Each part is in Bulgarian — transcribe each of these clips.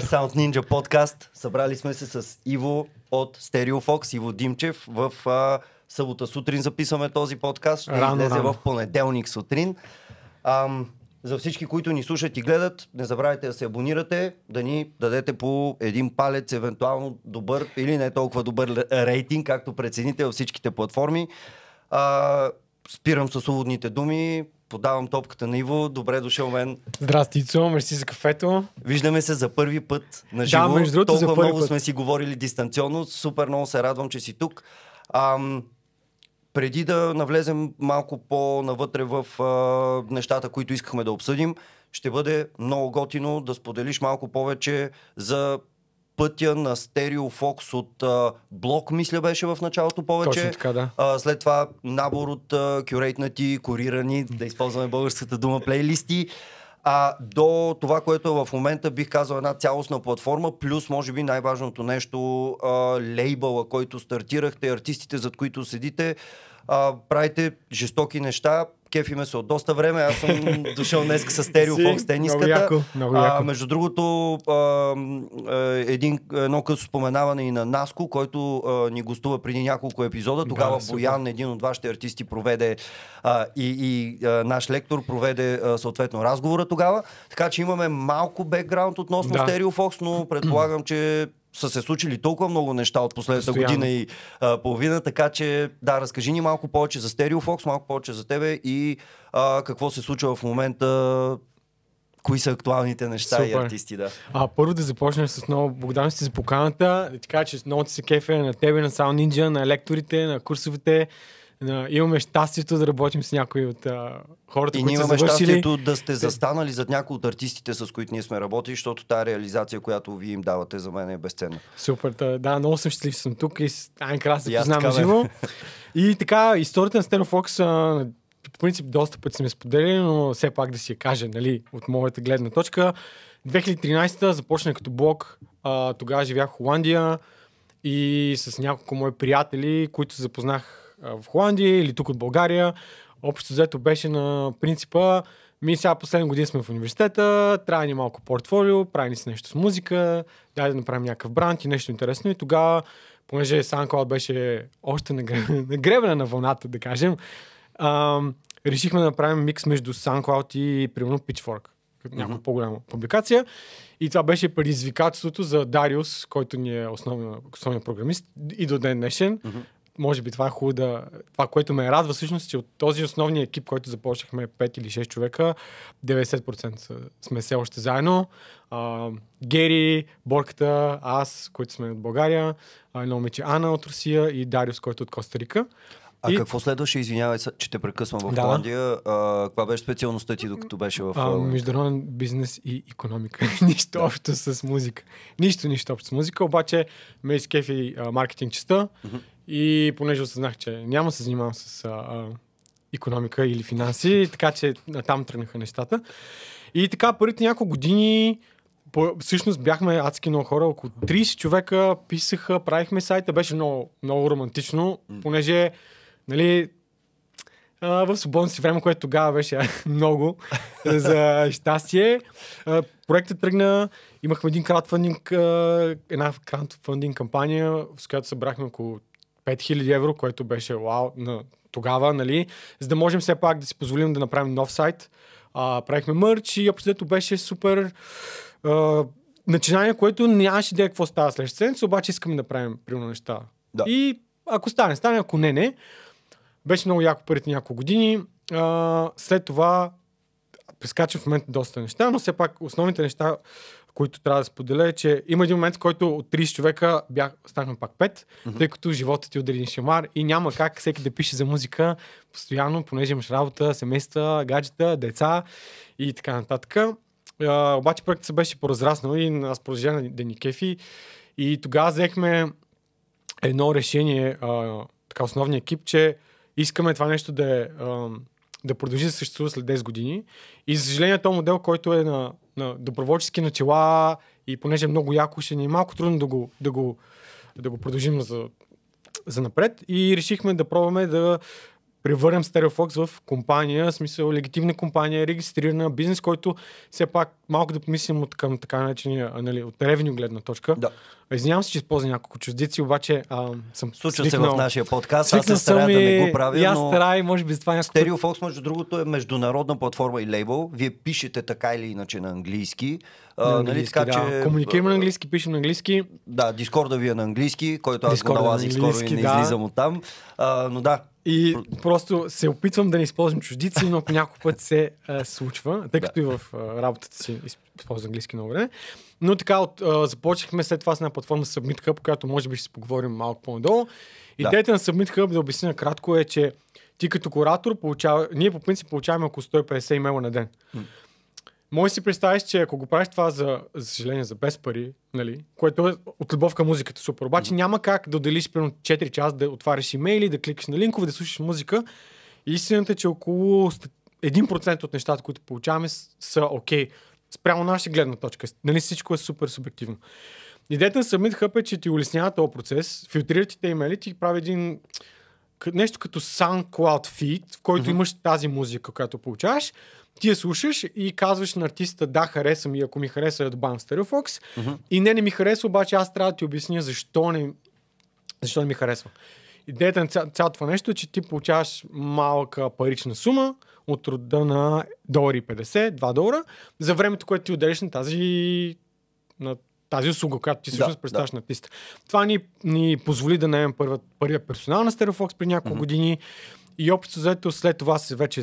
е Sound Ninja подкаст. Събрали сме се с Иво от Stereofox, Иво Димчев. В а, събота сутрин записваме този подкаст. Ще Рано, излезе рано. в понеделник сутрин. Ам, за всички, които ни слушат и гледат, не забравяйте да се абонирате, да ни дадете по един палец, евентуално добър или не толкова добър рейтинг, както прецените във всичките платформи. А, спирам с уводните думи, подавам топката на Иво. Добре дошъл мен. Здрасти, Ицо, мерси за кафето. Виждаме се за първи път на живо. Да, между другото, за Толкова първи много път. сме си говорили дистанционно. Супер много се радвам, че си тук. Ам, преди да навлезем малко по-навътре в а, нещата, които искахме да обсъдим, ще бъде много готино да споделиш малко повече за пътя на стереофокс от а, блок, мисля беше в началото повече. Точно така, да. А, след това набор от а, кюрейтнати, курирани, да използваме българската дума, плейлисти. А до това, което е в момента, бих казал една цялостна платформа, плюс може би най-важното нещо, а, лейбъла, който стартирахте, артистите, зад които седите, а, правите жестоки неща. Кефиме се от доста време. Аз съм дошъл днес с стереофокс Си, тениската. много яко, много А, яко. между другото, а, а, един, едно късо споменаване и на Наско, който а, ни гостува преди няколко епизода. Тогава Да. Боян, един от вашите артисти, проведе а, и, и а, наш лектор проведе а, съответно разговора тогава. Така че имаме малко бекграунд относно Да. Стереофокс, но предполагам, че са се случили толкова много неща от последната Постоянно. година и а, половина, така че да, разкажи ни малко повече за Стереофокс, малко повече за тебе и а, какво се случва в момента, кои са актуалните неща и Супер. артисти, да. А, първо да започнем с много благодарности за поканата. Да ти кажа, че много ти се кефе на тебе, на Sound Ninja, на лекторите, на курсовете. Имаме щастието да работим с някои от а, хората, И които са имаме завършили. щастието да сте застанали зад някои от артистите, с които ние сме работили, защото тази реализация, която вие им давате, за мен е безценна. Супер, та, да, много съм щастлив, съм тук и с- най-накрая се познавам живо. И така, историята на Stereofox, а, по принцип, доста пъти сме споделили, но все пак да си я кажа, нали, от моята гледна точка. 2013 започна като блог, а, тогава живях в Холандия и с няколко мои приятели, които запознах в Холандия или тук от България. Общо взето беше на принципа, ми сега последна година сме в университета, трябва ни малко портфолио, прави ни се нещо с музика, дай да направим някакъв бранд и нещо интересно. И тогава, понеже SoundCloud беше още на, на гребена на вълната, да кажем, ам, решихме да направим микс между SoundCloud и, примерно, Pitchfork. Като някаква Мгм. по-голяма публикация. И това беше предизвикателството за Дариус, който ни е основния програмист и до ден днешен. Мгм. Може би това е хубаво да... Това, което ме радва всъщност, че от този основния екип, който започнахме 5 или 6 човека, 90% са- сме все още заедно. А, Гери, Борката, аз, които сме от България, едно момиче Ана от Русия и Дариус, който е от Коста Рика. А И- какво следваше? Извинявай, че те прекъсвам в Да. Холандия. А, каква беше специалността ти, докато беше в... А, международен бизнес и економика. нищо общо с музика. Нищо, нищо общо с музика, обаче ме изкефи маркетинг частта Мгм. И понеже осъзнах, че няма да се занимавам с а, а, економика или финанси, така че там тръгнаха нещата. И така първите няколко години по, всъщност бяхме адски много хора, около 30 човека писаха, правихме сайта, беше много, много романтично, понеже нали, а, в свободното си време, което тогава беше много за щастие. А, проектът тръгна, имахме един краудфандинг, а, една краудфандинг кампания, с която събрахме около 5000 евро, което беше вау на тогава, нали, за да можем все пак да си позволим да направим нов сайт. А, правихме мърч и общо беше супер а, начинание, което нямаше идея какво става следващата седмица, обаче искаме да правим примерно неща. Да. И ако стане, стане, ако не, не. Беше много яко първите няколко години. А, след това прескачам в момента доста неща, но все пак основните неща, които трябва да споделя е, че има един момент, в който от 30 човека бях, станахме пак 5, mm-hmm. тъй като живота ти удари един шамар и няма как всеки да пише за музика постоянно, понеже имаш работа, семейства, гаджета, деца и така нататък. А, обаче проектът се беше поразраснал и аз продължавам да ни кефи и тогава взехме едно решение, а, така основния екип, че искаме това нещо да, е, да продължи да съществува след 10 години. И за съжаление, този модел, който е на, на доброволчески начала и понеже е много яко, ще ни е малко трудно да го, да го, да го продължим за, за напред. И решихме да пробваме да превърнем Stereofox в компания, в смисъл легитимна компания, регистрирана бизнес, който все пак малко да помислим от към така наречения, нали, от ревеню гледна точка. Да. Извинявам се, че използвам няколко чуждици, обаче а, съм Случва се свикнал. в нашия подкаст. Аз се старая да не го правя, и аз но... старая, може би за това някакво... Stereo Fox, между другото, е международна платформа и лейбъл. Вие пишете така или иначе на английски. На нали, английски, така, да. че, Комуникираме на английски, пишем на английски. Да, Дискорда ви е на английски, който аз го Дискорда е на налазих скоро и не да. излизам от там. А, но да, И просто се опитвам да не използвам чуждици, но по няколко път се а, случва, тъй като и в а, работата си използвам английски много време. Но така от, а, започнахме след това с една платформа Submit Hub, която може би ще си поговорим малко по-надолу. Да. Идеята на Submit Hub, да обясня кратко, е, че ти като куратор получава, ние по принцип получаваме около 150 имейла на ден. Може си представиш, че ако го правиш това за, за съжаление, за без пари, нали, което е от любов към музиката супер, обаче няма как да отделиш примерно 4 часа да отваряш имейли, да кликаш на линкове, да слушаш музика. И истината е, че около ст- 1% от нещата, които получаваме, са окей. Спрямо наша гледна точка. Нали, всичко е супер субективно. Идеята на Submit Hub е, че ти улеснява този процес, филтрира ти те имейли, ти прави един нещо като SoundCloud feed, в който mm-hmm. имаш тази музика, която получаваш. Ти я слушаш и казваш на артиста да, харесвам и ако ми хареса я добавям StereoFox. Mm-hmm. И не, не ми харесва, обаче аз трябва да ти обясня защо не, защо не ми харесва. Идеята на ця, цялото това нещо е, че ти получаваш малка парична сума от рода на долари 50, 2 долара, за времето, което ти отделиш на тази, на тази услуга, която ти всъщност Да, представяш на артиста. Това ни, ни позволи да наемем първия персонал на StereoFox при няколко mm-hmm. години и общо заето след това се вече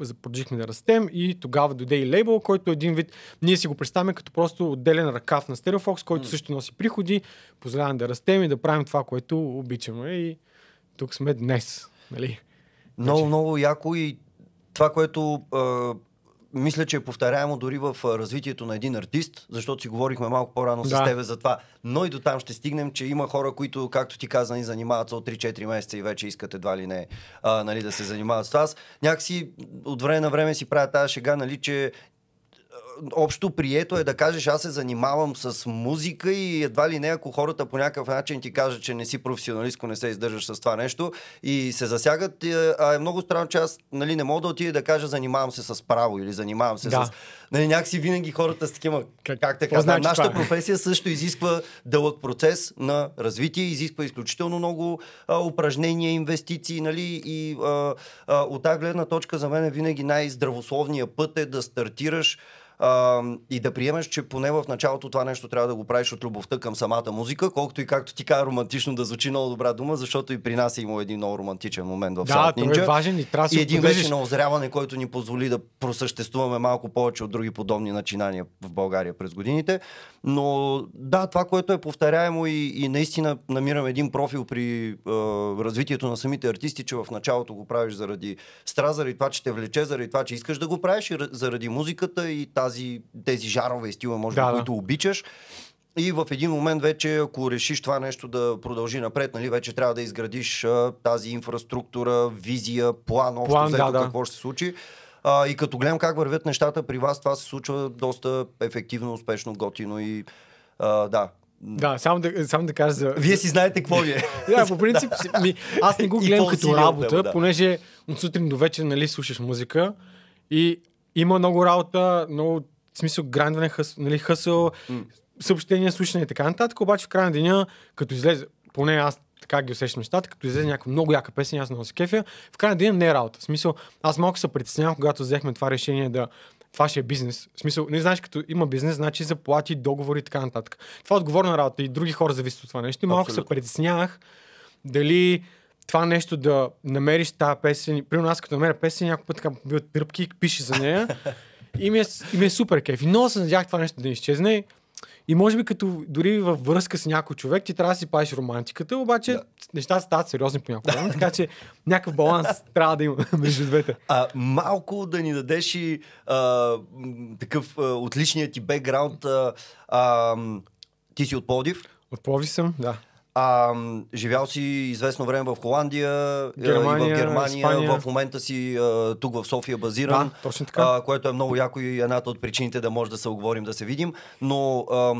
започнахме да растем и тогава дойде и лейбъл, който е един вид, ние си го представяме като просто отделен ръкав на StereoFox, който mm. също носи приходи, позволява да растем и да правим това, което обичаме и тук сме днес. Нали? много, много яко и това, което мисля, че е повторяемо дори в развитието на един артист, защото си говорихме малко по-рано Да. с тебе за това, но и до там ще стигнем, че има хора, които, както ти каза, ни занимават от 3-4 месеца и вече искат едва ли не а, нали, да се занимават с това. Аз някакси от време на време си правя тази шега, нали, че общо прието е да кажеш аз се занимавам с музика и едва ли не, ако хората по някакъв начин ти кажат, че не си професионалистко, не се издържаш с това нещо и се засягат, е, а е много странно, че аз нали, не мога да отида да кажа занимавам се с право или занимавам се Да. с... Нали, някакси винаги хората с такива, как, как така, значи нашата това? професия също изисква дълъг процес на развитие, изисква изключително много а, упражнения, инвестиции, нали, и а, а, от тази гледна точка за мен е винаги най-здравословният път е да стартираш а, и да приемеш, че поне в началото това нещо трябва да го правиш от любовта към самата музика, колкото и както ти кажа романтично да звучи много добра дума, защото и при нас е имал един много романтичен момент в Да, той е Ninja. важен и трябва да И един вече на озряване, който ни позволи да просъществуваме малко повече от други подобни начинания в България през годините. Но да, това, което е повторяемо и, и наистина намирам един профил при е, развитието на самите артисти, че в началото го правиш заради страст, заради това, че те влече, заради това, че искаш да го правиш и ра- заради музиката и тази, тези жарове и стила, може би, Да, да. които обичаш. И в един момент вече, ако решиш това нещо да продължи напред, нали, вече трябва да изградиш а, тази инфраструктура, визия, план, общо План, взето да, да. какво ще се случи. А, и като гледам как вървят нещата при вас, това се случва доста ефективно, успешно, готино и а, да. Да, само да, само да кажа за... Вие си знаете какво ви е. Да, по принцип, ми, аз не го гледам като от работа, него, да. понеже от сутрин до вечер нали, слушаш музика и има много работа, много в смисъл грандване, хъс, нали, хъсъл, съобщения, слушане и така нататък, обаче в края на деня, като излезе, поне аз така ги усещам нещата, като излезе някаква много яка песен, аз много се кефя, в края на деня не е работа. В смисъл, аз малко се притеснявам, когато взехме това решение да това ще е бизнес. В смисъл, не знаеш, като има бизнес, значи заплати, договори и така нататък. Това е отговорна работа и други хора зависят от това нещо. И малко Абсолютно. се притеснявах дали това нещо да намериш тази песен. Примерно аз като намеря песен, някой път така бил тръпки, пише за нея. И ми, е, и ми е супер кеф. И много се надях това нещо да не изчезне. И може би като дори във връзка с някой човек, ти трябва да си пазиш романтиката, обаче Да. нещата стават сериозни по някакво време, така че някакъв баланс трябва да има между двете. А, малко да ни дадеш и а, такъв а, отличният ти бекграунд. А, а, ти си от Пловдив. От Пловдив съм, да. А, живял си известно време в Холандия, а, и Германия, в Германия, Испания. в момента си а, тук в София базиран, Да, точно така. а, което е много яко и едната от причините да може да се оговорим, да се видим. Но а,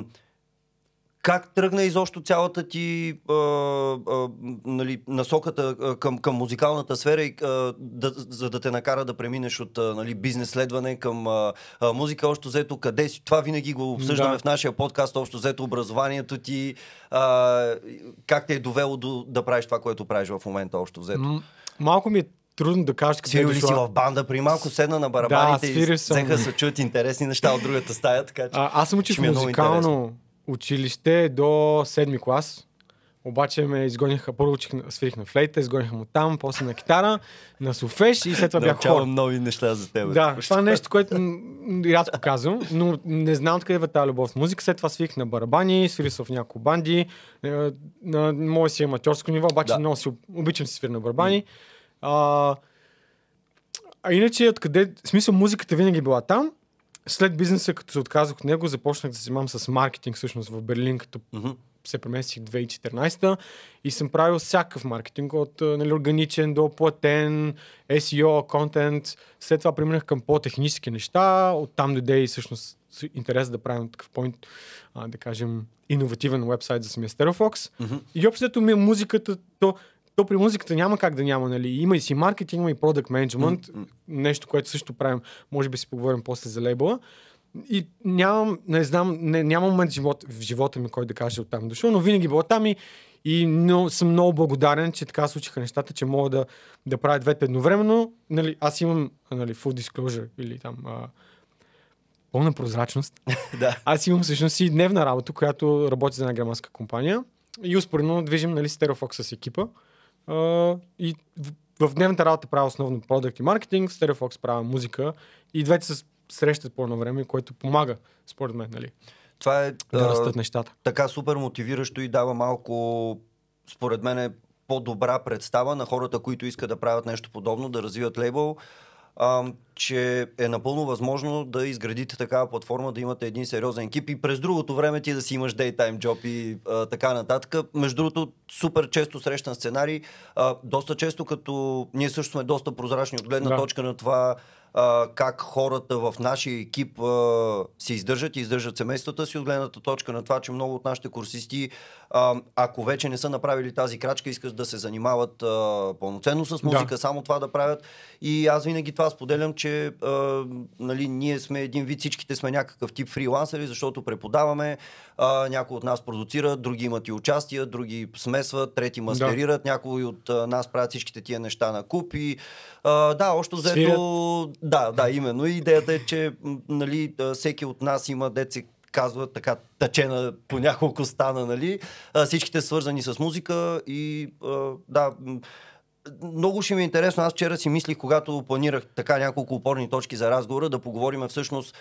как тръгна изобщо цялата ти а, а, нали, насоката а, към, към музикалната сфера, и, а, да, за да те накара да преминеш от а, нали, бизнес следване към а, а, музика, още взето къде си? Това винаги го обсъждаме Да. в нашия подкаст, общо взето образованието ти, а, как те е довело до, да правиш това, което правиш в момента, общо взето. М- малко ми е трудно да кажа къде е ли си в банда? При малко седна на барабаните Да, и взеха се чуят интересни неща от другата стая, така че... А, аз съм учил ще в е музикално училище до седми клас. Обаче ме изгониха, първо учих, свирих на флейта, изгониха му там, после на китара, на суфеш и след това бях хор. Нови неща за теб. Да, това е нещо, което рядко казвам, но не знам откъде идва тази любов в музика. След това свирих на барабани, свирих в няколко банди, е, на мое си аматьорско ниво, обаче Да. много си об- обичам си свира на барабани. А, а иначе, откъде, в смисъл, музиката винаги е била там. След бизнеса, като се отказах от него, започнах да се занимавам с маркетинг всъщност в Берлин, като Мгм. се преместих 2014 и съм правил всякакъв маркетинг, от нали, органичен до платен, SEO, контент. След това преминах към по-технически неща. Оттам дойде и всъщност интерес да правим такъв а, да кажем, иновативен вебсайт за самия StereoFox. Мгм. И общото ми е музиката, то, то при музиката няма как да няма, нали? Има и си маркетинг, има и продукт менеджмент, нещо, което също правим. Може би си поговорим после за лейбъла. И нямам, не знам, не, няма момент в живота, в живота ми, който да каже оттам дошъл, но винаги било там и, и но, съм много благодарен, че така случиха нещата, че мога да, да правя двете едновременно. Нали, аз имам нали, full disclosure или там а, пълна прозрачност. Да. Аз имам всъщност и дневна работа, която работи за една германска компания и успоредно движим нали, StereoFox с екипа. И в, в дневната работа правя основно продукт и маркетинг, в StereoFox правя музика и двете се срещат по едно време, което помага, според мен, нали, Това е да растат нещата. така супер мотивиращо и дава малко, според мен, е по-добра представа на хората, които искат да правят нещо подобно, да развиват лейбъл, а, че е напълно възможно да изградите такава платформа, да имате един сериозен екип и през другото време ти да си имаш дейтайм джоб и а, така нататък. Между другото, супер често срещан сценарий. А, доста често, като ние също сме доста прозрачни от гледна Да. точка на това а, как хората в нашия екип а, се издържат и издържат семействата си от гледната точка на това, че много от нашите курсисти, а, ако вече не са направили тази крачка, искат да се занимават а, пълноценно с музика, Да. само това да правят. И аз винаги това споделям, че а, нали, ние сме един вид, всичките сме някакъв тип фрилансери, защото преподаваме, а, някои от нас продуцират, други имат и участия, други смесват, трети мастерират, някои от а, нас правят всичките тия неща на куп и а, да, още взето... Да, да, именно. Идеята е, че нали, всеки от нас има деца казва така тъчена по няколко стана, нали? Всичките свързани с музика и да, много ще ми е интересно. Аз вчера си мислих, когато планирах така няколко опорни точки за разговора, да поговорим всъщност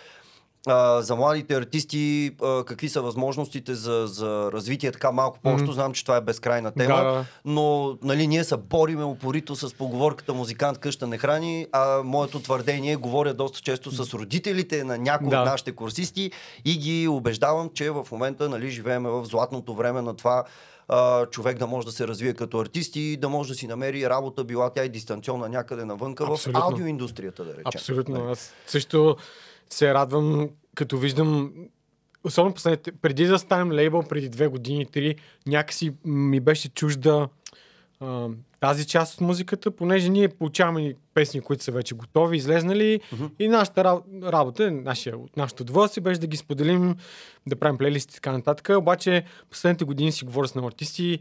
а, за младите артисти, а, какви са възможностите за, за развитие така малко по-общо. Мгм. Знам, че това е безкрайна тема, Да, да. но нали, ние се бориме упорито с поговорката музикант къща не храни, а моето твърдение говоря доста често с родителите на някои Да. от нашите курсисти и ги убеждавам, че в момента нали, живееме в златното време на това а, човек да може да се развие като артист и да може да си намери работа, била тя и дистанционна някъде навънка Абсолютно. в аудиоиндустрията, да речем. Абсолютно. Нали? Аз също се радвам, като виждам особено последните, преди да станем лейбъл, преди две години, три, някакси ми беше чужда а, тази част от музиката, понеже ние получаваме песни, които са вече готови, излезнали Мгм. и нашата ра- работа, нашия, нашето удоволствие беше да ги споделим, да правим плейлисти и така нататък. Обаче последните години си говоря с много артисти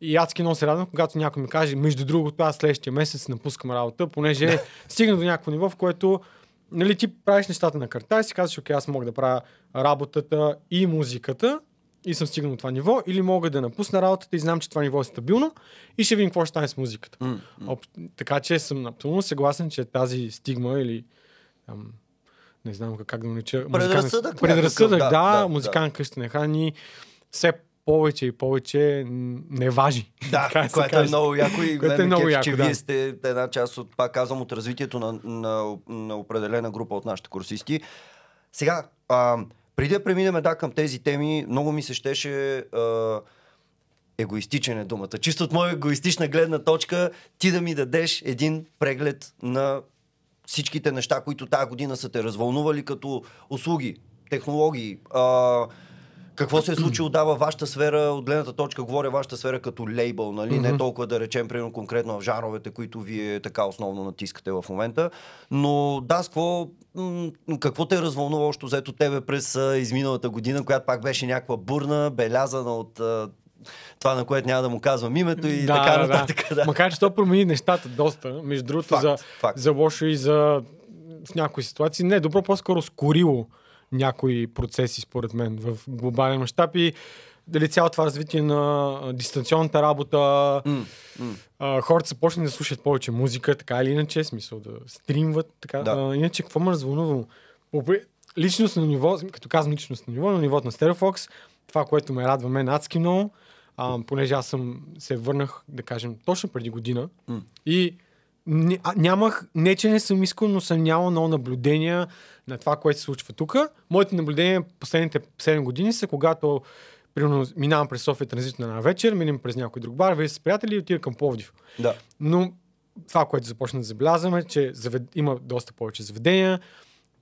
и адски много се радвам, когато някой ми каже, между другото, аз следващия месец напускам работа, понеже стигна до някакво ниво, в което нали, ти правиш нещата на карта и си казваш, окей, аз мога да правя работата и музиката и съм стигнал това ниво, или мога да напусна работата и знам, че това ниво е стабилно и ще видим какво ще стане с музиката. М. Об, така че съм напълно съгласен, че тази стигма или там, не знам как, да го нареча. Предразсъдък Предразсъдък, да, да, да, да, музикант къща не храни. Все повече и повече не важи. Да, което е много яко и Което е много кеф, яко, че да. вие сте една част от, пак казвам, от развитието на, на, на определена група от нашите курсисти. Сега, а, преди да преминем да, към тези теми, много ми се щеше а, егоистичен е думата. Чисто от моя егоистична гледна точка, ти да ми дадеш един преглед на всичките неща, които тази година са те развълнували като услуги, технологии, а, какво се е случило да във вашата сфера, от гледната точка, говоря вашата сфера като лейбъл, нали? Mm-hmm. Не толкова да речем, примерно конкретно в жаровете, които вие така основно натискате в момента. Но да, какво, м- какво те е развълнува още взето тебе през а, изминалата година, която пак беше някаква бурна, белязана от а, това, на което няма да му казвам името и Да, така да, нататък. Да. Макар, че то промени нещата доста. Между другото, Факт, за, факт. за лошо и за в някои ситуации. Не, добро по-скоро скорило някои процеси, според мен, в глобален мащаб и дали цялото това развитие на дистанционната работа, м. а, хората са почнали да слушат повече музика, така или иначе, смисъл да стримват, така. Да. А, иначе, какво ме развълнува? По при- Личностно ниво, като казвам личностно ниво, на нивото на Stereofox, това, което ме радва мен адски много, а, понеже аз съм се върнах, да кажем, точно преди година М. и нямах, не че не съм искал, но съм нямал много наблюдения на това, което се случва тук. Моите наблюдения последните 7 години са когато примерно минавам през София транзитно на вечер, минем през някой друг бар, вие с приятели и отида към Пловдив. Да. Но това, което започна да забелязваме, че завед... има доста повече заведения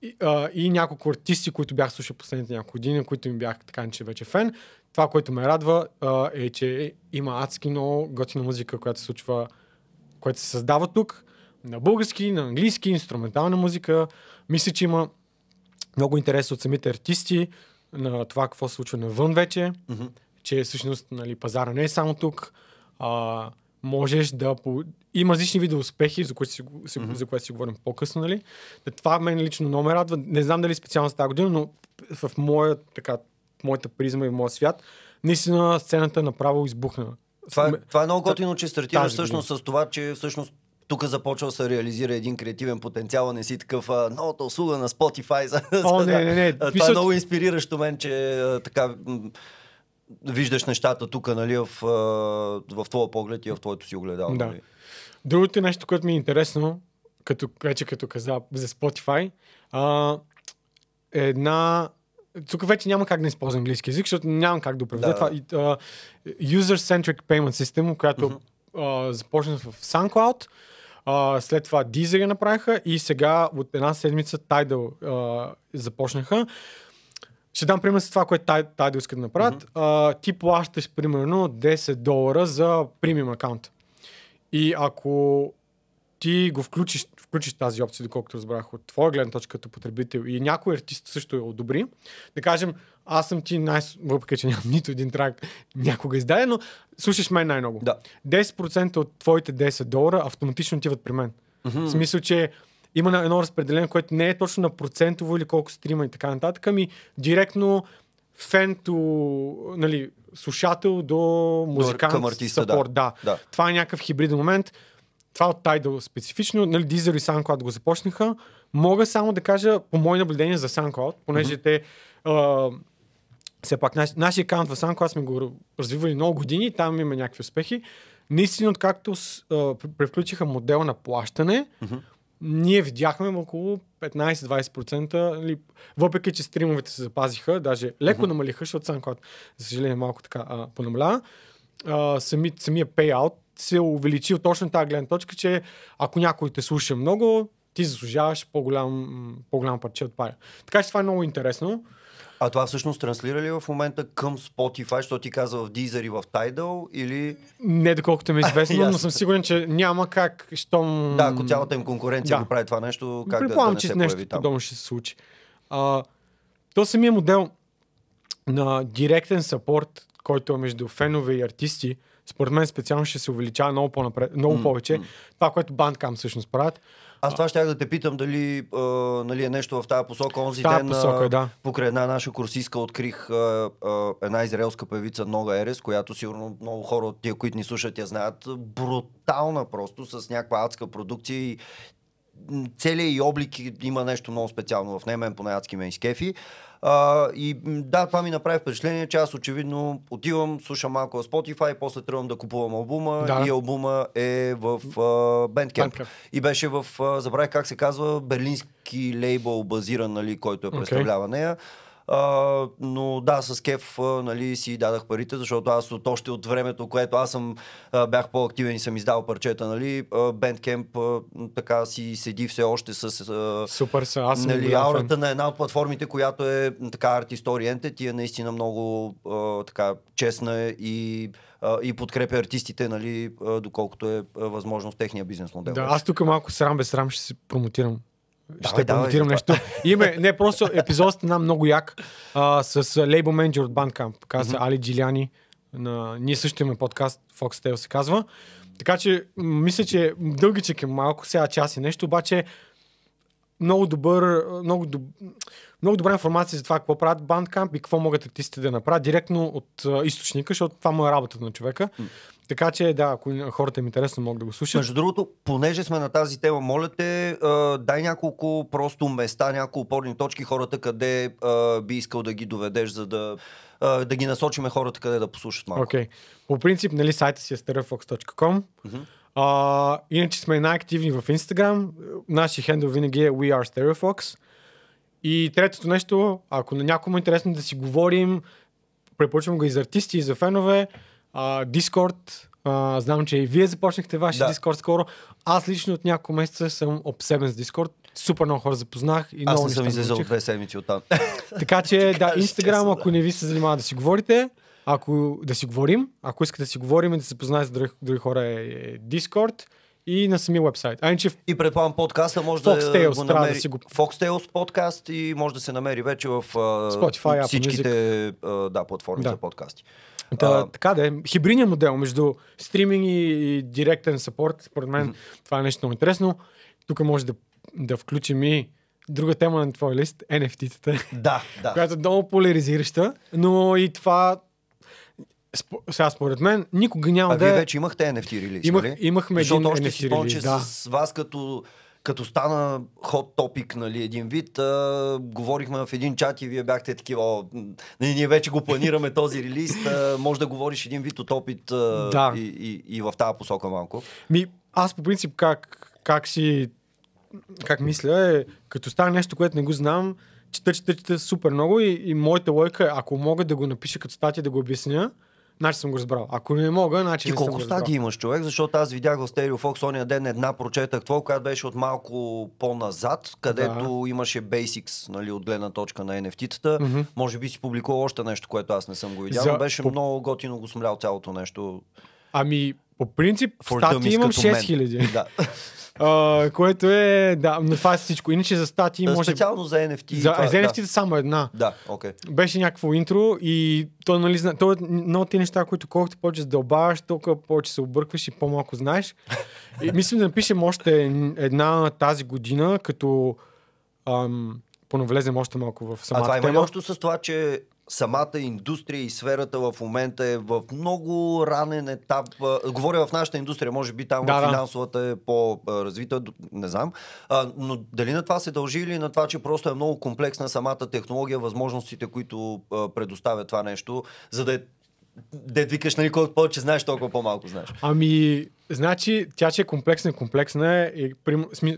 и, а, и няколко артисти, които бях слушал последните няколко години, които ми бях така че вече фен. Това, което ме радва а, е, че има адски много готина музика, която се случва, която се създава тук, на български, на английски, инструментална музика. Мисля, че има много интерес от самите артисти на това какво се случва навън вече, Мгм. че всъщност нали, пазара не е само тук. А, можеш да... По... Има различни видове успехи, за които си, Мгм. за което си говорим по-късно. Нали? Това мен лично много ме радва. Не знам дали специално с тази година, но в моя, така, моята призма и в моя свят, наистина сцената направо избухна. Това, е, Ме- това е много готино, че стартираш всъщност с това, че всъщност тук започва да се реализира един креативен потенциал, не си такъв а, новата услуга на Spotify. За, О, не, не, не. Това Мисля, е много инспириращо мен, че а, така виждаш нещата тук, нали, в, в твоя поглед и в твоето си огледало. Да. Нали. Другото нещо, което ми е интересно, като, вече като каза за Spotify, а, е една... Тук вече няма как да използвам английски язик, защото нямам как да преведа Да. това. А, User-Centric Payment System, която а, започна в SoundCloud, а, след това Deezer я направиха и сега от една седмица Tidal а, започнаха. Ще дам пример с това, което Tidal искат да направят. А, ти плащаш примерно 10 долара за премиум акаунт. И ако ти го включиш, включиш тази опция, доколкото разбрах от твоя гледна точка като потребител и някой артист също я одобри, да кажем, аз съм ти най... въпреки, че нямам нито един трак някога издаде, но слушаш мен най-много. Да. 10% от твоите 10 долара автоматично отиват при мен. В смисъл, че има едно разпределение, което не е точно на процентово или колко стрима и така нататък, ами директно фен to, нали, слушател до музикант, към артиста, да. support, да. Да. Това е някакъв хибриден момент. Това от Tidal специфично, нали, Deezer и SoundCloud го започнаха. Мога само да кажа по мои наблюдения за SoundCloud, понеже те а, все пак наш, нашия акаунт в SoundCloud сме го развивали много години, там има някакви успехи. Наистина, откакто превключиха модела на плащане, ние видяхме около 15-20%, нали, въпреки че стримовете се запазиха, даже леко намалиха, защото SoundCloud, за съжаление, малко така а, понамалява. А, сами, самия payout се увеличи от точно тази гледна точка, че ако някой те слуша много, ти заслужаваш по-голям, по-голям парче от пая. Така че това е много интересно. А това всъщност транслира ли в момента към Spotify, защото ти каза в Deezer и в Tidal или... Не доколкото ми е известно, но съм сигурен, че няма как, щом... Да, ако цялата им конкуренция да. го прави това нещо, как да, да не че се нещо подобно ще се случи. А, то самия модел на директен сапорт, който е между фенове и артисти, според мен специално ще се увеличава много, по-напред, много М, повече. Това, което Bandcamp всъщност правят. Аз това ще да те питам дали а, нали, е нещо в тази посока. Онзи тази ден посока, а, да. покрай една наша курсистка открих а, а, една израелска певица Нога Ерес, която сигурно много хора от тия, които ни слушат, я знаят. Брутална просто, с някаква адска продукция и целият и облик има нещо много специално в нея, мен поне адски ме изкефи. А, и да, това ми направи впечатление, че аз очевидно отивам, слушам малко в Spotify, после тръгвам да купувам албума Да. и албума е в а, Bandcamp. Bandcamp. И беше в, а, забравих как се казва, берлински лейбъл базиран, нали, който е Окей. представлява нея. А, но да, с кеф нали, си дадах парите, защото аз от още от времето, което аз съм бях по-активен и съм издал парчета, нали, Bandcamp така си седи все още с Супер аз съм нали, фен. аурата на една от платформите, която е така артист oriented и е наистина много така честна и, и подкрепя артистите, нали, доколкото е възможно в техния бизнес модел. Да, аз тук малко срам без срам ще се промотирам. Ще давай, промотирам нещо. Име, не, просто епизод стана много як а, с лейбъл менеджер от Bandcamp. Каза се Али Джиляни. На... Ние също имаме подкаст, Foxtail се казва. Така че, мисля, че дългичък е малко, сега час и нещо, обаче много добър, много, доб... много добра информация за това какво правят Bandcamp и какво могат артистите да направят директно от а, източника, защото това му е работата на човека. Така че, да, ако хората им е интересно, могат да го слушат. Между другото, понеже сме на тази тема, моля те, а, дай няколко просто места, няколко опорни точки, хората къде а, би искал да ги доведеш, за да, а, да ги насочиме хората къде да послушат малко. Окей. По принцип, нали, сайта си е starfox.com. А, иначе сме най-активни в Instagram. Нашия хендъл винаги е We are Stereofox. И третото нещо, ако на някому е интересно да си говорим, препоръчвам го и за артисти, и за фенове. А, Discord. А, знам, че и вие започнахте вашия Да. Discord скоро. Аз лично от няколко месеца съм обсебен с Discord. Супер много хора запознах и Аз много не съм излезъл две седмици оттам. Така че, да, честно, ако не ви се занимава да си говорите, ако да си говорим, ако искате да си говорим и да се познаете с други, други хора е, е Discord и на самия вебсайт. А в- И предполагам подкаста може Foxtails да го трябва да намери. си го- Foxtails подкаст и може да се намери вече в а, Spotify, всичките а, да, платформи Да. за подкасти. да, А, така да е. Хибридният модел между стриминг и, и директен сапорт, според мен това е нещо много интересно. Тук може да, да включим и друга тема на твой лист, NFT-тата, да, да. която е много поляризираща, но и това сега според мен никога няма А да вие е... вече имахте NFT релиз, Имах- нали? имахме Защото един още NFT си спомням, че да. с вас като като стана хот топик, нали, един вид, а, говорихме в един чат и вие бяхте такива, о, нали, ние вече го планираме този релиз, а, може да говориш един вид от опит а, Да. и, и, и в тази посока малко. Ми, аз по принцип как, как си как мисля е, като стане нещо, което не го знам, чета, чета, чета супер много и, и моята лойка е, ако мога да го напиша като статия да го обясня, значи съм го разбрал. Ако не мога, значи Ти не колко стадии имаш човек? Защото аз видях в Stereo Fox ония ден една прочетах твоя, която беше от малко по-назад, където имаше basics, нали, от гледна точка на NFT-тата. Мгм. Може би си публикувал още нещо, което аз не съм го видял, За- но беше по- много готино го смлял цялото нещо. Ами, по принцип, For статии имам като мен. 6000. Да. а, което е, да, но това е всичко. Иначе за статии може... Специално за NFT. За, това, за NFT само една. Да, да окей. Беше някакво интро и то, нали, зна... то е много ти неща, които колкото повече задълбаваш, толкова повече се объркваш и по-малко знаеш. И мислим да напишем още една тази година, като ам, понавлезем още малко в А самата това има ли тема. общо с това, че самата индустрия и сферата в момента е в много ранен етап. Говоря в нашата индустрия, може би там Да, финансовата е по-развита, не знам. Но дали на това се дължи или на това, че просто е много комплексна самата технология, възможностите, които предоставя това нещо, за да е да викаш, нали, колкото повече знаеш, толкова по-малко знаеш. Ами, значи, тя, че е комплексна, комплексна е. И, прим, сми,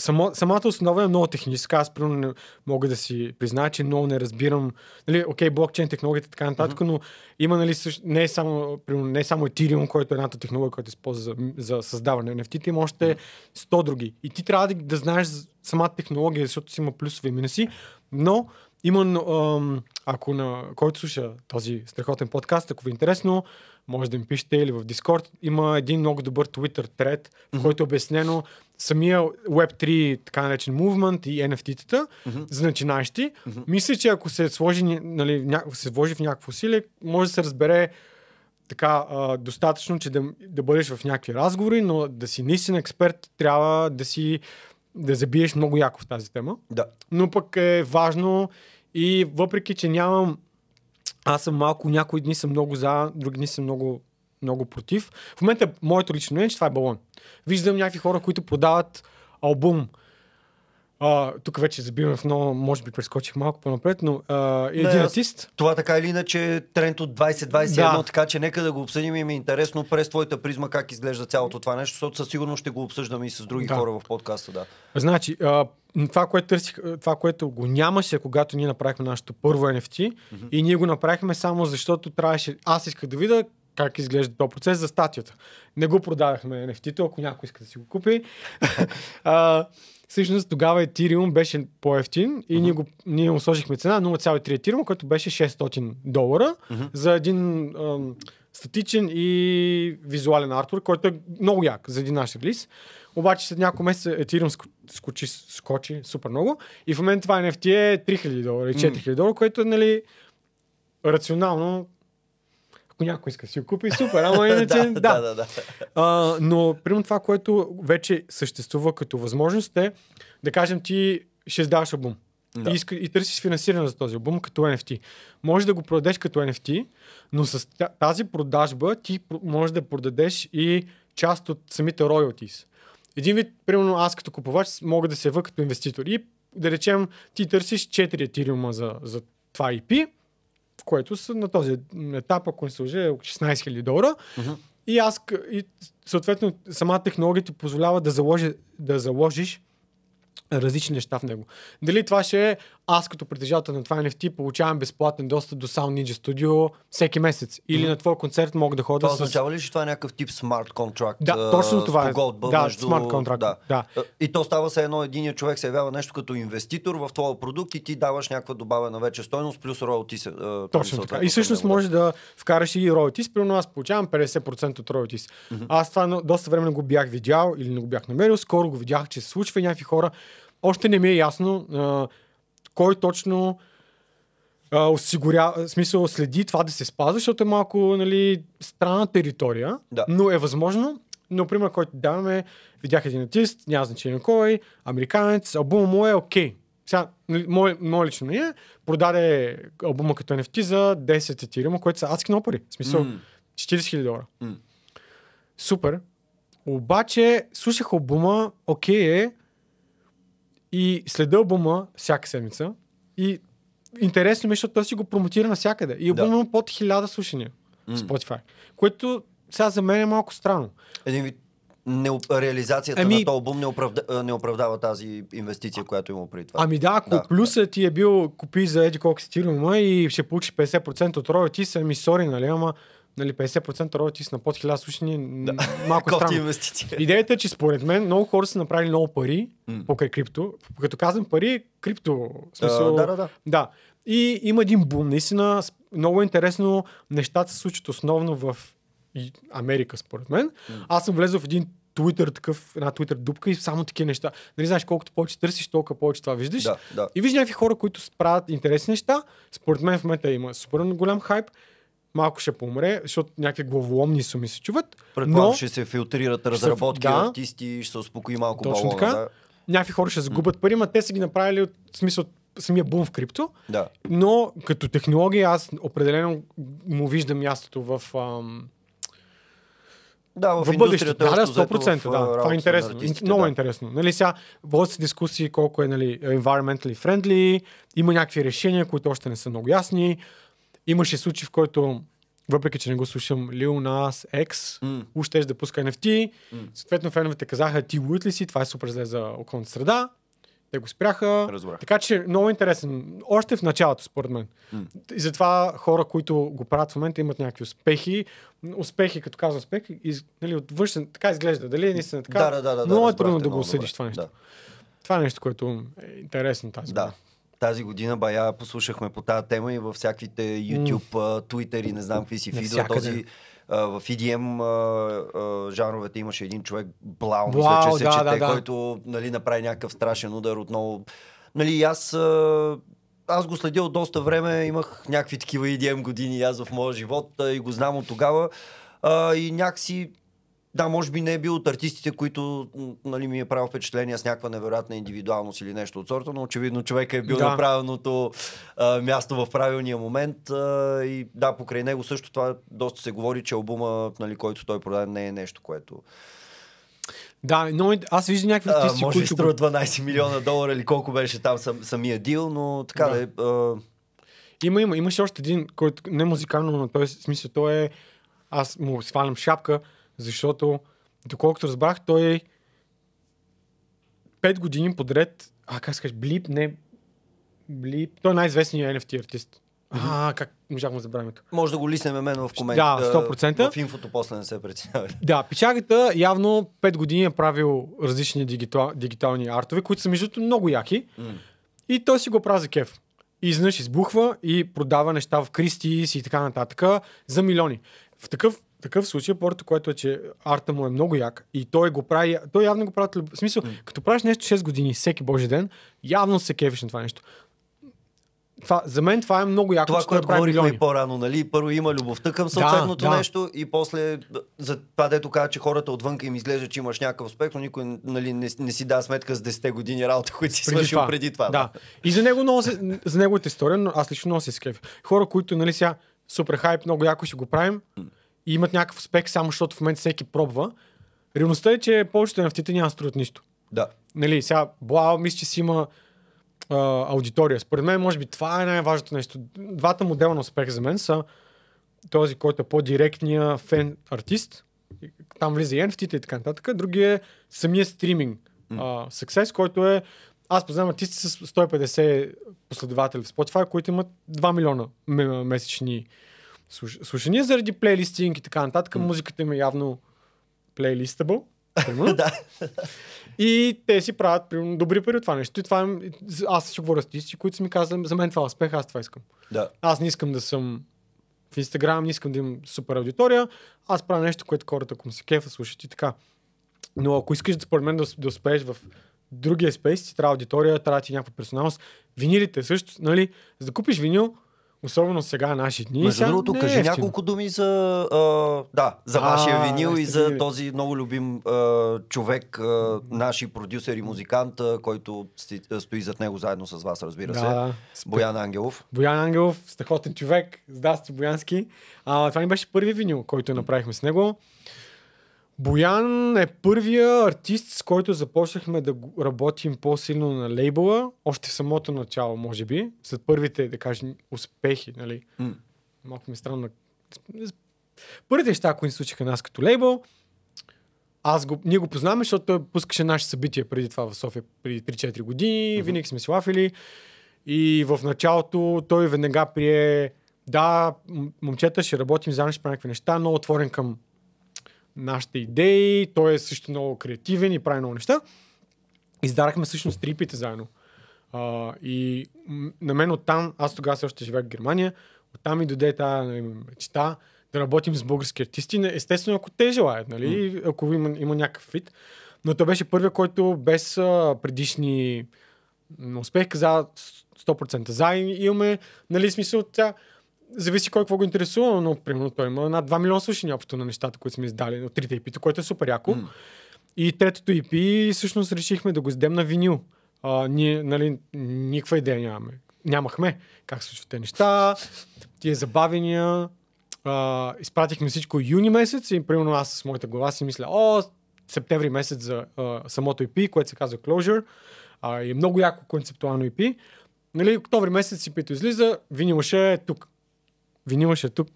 само, самата основа е много техническа. Аз, примерно, не мога да си призная, че много не разбирам. Нали, окей, блокчейн технологията и така нататък, mm-hmm. но има, нали, също, не, е само, примерно, не е само Ethereum, който е едната технология, която използва за, за създаване на NFT, има още 100 други. И ти трябва да, да знаеш самата технология, защото си има плюсове и минуси, но има, ако на който слуша този страхотен подкаст, ако ви е интересно, може да ми пишете или в Discord. Има един много добър Twitter thread, в който е обяснено самия Web3, така наречен movement и NFT-тата за начинаещи. Мисля, че ако се сложи, нали, ня... се вложи в някакво усилие, може да се разбере така а, достатъчно, че да, да бъдеш в някакви разговори, но да си наистина експерт, трябва да си да забиеш много яко в тази тема Да. но пък е важно и въпреки, че нямам аз съм малко, някои дни съм много за, други дни съм много, много против. В момента моето лично мнение е, че това е балон. Виждам някакви хора, които продават албум А, тук вече забиваме в много, може би прескочих малко по-напред, но а, един Не, артист. Това така или иначе е тренд от 2021, Да. така че нека да го обсъдим и ми е интересно през твоята призма как изглежда цялото това нещо, защото със сигурност ще го обсъждаме и с други Да. хора в подкаста. Да. Значи, а, това, което търсих, това, което го нямаше, когато ние направихме нашето първо NFT, и ние го направихме само защото трябваше. Аз исках да видя как изглежда този процес за статията. Не го продадахме NFT-то, ако някой иска да си го купи. а, всъщност тогава Ethereum беше по-ефтин и ние, го, ние му сложихме цена 0,3 Ethereum, който беше 600 долара за един ам, статичен и визуален артур, който е много як за един наш релиз. Обаче след няколко месеца Ethereum ско- скочи, скочи супер много и в момента това NFT е 3000 долара и 4000 долара, което е нали, рационално ако някой иска да си го купи, супер, ама иначе да, да. да, да. А, но, примерно това, което вече съществува като възможност е, да кажем, ти ще издаваш албум. Да. И, иска, и търсиш финансиране за този албум като NFT. Може да го продадеш като NFT, но с тази продажба ти можеш да продадеш и част от самите royalties. Един вид, примерно аз като купувач мога да се ява като инвеститор. И да речем, ти търсиш 4 етириума за, за това IP, което са на този етап, ако не се лъжа, е около 16 000 долара. И аз, и съответно, самата технология ти позволява да, заложи, да заложиш различни неща в него. Дали това ще е аз като притежател на това NFT получавам безплатен достъп до Sound Ninja Studio всеки месец. Или на твой концерт мога да хода Това с... означава ли, че това е някакъв тип смарт контракт? Да, точно това е. Да, между... смарт контракт, да. А, И то става се едно, единият човек се явява нещо като инвеститор в твоя продукт и ти даваш някаква добавена вече стойност плюс роялти се. Точно така. И всъщност може да вкараш и royalties. Примерно аз получавам 50% от royalties. Аз това доста време не го бях видял или не го бях намерил. Скоро го видях, че се случва и някакви хора. Още не ми е ясно кой точно а, осигуря, смисъл следи това да се спазва, защото е малко нали, странна територия, Да. но е възможно. Но, пример, който даваме, видях един артист, няма значение кой, американец, албума му е окей. Сега, нали, мое, мое лично мнение, продаде албума като NFT за 10 етириума, което са адски много пари. В смисъл, М. 40 000 долара. М. Супер. Обаче, слушах албума, окей е, и следа албума всяка седмица. И интересно ми, е, защото той си го промотира навсякъде. И албума има под 1000 слушания в Spotify. Което сега за мен е малко странно. Един вид не, реализацията Ами- на този албум не, оправда, не оправдава тази инвестиция, която има преди това. Ами да, ако Да. да. плюсът ти е бил купи за еди колко си и ще получиш 50% от роялти, ами сори, нали, ама нали, 50% роялти на под 1000 слушания, да. малко Кофти странно. инвестиция. Идеята е, че според мен много хора са направили много пари М. покрай крипто. Като казвам пари, крипто. В смисъл, А, да, да, да. да. И има един бум. Наистина, много интересно. Нещата се случват основно в Америка, според мен. Аз съм влезъл в един Twitter, такъв, една Twitter дупка и само такива неща. Нали знаеш, колкото повече търсиш, толкова повече това виждаш. Да, да. И виждаш някакви хора, които правят интересни неща. Според мен в момента има супер голям хайп. Малко ще помре, защото някакви главоломни суми се чуват. Предполагам, но ще се филтрират разработки, да. артисти, ще се успокои малко Точно балона. така. Да. някакви хора ще загубят пари, но те са ги направили от смисъл самия бум в крипто. да. Но като технология аз определено му виждам мястото в... Ам, Да, в, в бъдещето. Да, да, общо взето, 100%. в, да. Това е интересно. Много да. интересно. Нали, сега водят се дискусии колко е нали, environmentally friendly, има някакви решения, които още не са много ясни. Имаше случай, в който въпреки, че не го слушам, Lil Nas X, М. уж да пуска NFT. М. Съответно, феновете казаха, ти луд ли си, това е супер зле за околната среда. Те го спряха. Разбрах. Така че много интересен. Още в началото, според мен. М. И затова хора, които го правят в момента, имат някакви успехи. Успехи, като казвам успех, из, нали, от външен, така изглежда. Дали е наистина така? Да, да, да, да, много е трудно да го осъдиш това нещо. Да. Това е нещо, което е интересно тази Да. година. Тази година бая послушахме по тази тема и във всякаквите YouTube, mm. Twitter и не знам какви си фидове. Навсякъде. Този в EDM а, а, жанровете имаше един човек, Блау, мисля, че се да, чете, да, да. който нали, направи някакъв страшен удар отново. Нали, аз, а, аз го следя от доста време, имах някакви такива EDM години аз в моя живот а, и го знам от тогава. А, и някакси да, може би не е бил от артистите, които нали, ми е правил впечатление с някаква невероятна индивидуалност или нещо от сорта, но очевидно човека е бил Да. на правилното а, място в правилния момент. А, и да, покрай него също това доста се говори, че албума, нали, който той продаде, не е нещо, което Да, но аз виждам някакви артисти, може които... струва 12 милиона долара или колко беше там сам, самия дил, но така да, Да. е. а, Има, има. Имаше още един, който не музикално, но той смисъл, той е... Аз му свалям шапка, защото, доколкото разбрах, той пет години подред... А, как се каже? Блип? Не. Блип. Той е най-известният NFT артист. А, как можах да забравя името. може да го лиснем мен в комент. Да, а, 100%. В инфото после не се преценявай. Да, печагата явно 5 години е правил различни дигитал, дигитални артове, които са между много яки. М. И той си го прави за кеф. И изведнъж избухва и продава неща в Кристис и така нататък за милиони. В такъв, такъв случай, порто, което е, че арта му е много як и той го прави, той явно го прави, в смисъл, като правиш нещо 6 години, всеки божи ден, явно се кефиш на това нещо. Това, за мен това е много яко, Това, което говорихме и по-рано, нали? Първо има любовта към съответното да. нещо и после за това, дето казва, че хората отвън им изглежда, че имаш някакъв успех, но никой нали, не, не си дава сметка с 10 години работа, които си свършил преди това. Да. И за него много се, за неговата история, но аз лично много се скеф. Хора, които, нали сега, супер хайп, много яко ще го правим и имат някакъв успех, само защото в момента всеки пробва. Реалността е, че повечето NFT няма струват нищо. да. Нали, сега, Блау, мисля, че си има а, аудитория. Според мен, може би, това е най-важното нещо. Двата модела на успех за мен са този, който е по-директния фен артист. Там влиза и NFT и така нататък. Другия е самия стриминг а, success, който е аз познавам артисти с 150 последователи в Spotify, които имат 2 милиона месечни слуш- слушания заради плейлистинг и така нататък. Музиката им е явно плейлистабъл. примерно. да. И те си правят примерно, добри пари от това нещо. И това е, аз ще говоря с артисти, които са ми казали, за мен това е успех, аз това искам. да. Аз не искам да съм в Инстаграм, не искам да имам супер аудитория. Аз правя нещо, което хората, ако му се кефа, слушат и така. Но ако искаш, според мен, да, да успееш в другия спейс, ти трябва аудитория, трябва ти някаква персоналност. Винилите също, нали? За да купиш винил, особено сега наши дни. Между другото, е кажи ефтино. няколко думи за, а, да, за А, вашия винил и за винили. този много любим а, човек, а, наши продюсер и музикант, а, който сти, а, стои зад него заедно с вас, разбира се. Да, да. Боян Ангелов. Боян Ангелов, страхотен човек. Здрасти, Боянски. А, това ни беше първи винил, който направихме с него. Боян е първия артист, с който започнахме да работим по-силно на лейбъла, още в самото начало, може би, след първите, да кажем, успехи, нали? М. Малко ми е странно. Първите неща, които ни случиха нас като лейбъл, аз го, ние го познаваме, защото той пускаше наши събития преди това в София, преди 3-4 години, mm-hmm. винаги сме си лафили. И в началото той веднага прие, да, момчета, ще работим заедно, ще правим някакви неща, много отворен към нашите идеи, той е също много креативен и прави много неща. Издарахме всъщност три пите заедно. А, и на мен оттам, аз тогава все още живеех в Германия, оттам ми дойде тази нали, мечта да работим с български артисти. Естествено, ако те желаят, нали, ако има, има някакъв фит. Но той беше първият, който без а, предишни успех каза 100% за и имаме, нали, смисъл, тя, зависи кой какво го интересува, но примерно той има над 2 милиона слушания общо на нещата, които сме издали от трите EP, което е супер яко. М. И третото EP всъщност решихме да го издем на винил. А, ние, нали, никаква идея нямаме. Нямахме как случват те неща, тия забавения. А, изпратихме всичко юни месец и примерно аз с моята глава си мисля, о, септември месец за а, самото EP, което се казва Closure. А, и е много яко концептуално EP. Нали, октомври месец си пито излиза, винила ще е тук. Винила ще е тук.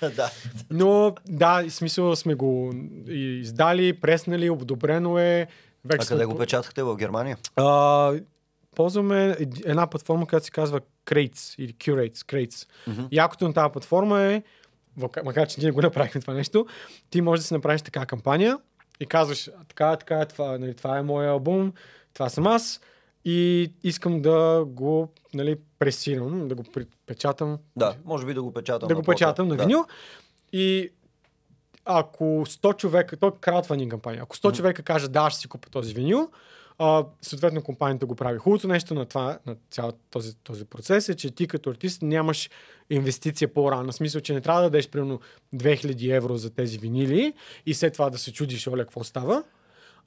Да. Но да, в смисъл сме го издали, преснали, одобрено е. А Вече къде сме го печатахте? В Германия? А, ползваме ед- една платформа, която се казва Crates или Curates. Crates. Мгм. Якото на тази платформа е, макар че ние го направихме това нещо, ти можеш да си направиш така кампания и казваш, «А, така, така, това, нали, това е моя албум, това съм аз и искам да го нали, пресирам, да го печатам Да, може би да го печатам. да го печатам на Да. винил. И ако 100 човека, то е краудфандинг кампания, ако 100 човека кажат да, ще си купя този винил, а, съответно компанията го прави. Хубавото нещо на, това, на цял този, този процес е, че ти като артист нямаш инвестиция по-рано. В смисъл, че не трябва да дадеш примерно 2000 евро за тези винили и след това да се чудиш, оля, какво става.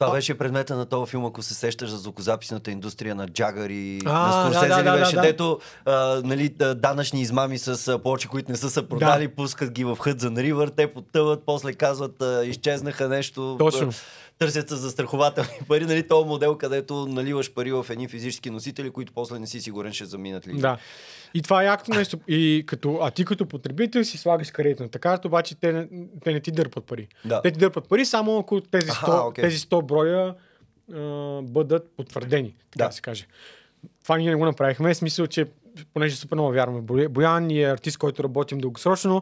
Това беше предмета на този филм, ако се сещаш за звукозаписната индустрия на Джагър и А, на Скорсезе да, да, ли да, беше, да. дето а, нали, да, данъчни измами с плочи, които не са се продали, пускат ги в Хъдзън Ривър, те потъват, после казват, а, изчезнаха нещо. Точно. Търсят се застрахователни пари, нали, този модел, където наливаш пари в едни физически носители, които после не си сигурен ще заминат ли. Да. И това е якото нещо. И като, а ти като потребител си слагаш кредитната карта, обаче те, не- те не ти дърпат пари. Да. Те ти дърпат пари само ако тези 100, Аха, окей. тези 100 броя а, бъдат потвърдени, така Да. да. се каже. Това ние не го направихме, в смисъл, че понеже супер много вярваме. Боян е артист, който работим дългосрочно.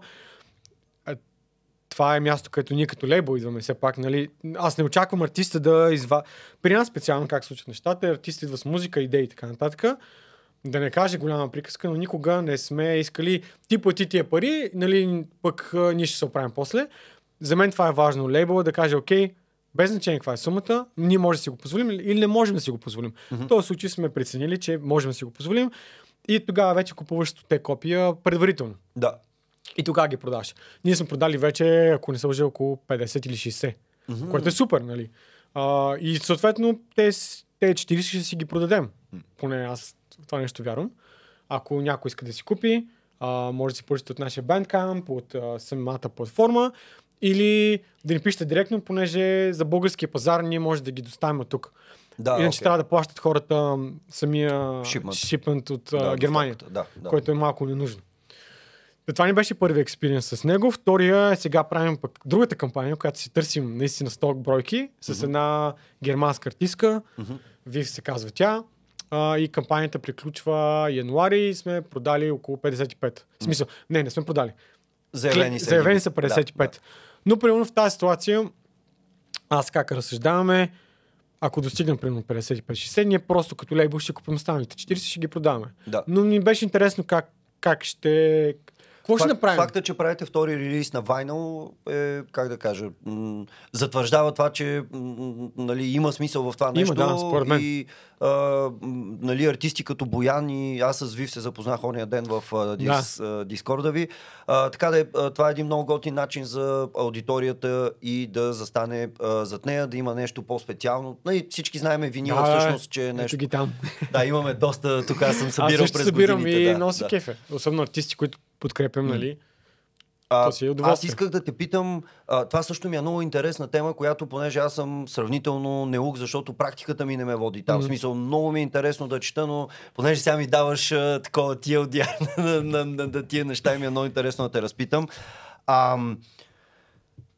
Това е място, където ние като лейбъл идваме все пак. Нали? Аз не очаквам артиста да изва... При нас специално как се случват нещата, артист идва с музика, идеи и така нататък. Да не каже голяма приказка, но никога не сме искали ти плати тия пари, нали, пък а, ние ще се оправим после. За мен това е важно. Лейбъл да каже, окей, без значение каква е сумата, ние може да си го позволим или не можем да си го позволим. В този случай сме преценили, че можем да си го позволим и тогава вече купуваш те копия предварително. Да. И тогава ги продаш. Ние сме продали вече, ако не се лъжа, около 50 или 60. Mm-hmm. Което е супер, нали? А, и съответно, те, те 40 ще си ги продадем. Поне аз това нещо вярвам. Ако някой иска да си купи, а, може да си поръчате от нашия Bandcamp, от а, самата платформа, или да ни пишете директно, понеже за българския пазар ние може да ги доставим тук. Да, Иначе окей. трябва да плащат хората самия Шипмент. шипмент от Да, Германия Да, да. който е малко ненужно. Това ни беше първият експириенс с него. Втория е сега правим пък другата кампания, която си търсим наистина сток бройки с една германска артистка. Вив се казва тя. А, и кампанията приключва януари и сме продали около 55. В смисъл, не, не сме продали. Заявени са. Заявени са 55. Да, да. Но примерно в тази ситуация, аз как разсъждаваме, ако достигнем примерно 55-60, ние просто като лейбъл ще купим останалите 40 ще ги продаваме. Да. Но ми беше интересно как, как ще... Какво ще Факт- направим? Факта, че правите втори релиз на Vinyl е, как да кажа, м- затвърждава това, че м- нали, има смисъл в това Има, нещо. да, според мен. И а, нали, артисти като Боян и аз с Вив се запознах ония ден в а, дис, а, Дискорда ви. А, така да е, а, това е един много готин начин за аудиторията и да застане а, зад нея, да има нещо по-специално. Нали, всички знаеме винила Да, всъщност, че е нещо... ги там. Да, имаме доста, тук аз съм Аз събирал също през събирам годините. и да, носи да. кефе. Особено артисти, които подкрепям, нали? А, си е аз исках да те питам, а, това също ми е много интересна тема, която понеже аз съм сравнително неук, защото практиката ми не ме води там. В смисъл, много ми е интересно да чета, но понеже сега ми даваш а, такова тия от на, на, на, на тия неща ми е много интересно да те разпитам. Ам,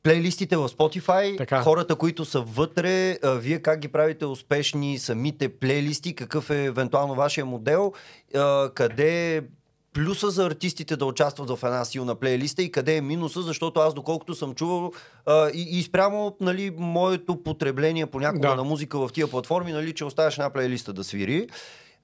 плейлистите в Spotify, Така. хората, които са вътре, а, вие как ги правите успешни самите плейлисти, какъв е евентуално вашия модел, а, къде плюса за артистите да участват в една силна плейлиста и къде е минуса, защото аз доколкото съм чувал а, и, и спрямо нали, моето потребление понякога Да. на музика в тия платформи, нали, че оставяш една плейлиста да свири.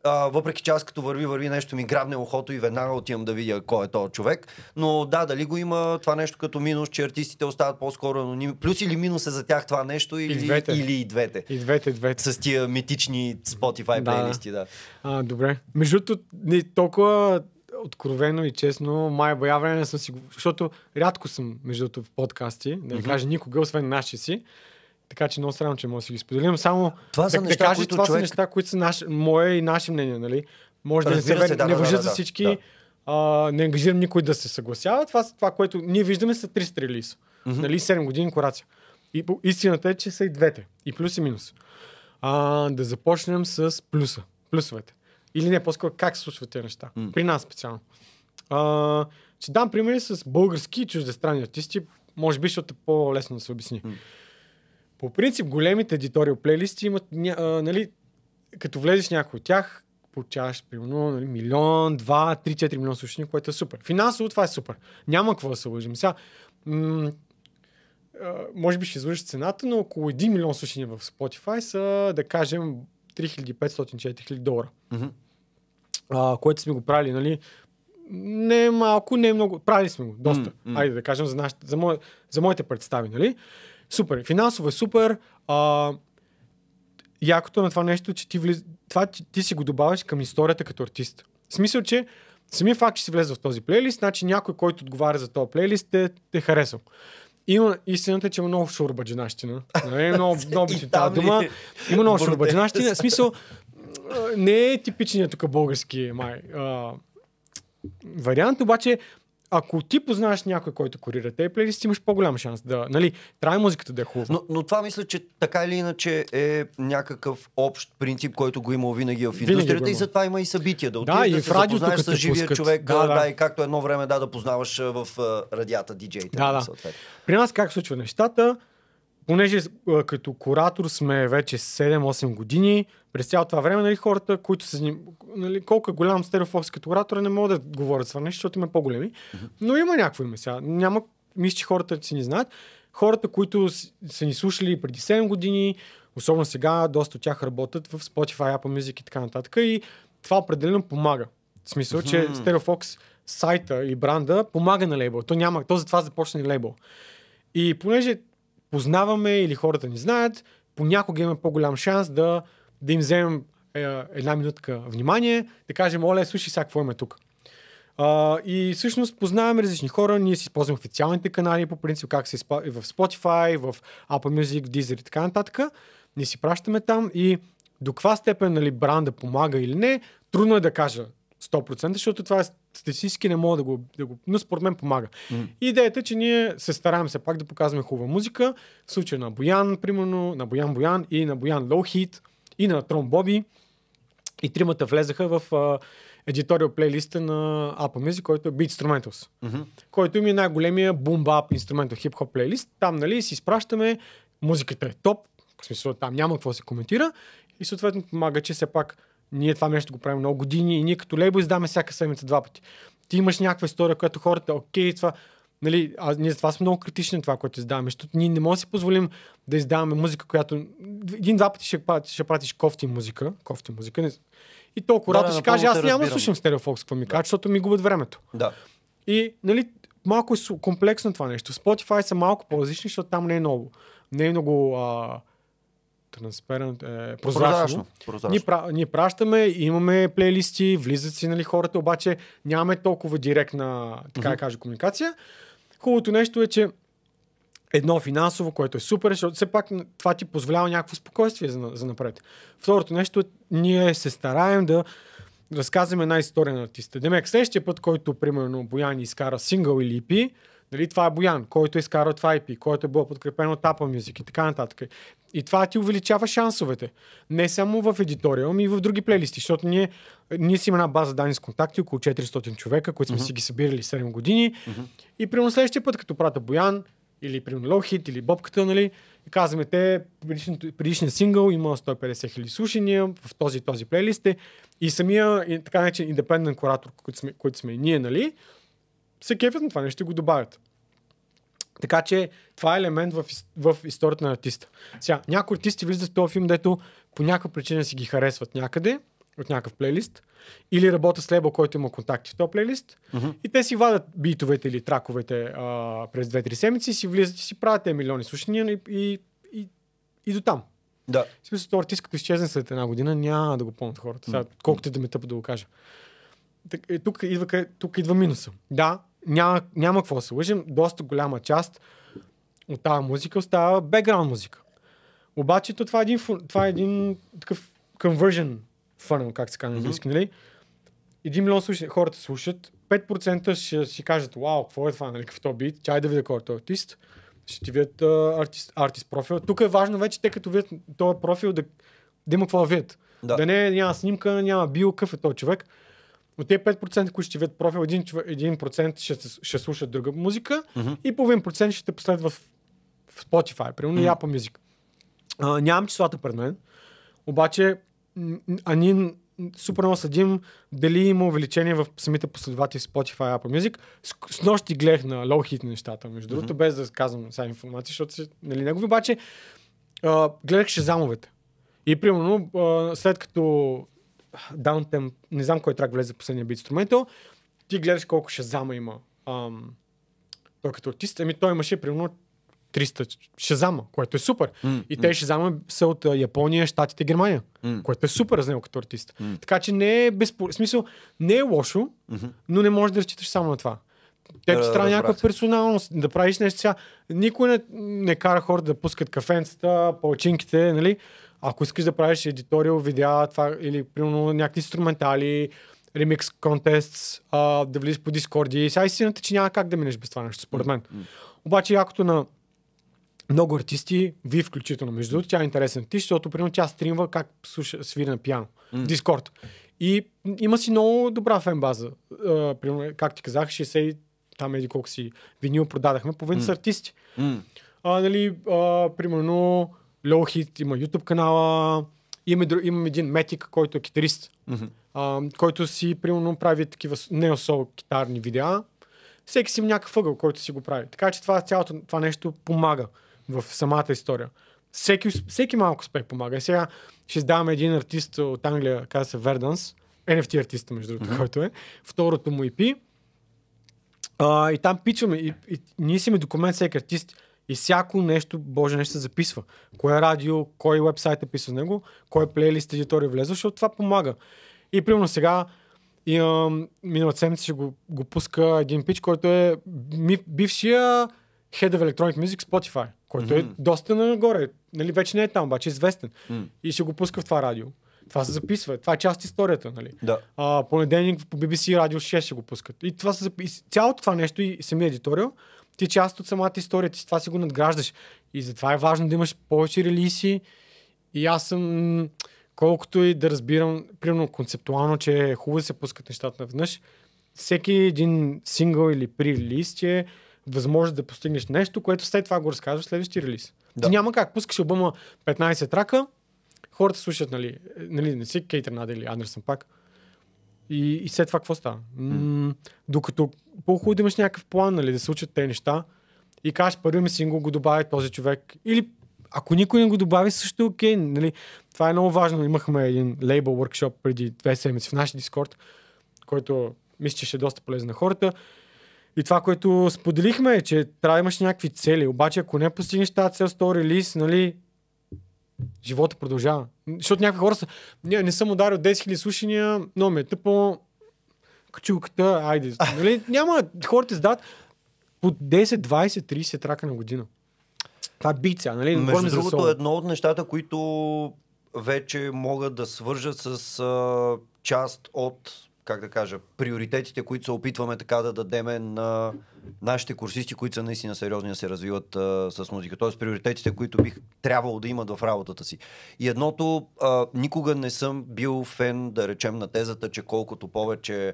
А, въпреки че аз като върви, върви нещо ми грабне ухото и веднага отивам да видя кой е този човек. Но да, дали го има това нещо като минус, че артистите остават по-скоро анонимни. Плюс или минус е за тях това нещо или, двете. или и двете. И двете, и двете. С тия митични Spotify Да. плейлисти, да. А, добре. Между другото, толкова откровено и честно, май бая време съм си. Защото рядко съм, между в подкасти, да не кажа никога, освен наши си. Така че много срам, че мога да си ги споделим. Само Това са да, неща, да кажа, това са човек- неща, които са наше, мое и наше мнение, нали? Може да не, се, Разбира да, не да, въжат да, за всички. да. А, не ангажирам никой да се съгласява. Това, са- това което ние виждаме са 300 релиза. Нали, 7 години корация. И истината е, че са и двете. И плюс и минус. А, да започнем с плюса. Плюсовете. Или не, по-скоро как се случват тези неща. При нас специално. А, ще дам примери с български и чуждестранни артисти. Може би, защото е по-лесно да се обясни. По принцип, големите едиториал плейлисти имат, а, нали, като влезеш някой от тях, получаваш примерно нали, милион, два, три, четири милиона слушания, което е супер. Финансово това е супер. Няма какво да се лъжим. Сега, м- може би ще излъжа цената, но около 1 милион слушания в Spotify са, да кажем, 3500-4000 долара. Мгм. А, което сме го правили, нали, не е малко, не е много. Правили сме го, доста. М, м. Айде да кажем за, нашите, за, мое, за моите представи, нали? Супер. Финансово е супер. А, якото на това нещо, че ти, влиз... това, че ти си го добавяш към историята като артист. В смисъл, че самия факт, че си влезе в този плейлист, значи някой, който отговаря за този плейлист, те, те харесал. Има, истината е, че има много шурбаджанащина. Нали? Много, много там тази дума. Има много са. В смисъл, не е типичният тук български май. А, вариант, обаче ако ти познаваш някой, който корира тези плейлисти, имаш по-голям шанс да, нали, трябва музиката да е хубава. Но, но това мисля, че така или иначе е някакъв общ принцип, който го има винаги в Винаги индустрията го и затова има и събития. Да, Да, и да в се като с живия пускат. човек, Да, да, да. и както едно време да, да познаваш в радията диджеите. Да, да. съответно. При нас как случва нещата? Понеже а, като куратор сме вече 7-8 години, през цялото това време, нали, хората, които заним... нали, колко е голям стереофокс като куратор, не могат да говорят с това нещо, защото има по-големи. Но има някакво име сега. Няма, мисля, че хората си не знаят. Хората, които са ни слушали преди 7 години, особено сега, доста от тях работят в Spotify, Apple Music и така нататък. И това определено помага. В смисъл, че. Stereofox сайта и бранда помага на лейбъл. То няма, то затова започна и лейбъл. И понеже познаваме или хората ни знаят, понякога има по-голям шанс да, да им вземем е, една минутка внимание, да кажем, оле, слушай сега какво има тук. А, и всъщност познаваме различни хора, ние си използваме официалните канали, по принцип как се изпа... в Spotify, в Apple Music, в Deezer и така нататък. Ние си пращаме там и до каква степен нали, бранда помага или не, трудно е да кажа 100%, защото това е статистически не мога да го, да го... Но според мен помага. И идеята е, че ние се стараем все пак да показваме хубава музика. В случая на Боян, примерно, на Боян Боян и на Боян Лоухит и на Трон Боби. И тримата влезаха в а, едиториал плейлиста на Apple Music, който е Beat Instrumentals Мгм. който ми е най-големия бум-бап инструментал хип-хоп плейлист. Там, нали, си изпращаме, музиката е топ, в смисъл там няма какво се коментира и съответно помага, че все пак ние това нещо го правим много години и ние като лейбъл издаваме всяка седмица два пъти. Ти имаш някаква история, която хората, окей, това, нали, а ние за това сме много критични на това, което издаваме, защото ние не можем да си позволим да издаваме музика, която един-два пъти ще, пратиш- ще пратиш кофти музика, кофти музика, не... и толкова Да, да, да, ще каже, аз няма да слушам стереофокс, какво ми кажа, защото ми губят времето. Да. И, нали, малко е комплексно това нещо. Spotify са малко по-различни, защото там не е много. Не е много а, транспарент, е, прозрачно. Прозрачно. Ние, пра, ние пращаме, имаме плейлисти, влизат си нали, хората, обаче нямаме толкова директна, така да кажа, комуникация. Хубавото нещо е, че едно финансово, което е супер, защото все пак това ти позволява някакво спокойствие за, за напред. Второто нещо е, ние се стараем да разказваме една история на артиста. Демек, следващия път, който, примерно, Боян изкара сингъл или EP, нали, това е Боян, който е изкарал това EP, който е бил подкрепен от Apple Music и така нататък. И това ти увеличава шансовете. Не само в едиториал, ами и в други плейлисти, защото ние, ние си имаме една база данни с контакти, около 400 човека, които сме си ги събирали 7 години. И примерно следващия път, като прата Боян, или примерно Лохит, или Бобката, нали, и казваме те, предишният, сингъл има 150 хиляди слушания в този и този плейлист е. И самия, и така наречен индепендент куратор, който сме, който сме и ние, нали, се кефят на това нещо и го добавят. Така че това е елемент в, в историята на артиста. Сега, някои артисти влизат в този филм, дето по някаква причина си ги харесват някъде, от някакъв плейлист, или работят с лейбъл, който има контакти в този плейлист, Мгм. и те си вадят битовете или траковете а, през 2-3 седмици, си влизат и си правят те милиони слушания и, и, и, и до там. Да. В смисъл, този артист, като изчезне след една година, няма да го помнят хората. Сега, колкото да ме тъпа да го кажа. Е, тук, идва, тук идва минуса. Да, няма, няма какво да се лъжим. Доста голяма част от тази музика остава бекграунд музика. Обаче то това е един, това е един такъв conversion funnel, как се казва на английски, нали? Един милион слушат, хората слушат, 5% ще си кажат, вау, какво е това, нали, какъв то бит, чай да видя кой е този артист. Ще ти видят uh, артист, артист профил. Тук е важно вече, те като видят този профил, да, да има какво да видят. Да. Да не няма снимка, няма био, какъв е този човек. От тези 5%, които ще видят профил, 1%, 1% ще, ще слушат друга музика Мгм. и половин процент ще те последва в, в Spotify, примерно Мгм. Apple Music. А, нямам числата пред мен, обаче а ние супер много съдим дали има увеличение в самите последователи Spotify Apple Music. С, с нощи гледах на low hit нещата, между другото, без да казвам сега информация, защото си, нали, негови, обаче а, гледах шазамовете. И примерно, а, след като Downtime, не знам кой трак влезе в последния бит инструментал, ти гледаш колко шазама има ам, той като артист, ами той имаше примерно 300 шазама, което е супер. М, И те шазама са от Япония, Штатите, Германия, м. което е супер за него като артист. М. Така че не е безпо... смисъл, не е лошо, Мгм. но не можеш да разчиташ само на това. Те Е, ти трябва някаква персоналност, да правиш нещо сега. Никой не, не кара хората да пускат кафенцата, палачинките, нали? Ако искаш да правиш едиториал, видеа, това, или примерно някакви инструментали, ремикс контест, да влизаш по дискорди. Сега истината, е, че няма как да минеш без това нещо, според мен. Обаче якото на много артисти, вие включително, между другото, тя е интересен артист, защото примерно тя стримва как слуша, свири на пиано. Mm. Дискорд. И има си много добра фен база. А, примерно, как ти казах, 60 там еди колко си винил продадахме, половина mm. са артисти. М. А, нали, а, примерно, Low Hit има YouTube канала, имаме, дру- имаме един Метик, който е китарист, Мгм. а, който си, примерно, прави такива с- неосол китарни видеа. Всеки си има някакъв ъгъл, който си го прави. Така че това, цялото това нещо помага в самата история. Всеки, всеки малко успех помага. И сега ще издаваме един артист от Англия, казва се Верданс, NFT артиста, между другото, mm-hmm. който е. Второто му EP. А, и там пичваме. И, и, ние си имаме документ всеки артист. И всяко нещо, боже, нещо се записва. Кое радио, кой вебсайт е писал него, кой плейлист едитор е влезъл, защото това помага. И примерно сега имам, миналата седмица ще го, го пуска един пич, който е ми, бившия Head of Electronic Music Spotify, който е Мгм. доста нагоре. Нали, вече не е там, обаче е известен. М. И ще го пуска в това радио. Това се записва. Това е част от историята, нали? Да. А, понеделник по BBC Радио 6 ще го пускат. И това се запис... цялото това нещо и самия едиториал, ти част от самата история, ти с това си го надграждаш. И затова е важно да имаш повече релиси. И аз съм, колкото и да разбирам, примерно концептуално, че е хубаво да се пускат нещата наведнъж, всеки един сингъл или при-релиз ти е възможност да постигнеш нещо, което след това го разказваш в следващия релиз. Да. Ти няма как. Пускаш албума 15 трака, хората слушат, нали, нали не си Кейтър Наде или Андерсън пак. И, и след това какво става? М- докато по-хубаво да имаш някакъв план, нали, да се случат тези неща и кажеш, първи ми сингъл го добави този човек. Или ако никой не го добави, също е окей. Нали? Това е много важно. Имахме един лейбъл workshop преди две седмици в нашия Дискорд, който мисля, че ще е доста полезен на хората. И това, което споделихме е, че трябва да имаш някакви цели. Обаче, ако не постигнеш тази цел с релиз, нали, живота продължава. Защото някакви хора са, не, не съм ударил 10 000 слушания, но ме е тъпо, качулката, айде. Нали? Няма, хората издават по 10, 20, 30 трака на година. Това е бица, нали? Между другото, едно от нещата, които вече могат да свържат с а, част от, как да кажа, приоритетите, които се опитваме така да дадеме на нашите курсисти, които са наистина сериозни да се развиват а, с музика. Тоест приоритетите, които бих трябвало да имат в работата си. И едното, а, никога не съм бил фен, да речем, на тезата, че колкото повече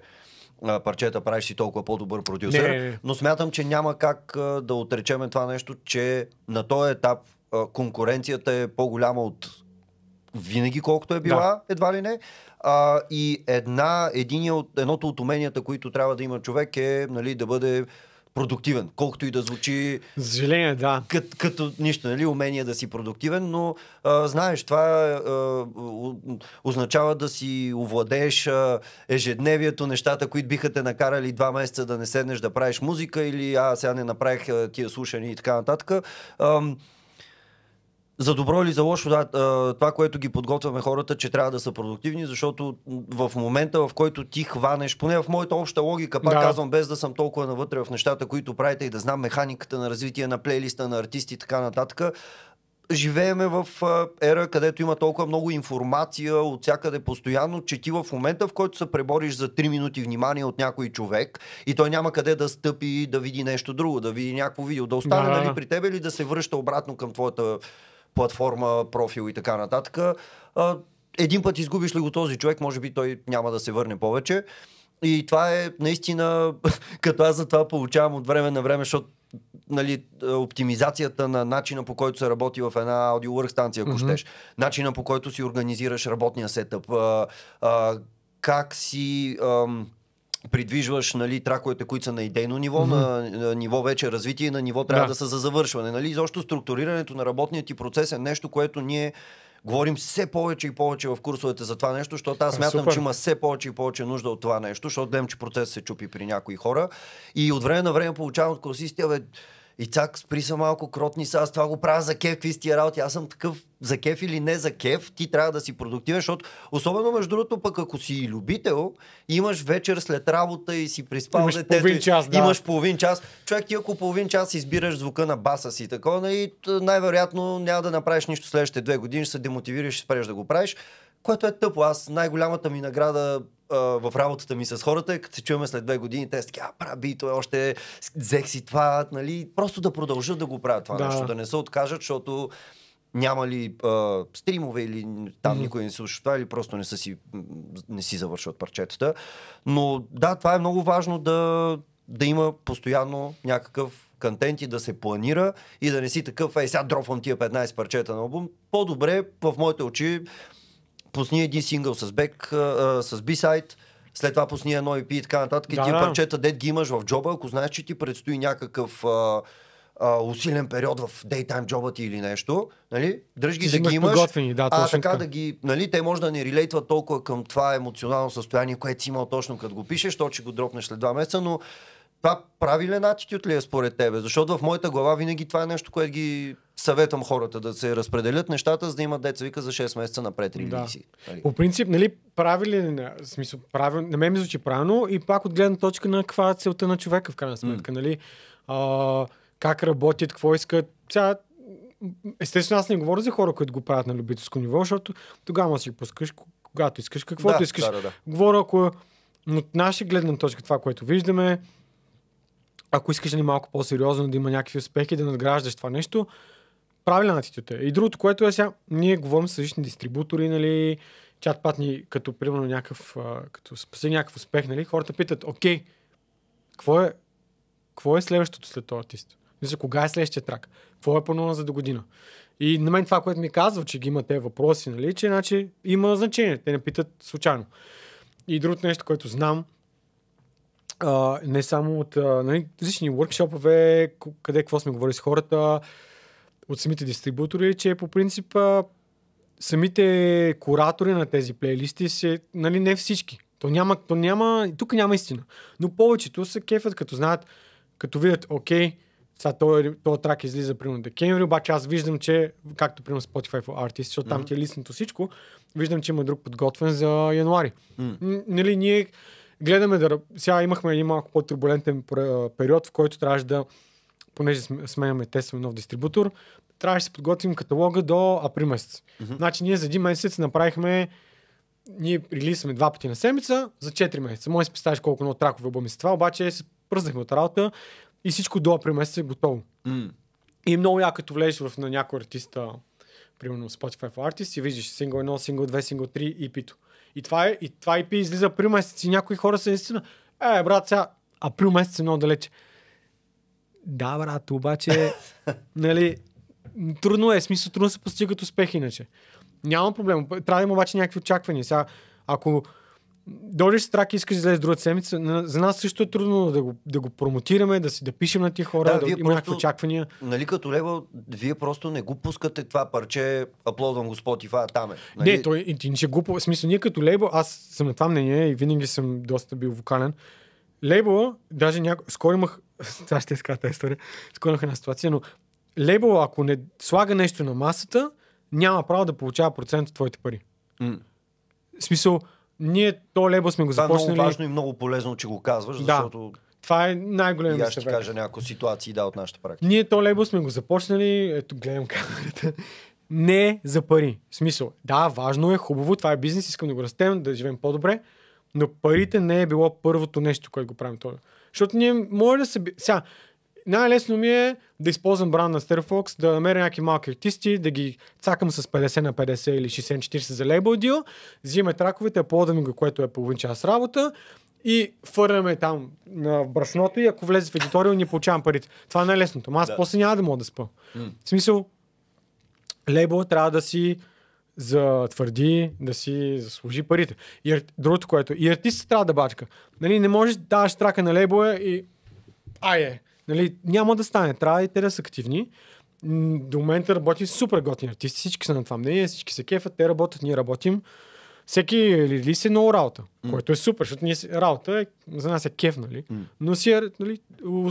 а, парчета правиш си толкова по-добър продюсер. Не, не, не. Но смятам, че няма как а, да отречеме това нещо, че на този етап а, конкуренцията е по-голяма от винаги колкото е била, да. едва ли не. А, и една, единия от, едното от уменията, които трябва да има човек е нали, да бъде продуктивен. Колкото и да звучи За съжаление, да. кът, като нищо, нали, умение да си продуктивен, но а, знаеш, това а, означава да си овладееш а, ежедневието, нещата, които биха те накарали два месеца да не седнеш да правиш музика или а, сега не направих а, тия слушания и така нататък. Ам, за добро или за лошо, да, това, което ги подготвяме хората, че трябва да са продуктивни, защото в момента, в който ти хванеш, поне в моята обща логика, пак Да. казвам, без да съм толкова навътре в нещата, които правите и да знам механиката на развитие на плейлиста на артисти и така нататък, живееме в ера, където има толкова много информация от всякъде постоянно, че ти в момента, в който се пребориш за 3 минути внимание от някой човек и той няма къде да стъпи да види нещо друго, да види някакво видео, да остане Да. нали, при тебе или да се връща обратно към твоята платформа, профил и така нататък. А, един път изгубиш ли го този човек, може би той няма да се върне повече. И това е наистина, като аз за това получавам от време на време, защото нали, оптимизацията на начина по който се работи в една аудио станция, ако Мгм. щеш, начина по който си организираш работния сетъп, а, а, как си ам, придвижваш нали, траковете, които са на идейно ниво, Мгм. на, на ниво вече развитие на ниво трябва да, Да. са за завършване. Нали? Изобщо структурирането на работния ти процес е нещо, което ние говорим все повече и повече в курсовете за това нещо, защото аз А, смятам, че има все повече и повече нужда от това нещо, защото гледам, че процесът се чупи при някои хора. И от време на време получавам от курсисти, бе, и цак, спри са малко кротни са, аз това го правя за кеф, какви тия работи, аз съм такъв за кеф или не за кеф, ти трябва да си продуктивен, защото особено между другото пък ако си любител, имаш вечер след работа и си приспал Имаш детето, половин час, да. имаш половин час. Човек ти ако половин час избираш звука на баса си, такова, и най-вероятно няма да направиш нищо следващите две години, ще се демотивираш и спреш да го правиш. Което е тъпо. Аз най-голямата ми награда а, в работата ми с хората е като се чуваме след две години, те са така, а, прави, той още взех си това, нали, просто да продължат да го правят това Да. нещо, да не се откажат, защото няма ли а, стримове или там никой не слуша това или просто не, са си, не си завършват парчетата. Но да, това е много важно да, да има постоянно някакъв контент и да се планира и да не си такъв, ей сега дропвам тия 15 парчета на албум. По-добре в моите очи пусни един сингъл с бек, с бисайд, след това пусни едно EP и така нататък. И Да, тия да. парчета, дет ги имаш в джоба, ако знаеш, че ти предстои някакъв а, а, усилен период в дейтайм джоба ти или нещо, нали? Дръж ги да ги имаш. подготвени, да, а така да ги, нали, те може да не релейтват толкова към това емоционално състояние, което си имал точно като го пишеш, то ще го дропнеш след два месеца, но това правилен атитюд ли е според тебе? Защото в моята глава винаги това е нещо, което ги съветвам хората да се разпределят нещата, за да имат деца вика за 6 месеца напред Да. релизи. Нали? По принцип, нали, правилен, смисъл, правил, на мен ми звучи правилно и пак от гледна точка на каква е целта на човека, в крайна сметка, нали, а, как работят, какво искат. Сега, естествено, аз не говоря за хора, които го правят на любителско ниво, защото тогава да си пускаш, ко- когато искаш, каквото да, искаш. Да, да, да. Говоря, ако от наша гледна точка, това, което виждаме, ако искаш нали, малко по-сериозно да има някакви успехи, да надграждаш това нещо, правилен атитюд е. И другото, което е сега, ние говорим с различни дистрибутори, нали, чат ни, като примерно някакъв, като постигне някакъв успех, нали, хората питат, окей, какво е, какво е следващото след този артист? Мисля, кога е следващия трак? Какво е планувано за до година? И на мен това, което ми казва, че ги има те въпроси, нали, че значи, има значение. Те не питат случайно. И другото нещо, което знам, а, не само от а, нали, различни workshoпове, къде какво сме говорили с хората, от самите дистрибутори, че по принцип а, самите куратори на тези плейлисти се, нали, не всички. То няма, то няма, тук няма истина. Но повечето се кефят, като знаят, като видят, окей, сега този, този трак излиза примерно декември, обаче аз виждам, че, както примерно Spotify for Artists, защото там Мгм. ти е листното всичко, виждам, че има друг подготвен за януари. М. Н- Нали, ние гледаме да... Сега имахме един малко по-турбулентен период, в който трябваше да, понеже сме- сменяме, тестваме нов дистрибутор, трябваше да се подготвим каталога до април месец. Мгм. Значи ние за един месец направихме ние релизваме два пъти на седмица за 4 месеца. Може да си представиш колко много тракове албуми са това, обаче се пръзнахме от работа и всичко до април месец е готово. М. И е много яко, като влезеш в на някой артиста, примерно Spotify for Artists и виждаш сингъл 1, сингъл 2, сингъл 3 и EP-то. И това, е, и това EP излиза април месец и някои хора са наистина, е, брат, сега април месец е много далече. Да, брат, обаче, нали, трудно е, смисъл, трудно се постигат успехи иначе. Няма проблем. Трябва да има обаче някакви очаквания. Сега, ако дойдеш с трак и искаш да излезеш другата седмица, за нас също е трудно да го, да го промотираме, да си да пишем на тия хора, Да, да, има някакви очаквания. Нали като лево, вие просто не го пускате това парче, аплодвам го Spotify, там е. Нали? Не, той и ти не ще глупо. В смисъл, ние като лейбъл, аз съм на това мнение и винаги съм доста бил вокален. Лейбъл, даже няко... скоро имах, сега ще изкажа тази история, скоро имах една ситуация, но лейбъл, ако не слага нещо на масата, няма право да получава процент от твоите пари. М. В смисъл, ние то лейбъл сме го Това е много започнали. важно и много полезно, че го казваш, Да. защото Това е най-големият аз ще кажа някои ситуации да, от нашата практика. Ние то лейбъл сме го започнали, ето гледам камерата, не за пари. В смисъл, да, важно е, хубаво, това е бизнес, искам да го растем, да живеем по-добре, но парите не е било първото нещо, което го правим това. Защото ние може да се... Сега, най-лесно ми е да използвам бранд на Sтерfox, да намеря някакви малки артисти, да ги цакам с 50 на 50 или 60 на 40 за лейбъл дил, взимаме траковете, аплодаме го, което е половин час работа и фърляме там на брашното и ако влезе в едиториал, ни получавам парите. Това е най-лесното. Аз Да. после няма да мога да спа. М. В смисъл, лейбъл трябва да си затвърди, да си заслужи парите. И другото, което и артистът трябва да бачка. Нали, не можеш да даваш трака на лейбъла и ай Нали, няма да стане. Трябва и те да са активни. До момента работи супер готини артисти. Всички са на това мнение, всички се кефят, те работят, ние работим. Всеки релиз е много работа, М. което е супер, защото ние работа е, за нас е кеф, нали? М. Но си е нали,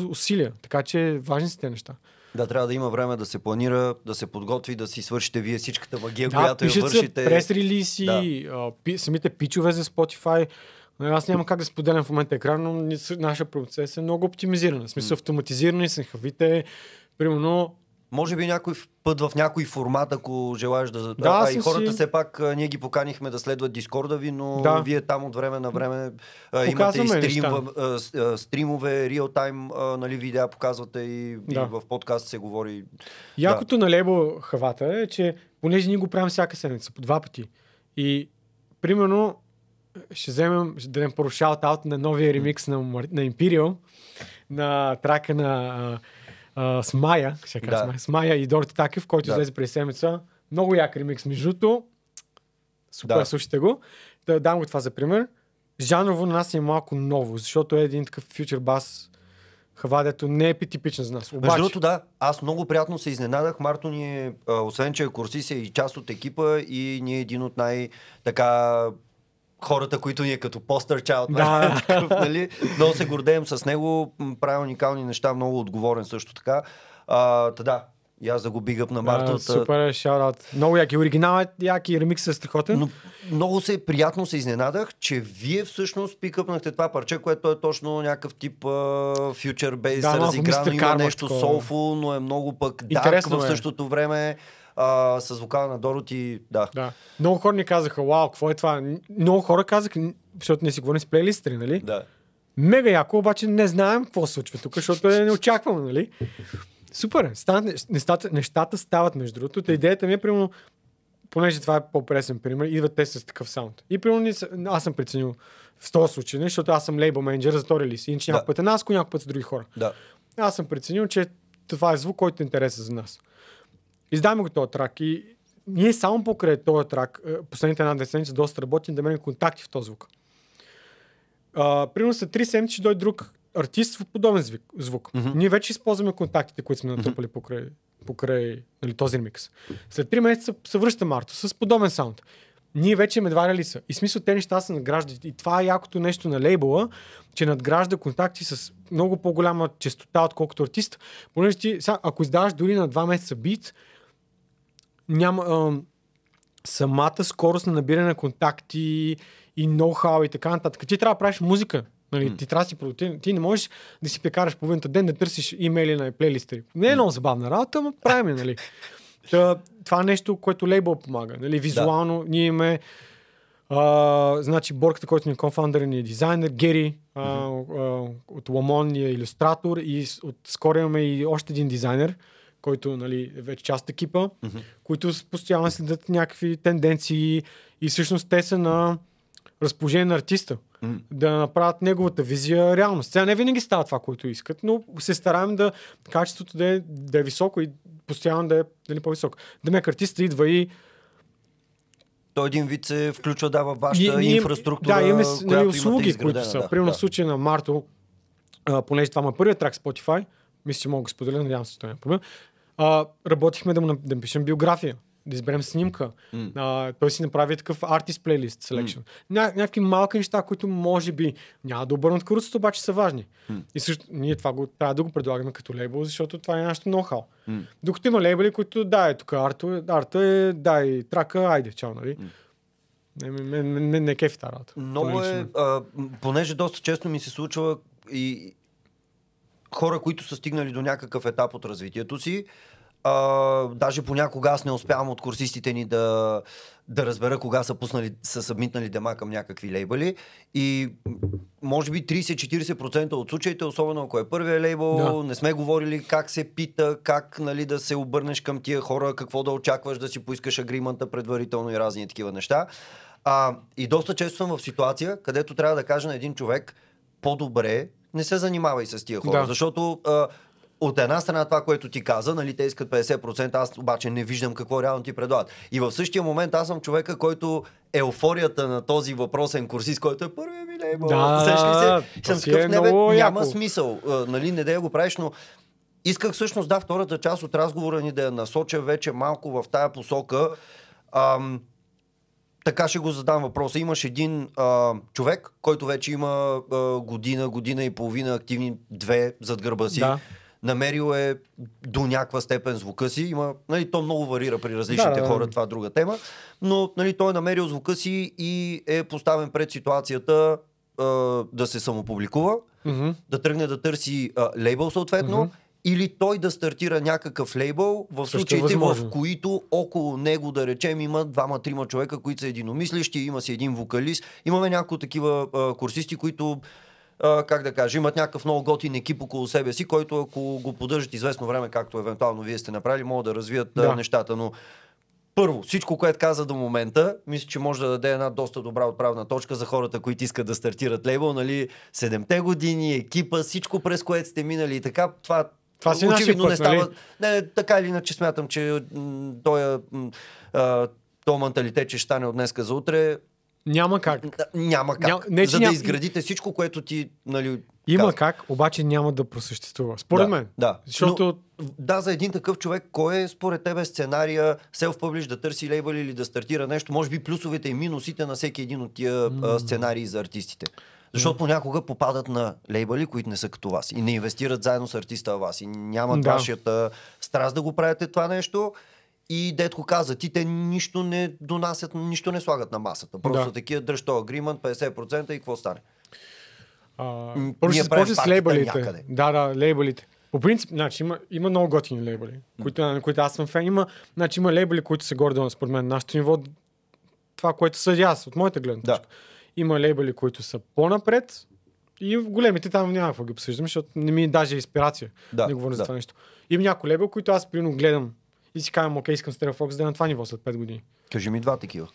усилия, така че важни са те неща. Да, трябва да има време да се планира, да се подготви, да си свършите вие всичката магия, Да, която я вършите. Да. а, пи, самите пичове за Spotify. Нали, Аз няма как да споделям в момента екран, но наша процес е много оптимизирана. В смисъл автоматизирани са хавите. Примерно, Може би някой път в някой формат, ако желаеш да... Да, а, и хората си- все пак, ние ги поканихме да следват Дискорда ви, но Да. вие там от време на време а, имате и стрим, а, стримове, реал тайм, а, нали, видеа показвате и, и Да. в подкаст се говори. Якото на лейбъл хавата е, че понеже ние го правим всяка седмица, по два пъти. И примерно ще вземем, ще дадем първо шаут-аут на новия ремикс на, на Imperial, на трака на а, Смая, ще кажа Да. Смая, Смая и Дорти Такев, който Да. излезе през седмица. Много як ремикс, между другото. Супер, Да. слушайте го. Да дам го това за пример. Жанрово на нас е малко ново, защото е един такъв фьючер бас хава, дето не е типичен за нас. Между Обаче, другото, да, аз много приятно се изненадах. Марто ни е, освен че е курсист, е и част от екипа и ние е един от най- така хората, които ни е като постър чайлд. Да. такъв, нали? Много се гордеем с него, прави уникални неща, много отговорен също така. А, та да, и аз да го бигъп на Марто. А, та- супер, шаут Много яки. Оригинал е яки, ремикс е страхотен. Но много се приятно се изненадах, че вие всъщност пикъпнахте това парче, което е точно някакъв тип фьючер бейс, Да, разиграно, има нещо soulful, но е много пък дарк в е. същото време. А, с вокала на Дороти, да. Да. Много хора ни казаха, вау, какво е това? Много хора казаха, защото не си говорим с плейлистери, нали? да. Мега яко, обаче не знаем какво се случва тук, защото е неочаквано, нали? Супер, е. станат, нещ- нещата, нещата стават между другото. Та идеята ми е, примерно, понеже това е по-пресен пример, идват те с такъв саунд. И примерно аз съм преценил в този случай, нали, защото аз съм лейбъл менеджер за този релиз. Иначе Да. някой път е нас, някой път са други хора. Да. Аз съм преценил, че това е звук, който е интересен за нас. Издаваме го този трак и ние само покрай този трак, е, последните една седмица доста работим да мерим контакти в този звук. А, примерно след 3 седмици ще дойде друг артист в подобен звук. звук. Мгм. Ние вече използваме контактите, които сме натрупали покрай, покрай нали, този ремикс. След 3 месеца се връща Марто с подобен саунд. Ние вече имаме два релиса. И смисъл те неща се надграждат. И това е якото нещо на лейбъла, че надгражда контакти с много по-голяма частота, отколкото артист. Понеже ти, сега, ако издаваш дори на 2 месеца бит, няма ам, самата скорост на набиране на контакти и ноу-хау и така нататък. Ти трябва да правиш музика. Нали, М. Ти трябва да си продуктивен. Ти не можеш да си прекараш половината ден да търсиш имейли на плейлисти. Не е много забавна работа, но правим, нали. Та, това е нещо, което лейбъл помага. Нали, визуално ние имаме а, значи Борката, който ни е конфаундър, ни е дизайнер, Гери а, а, от Ламон ни е иллюстратор и от скоро имаме и още един дизайнер, който нали, е вече част от екипа, които с- постоянно следят някакви тенденции и всъщност те са на разположение на артиста М. да направят неговата визия реалност. Сега не винаги става това, което искат, но се стараем да качеството да е, да е високо и постоянно да е нали, по-високо. Демек артиста идва и Той един вид се включва да, във вашата ние- инфраструктура, Да, имаме нали, услуги, които са. да, Примерно да. в случая на Марто, а, понеже това е първият трак Spotify, мисля, че мога да споделя, надявам се, че това няма проблем. А, работихме да му да напишем биография, да изберем снимка. М. А, той си направи такъв артист плейлист selection. Ня, някакви малки неща, които може би няма да обърнат каруцата, обаче са важни. М. И също ние това го, трябва да го предлагаме като лейбъл, защото това е нашето ноу-хау. М. Докато има лейбъли, които да, е тук арто, арта е, да, и трака, айде, чао, нали? М. Не, не, не, не, не кефи тази работа. Много е, а, понеже доста често ми се случва и хора, които са стигнали до някакъв етап от развитието си, а, даже понякога аз не успявам от курсистите ни да, да разбера кога са пуснали, са събмитнали дема към някакви лейбъли и може би 30-40% от случаите, особено ако е първия лейбъл, Да. не сме говорили как се пита, как нали, да се обърнеш към тия хора, какво да очакваш, да си поискаш агримента предварително и разни такива неща. А, и доста често съм в ситуация, където трябва да кажа на един човек, по-добре не се занимавай с тия хора, Да. защото а, от една страна това, което ти каза, нали, те искат 50%, аз обаче не виждам какво реално ти предлагат. И в същия момент аз съм човека, който еуфорията на този въпросен курсист, който е първият ми лейбъл. Да, ли се? Съм си такъв, е не, бе, няма яко. смисъл. А, нали, не да я го правиш, но исках всъщност, да, втората част от разговора ни да я насоча вече малко в тая посока. Ам, така ще го задам въпроса. Имаш един а, човек, който вече има а, година, година и половина активни, две зад гърба си. Да. Намерил е до някаква степен звука си. Има, нали, то много варира при различните Да, хора, това е друга тема. Но нали, той е намерил звука си и е поставен пред ситуацията а, да се самопубликува, Мгм. да тръгне да търси а, лейбъл съответно Мгм. Или той да стартира някакъв лейбъл в Също е случаите, в възможно. които около него, да речем, има двама-трима човека, които са единомислещи, има си един вокалист. Имаме някои такива а, курсисти, които а, как да кажа, имат някакъв много готин екип около себе си, който ако го поддържат известно време, както евентуално вие сте направили, могат да развият да. Да. нещата. Но първо, всичко, което каза до момента, мисля, че може да даде една доста добра отправна точка за хората, които искат да стартират лейбъл, нали, седемте години, екипа, всичко през което сте минали и така, това Това си е очевидно път, не става. нали? Не, така или иначе смятам, че м, той, м, а, то менталитет, че ще стане от днеска за утре, Няма как. няма как. Няма- не, за да ням- изградите всичко, което ти, нали, Има каза. как, обаче няма да просъществува. Според да, мен. Да. Защото Но, да, за един такъв човек, кой е според тебе сценария self-publish да търси лейбъл или да стартира нещо? Може би плюсовете и минусите на всеки един от тия а, сценарии за артистите. Защото понякога попадат на лейбъли, които не са като вас и не инвестират заедно с артиста вас и нямат Да. вашата страст да го правите това нещо. И детко каза, ти те нищо не донасят, нищо не слагат на масата. Просто Да. такива дръж този агримент, 50% и какво стане? А, първо ще започне с лейбълите. някъде. Да, да, лейбълите. По принцип, значи, има, има много готини лейбъли, които, на които аз съм фен. Има, значи, има лейбъли, които се гордо според мен, нашето ниво, това, което съдя аз, от моята гледна Да. Има лейбъли, които са по-напред и в големите там няма какво ги обсъждам, защото не ми е даже инспирация Да, да говоря за да. това нещо. Има някой лейбъл, които аз примерно гледам и си казвам, окей, искам Stereo Fox да е на това ниво след 5 години. Кажи ми два такива.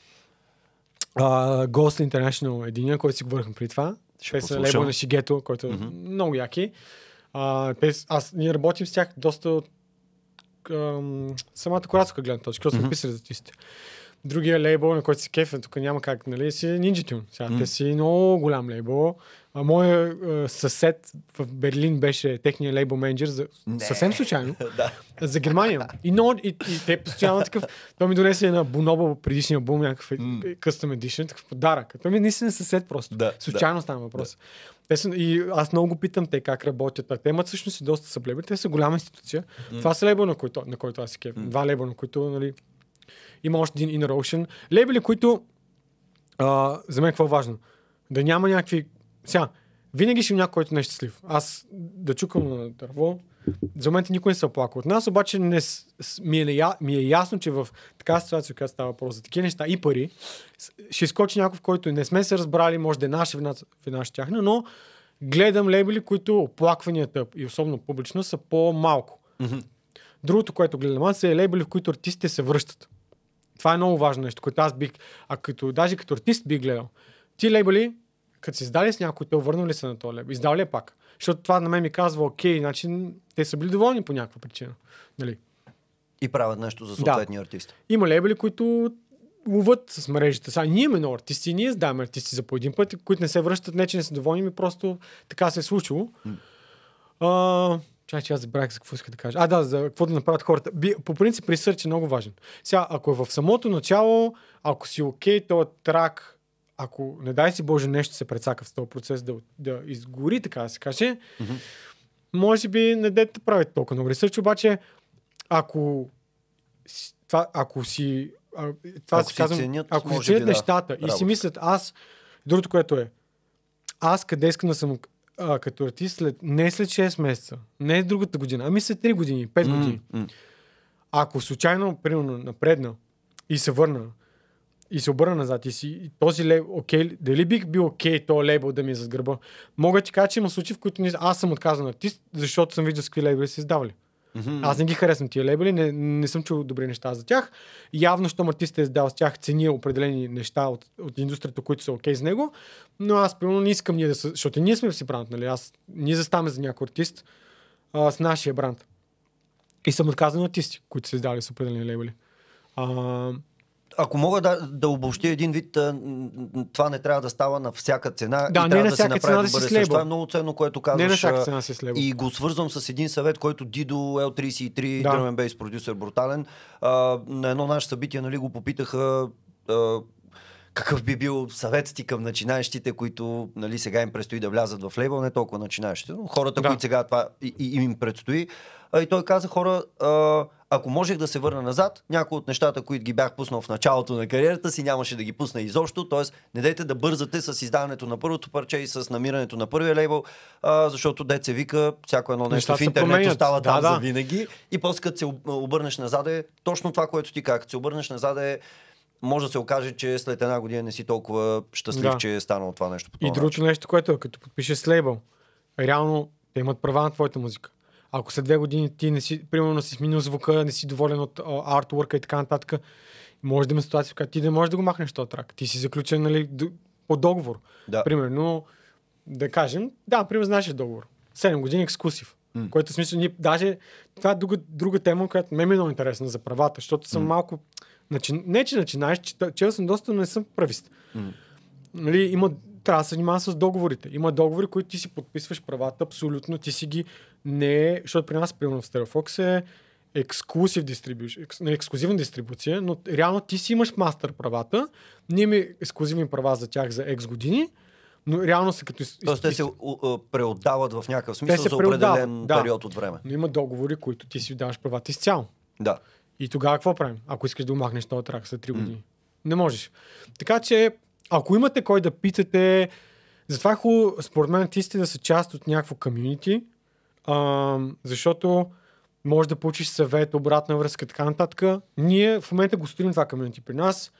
Uh, Ghost International единия, който си говорихме преди това. Ще те са лейбъл на Шигето, който е много яки. Uh, те, с- аз, ние работим с тях доста от ам, самата кураторска гледна точка, защото сме писали за артистите. Другия лейбъл, на който си кефен, тук няма как, нали, си е Ninja Tune. Сега, Те си много голям лейбъл. А моя а, съсед в Берлин беше техния лейбъл менеджер, за, Не. съвсем случайно да. за Германия. И, но, и, и те постоянно такъв. Той ми донесе на Bonobo предишния албум, някакъв mm. custom edition, такъв подарък. Той ми е наистина съсед просто. Да, Случайно става въпрос. Те са, и аз много го питам те как работят. Те имат всъщност и доста съблеби. Те са голяма институция. Mm. Това са лейбъл, на който, на който аз си кеф. Два лейбъл, на които нали, има още един Inner Ocean. Лейбели, които а, за мен какво е важно? Да няма някакви... Сега, винаги ще има някой, който не е щастлив. Аз да чукам на дърво, за момента никой не се оплака от нас, обаче не, ми, е, ми е ясно, че в такава ситуация, която става въпрос за такива неща и пари, ще изкочи някой, в който не сме се разбрали, може да е наша вина, вина ще тяхна, но гледам лейбели, които оплакванията и особено публично са по-малко. Другото, което гледам аз е лейбели, в които артистите се връщат. Това е много важно нещо, което аз бих, а като, даже като артист бих гледал. Ти лейбъли, като си издали с някой, те върнали се на този лейбъл. Издал ли е пак? Защото това на мен ми казва, окей, значи те са били доволни по някаква причина. Нали? И правят нещо за съответния артист. Има лейбъли, които ловат с мрежите. Сега ние имаме много артисти, ние издаваме артисти за по един път, които не се връщат, не че не са доволни, ми просто така се е случило. А, чай, че аз забравях за какво иска да кажа. А, да, за какво да направят хората. Би, по принцип, ресърч е много важен. Сега, ако е в самото начало, ако си окей, то трак, ако не дай си Боже нещо се прецака в този процес да, да изгори, така да се каже, може би не дете да правите толкова много ресърч, обаче ако това, ако си а, това Ако си казвам, ценят, ако си ценят би, да, нещата и си мислят аз, другото, което е, аз къде искам да съм а, като артист след, не след 6 месеца, не другата година, ами след 3 години, 5 години. м. Ако случайно, примерно, напредна и се върна и се обърна назад и си и този лейбъл, окей, дали бих бил окей този лейбъл да ми е зад гърба? Мога ти кажа, че има случаи, в които не- аз съм отказан артист, защото съм виждал с какви лейбъли са издавали. Аз не ги харесвам тия лейбъли, не, не съм чул добри неща за тях. Явно, щом артистът е издал с тях, цени определени неща от, от индустрията, които са окей с него, но аз примерно не искам ние да са, защото ние сме си бранд, нали? Аз, ние заставаме за някой артист а, с нашия бранд. И съм отказан от артисти, които са издали с определени лейбъли. А, Ако мога да, да обобщя един вид, това не трябва да става на всяка цена. Да, и не трябва на да се цена да си добър с ресърч. лейбъл. Това е много ценно, което казваш. не на всяка цена си с лейбъл. И го свързвам с един съвет, който Дидо L33, Да. Drum Bass продюсер брутален, а, на едно наше събитие нали, го попитаха а, какъв би бил съвет ти към начинаещите, които нали, сега им предстои да влязат в лейбъл, не толкова начинаещите, но хората, Да. които сега това и, и, им предстои. А, и той каза хора, а, ако можех да се върна назад, някои от нещата, които ги бях пуснал в началото на кариерата си, нямаше да ги пусна изобщо. Тоест, не дайте да бързате с издаването на първото парче и с намирането на първия лейбъл, а, защото деца вика, всяко едно нещо Нещата в интернет остава Да, там да. за винаги. И после като се об- обърнеш назад е точно това, което ти казах. Като се обърнеш назад е може да се окаже, че след една година не си толкова щастлив, Да. че е станало това нещо. По И другото нещо, което е, като подпишеш с лейбъл, реално те имат права на твоята музика. Ако след две години ти не си, примерно си сменил звука, не си доволен от артворка и така нататък, може да има ситуация, в която ти не можеш да го махнеш този трак. Ти си заключен нали, по договор. Да. Примерно, да кажем, да, примерно с нашия договор. 7 години ексклюзив. М. Което смисъл, ние даже това е друга, друга тема, която ме е много интересна за правата, защото съм малко. Начи... Не, че начинаеш, че, че съм доста, но не съм правист. М. Нали, има, трябва да се занимава с договорите. Има договори, които ти си подписваш правата, абсолютно ти си ги не, защото при нас, примерно в StereoFox е ексклюзив дистрибуция, екс, не, ексклюзивна дистрибуция, но реално ти си имаш мастер правата, ние имаме ексклюзивни права за тях за X години, но реално са като... Тоест те се преотдават в някакъв смисъл се за определен да. период от време. Но има договори, които ти си даваш правата изцяло. Да. И тогава какво правим, ако искаш да го махнеш този трак след 3 години? Не можеш. Така че, ако имате кой да питате, затова е хубаво, според мен, артистите да са част от някакво комюнити, ам, защото може да получиш съвет, обратна връзка, така нататък. Ние в момента го строим това комюнити при нас.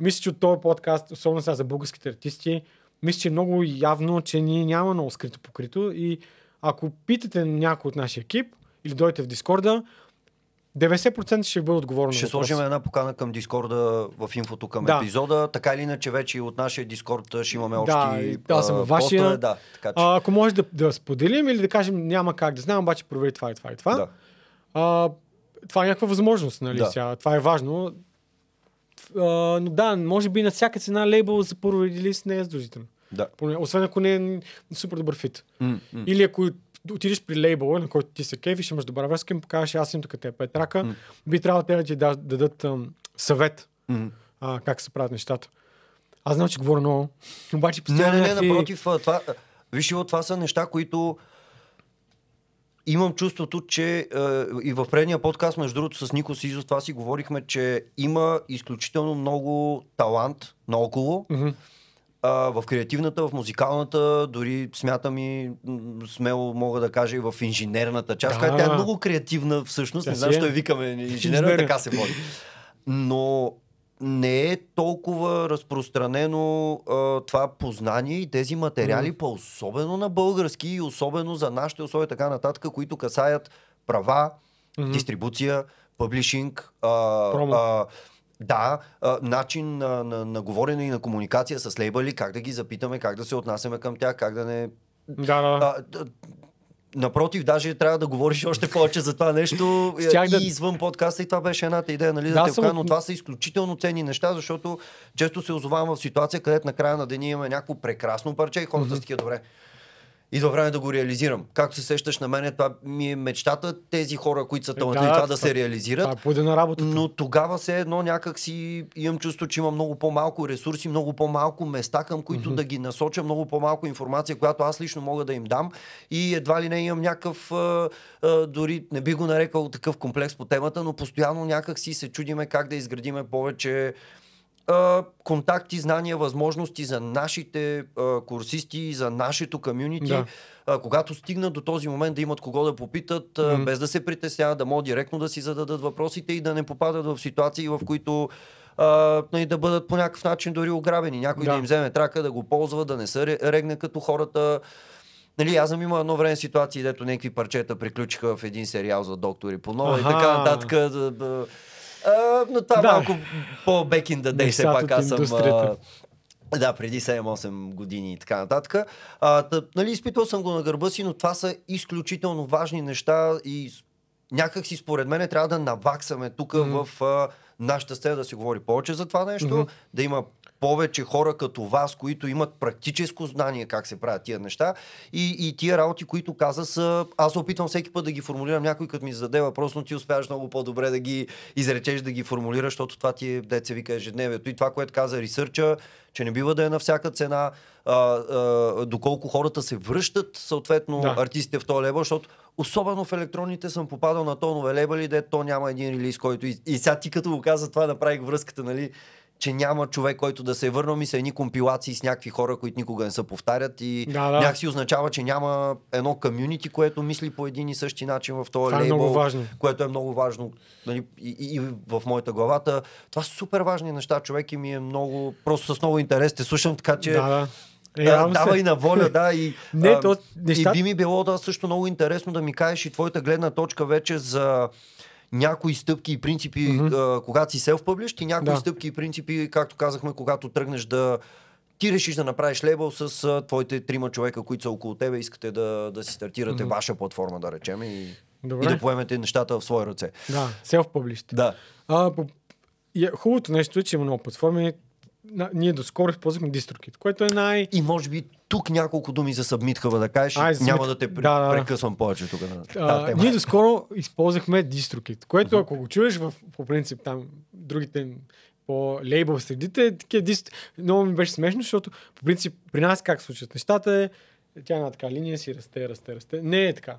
Мисля, че от този подкаст, особено сега за българските артисти, мисля, че е много явно, че ние няма много скрито покрито и ако питате някой от нашия екип или дойдете в Дискорда, 90% ще бъде отговорно. Ще сложим една покана към Дискорда в инфото към Да. епизода. Така или иначе вече от нашия Дискорд ще имаме Да, общи и аз съм във вашия. постове. Да, така че. А, ако може да, да споделим или да кажем няма как да знам, обаче провери това и това и това. да. А, това е някаква възможност, нали? Да. Сега, това е важно. А, но да, може би на всяка цена лейбъл за първо релиз не е задължително. Да. Освен ако не е супер добър фит. М. Или ако отидеш при лейбъла, на който ти се кефиш, имаш добра връзка, им покажеш, аз имам тук те пет рака, М. би трябвало те да ти да- дадат ам, съвет М. а, как се правят нещата. Аз знам, че говоря много, обаче Не, постоянно не, не, някакви- напротив, това, виж, това са неща, които имам чувството, че а, и в предния подкаст, между другото, с Нико Сизов, това си говорихме, че има изключително много талант наоколо. Мгм. А, в креативната, в музикалната, дори смятам и м, смело мога да кажа и в инженерната част, Да. която тя е много креативна всъщност. Тя не знам, е. защо я викаме Инженерия. така се води. Но не е толкова разпространено а, това познание и тези материали, па особено на български и особено за нашите условия така нататък, които касаят права, Мгм. дистрибуция, публишинг, а, Промо. а, да, а, начин на, на, на говорене и на комуникация с лейбъли, как да ги запитаме, как да се отнасяме към тях, как да не... Да, да. А, напротив, даже трябва да говориш още повече за това нещо Щях и да- извън подкаста и това беше едната идея, нали, да, Да, те съм но това са изключително ценни неща, защото често се озовавам в ситуация, където на края на деня имаме някакво прекрасно парче и хората са такива добре. Идва време да го реализирам. Както се сещаш на мен, това ми е мечтата, тези хора, които са талантливи, да, това да се реализират. Това е на работата. Но тогава все едно някак си имам чувство, че има много по-малко ресурси, много по-малко места, към които да ги насоча, много по-малко информация, която аз лично мога да им дам. И едва ли не имам някакъв, а, а, дори не би го нарекал такъв комплекс по темата, но постоянно някак си се чудиме как да изградиме повече а, контакти, знания, възможности за нашите а, курсисти, за нашето комюнити. Да. А, когато стигнат до този момент да имат кого да попитат, а, Мгм. без да се притесняват, да могат директно да си зададат въпросите и да не попадат в ситуации, в които а, нали, да бъдат по някакъв начин дори ограбени. Някой да. Да. им вземе трака, да го ползва, да не се ре- регне като хората. Нали, аз съм имал едно време ситуации, дето някакви парчета приключиха в един сериал за доктори по нова и така нататък. Да, да. А, но това Да. малко по-back in the day, все пак аз съм... А, да, преди 7-8 години и така нататък. А, тъ, нали, изпитвал съм го на гърба си, но това са изключително важни неща и някак си според мен трябва да наваксаме тук Мгм. в а, нашата сцена да се говори повече за това нещо, Мгм. да има повече хора като вас, които имат практическо знание как се правят тия неща и, и тия работи, които каза са... Аз се опитвам всеки път да ги формулирам. Някой като ми зададе въпрос, но ти успяваш много по-добре да ги изречеш, да ги формулираш, защото това ти е, деца вика, ежедневието. И това, което каза ресърча, че не бива да е на всяка цена, а, а, доколко хората се връщат, съответно, Да. артистите в този лейбъл, защото особено в електронните съм попадал на тонове лейбъли, де то няма един релиз, който... И, и сега ти като го каза това, направих връзката, нали? Че няма човек, който да се е върнал ми са едни компилации с някакви хора, които никога не се повтарят и Да, да. някакси означава, че няма едно комюнити, което мисли по един и същи начин в този Това е лейбъл, много важно. което е много важно нали, и, и, и в моята главата. Това са супер важни неща, човек и ми е много, просто с много интерес те слушам, така че Да, да. Е, да, дава и на воля, да. И, Не, а, то неща- и би ми било да също много интересно да ми кажеш и твоята гледна точка вече за някои стъпки и принципи, mm-hmm. когато си self-published и някои Да. стъпки и принципи, както казахме, когато тръгнеш да ти решиш да направиш лейбъл с а, твоите трима човека, които са около тебе, искате да, да си стартирате mm-hmm. ваша платформа, да речем, и, Добре. и да поемете нещата в свои ръце. Да, self-published. Да. А, по... е- хубавото нещо е, че има много платформи. На, ние доскоро използвахме DistroKid, което е най... И може би тук няколко думи за Submit Hub да кажеш. Ай, Няма да те Да, да, да. прекъсвам повече тук. Тази А, тема. ние доскоро използвахме DistroKid, което ако го чуеш в, по принцип там другите по лейбъл средите, такива дис... много ми беше смешно, защото по принцип при нас как се случват нещата е, тя е една така линия си расте, расте, расте. Не е така.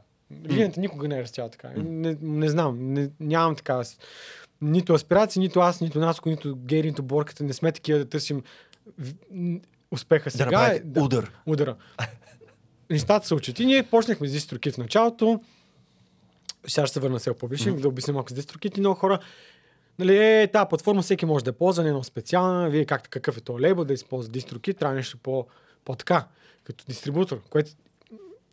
Линията никога не е растяла така. Не, не знам, не, нямам така. Нито аспирации, нито аз, нито Наско, нито Гери, нито Борката. Не сме такива да търсим успеха да сега. направите е, удар. удара. Нещата се учат. И ние почнахме с DistroKid в началото. Сега ще се върна self publishing, mm-hmm. да обясня малко с DistroKid и много хора. Нали, е, тази платформа всеки може да ползва, не е много специална. Вие как, какъв е този лейбъл да използва DistroKid, трябва нещо по, по-така, като дистрибутор, което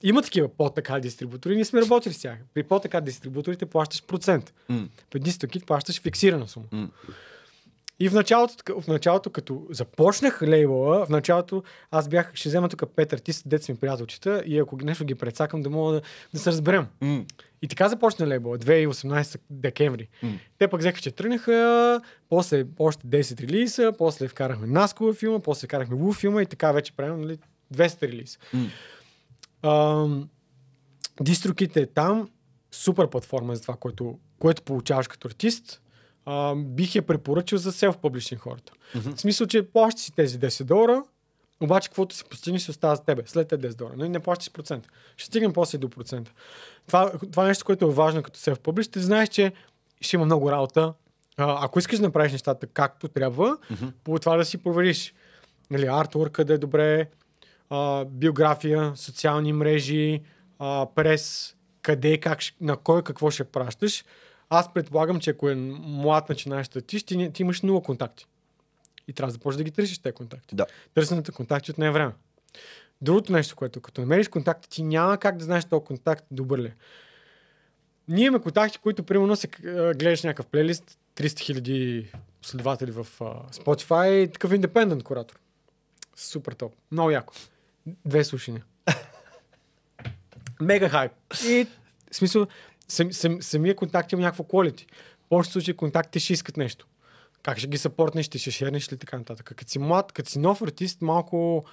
има такива по-така дистрибутори, ние сме работили с тях. При по-така дистрибуторите плащаш процент. М. При DistroKid плащаш фиксирана сума. М. И в началото, в началото, като започнах лейбъла, в началото аз бях, ще взема тук пет артисти, деца ми приятелчета и ако нещо ги прецакам, да мога да, да се разберем. М. И така започна лейбъла, 2018 декември. М. Те пък взеха, че тръгнаха, после още 10 релиза, после вкарахме Наско във филма, после вкарахме Лу филма и така вече правим нали, 200 релиза. М. DistroKit е там, супер платформа за това, което, което получаваш като артист. Ам, бих я препоръчал за self-publishing хората. В смисъл, че плащаш си тези 10 долара, обаче каквото си постигнеш се остава за тебе. След тези 10 долара. Нали, не плащаш процент. Ще стигнем после до процента. Това, това е нещо, което е важно като self-publish. Ти знаеш, че ще има много работа. А, ако искаш да направиш нещата както трябва, по това да си провериш. Нали, артворка да е добре, а, биография, социални мрежи, а, прес, къде, как, на кой какво ще пращаш. Аз предполагам, че ако е млад начинаещ ти, не- ти имаш нула контакти. И трябва да започнеш да ги търсиш тези контакти. Да. Търсенето контакти от не е време. Другото нещо, което като намериш контакти, ти няма как да знаеш този контакт добър ли. е. Ние имаме контакти, които примерно се гледаш някакъв плейлист, 300 хиляди последователи в а, Spotify, такъв индепендент куратор. Супер топ. Много яко. Две слушания. Мега хайп. И в смисъл, сам, сам, самия контакт има някакво quality. В повечето случаи контактите ще искат нещо. Как ще ги съпортнеш, ще шернеш ли така нататък. Като си млад, като си нов артист, малко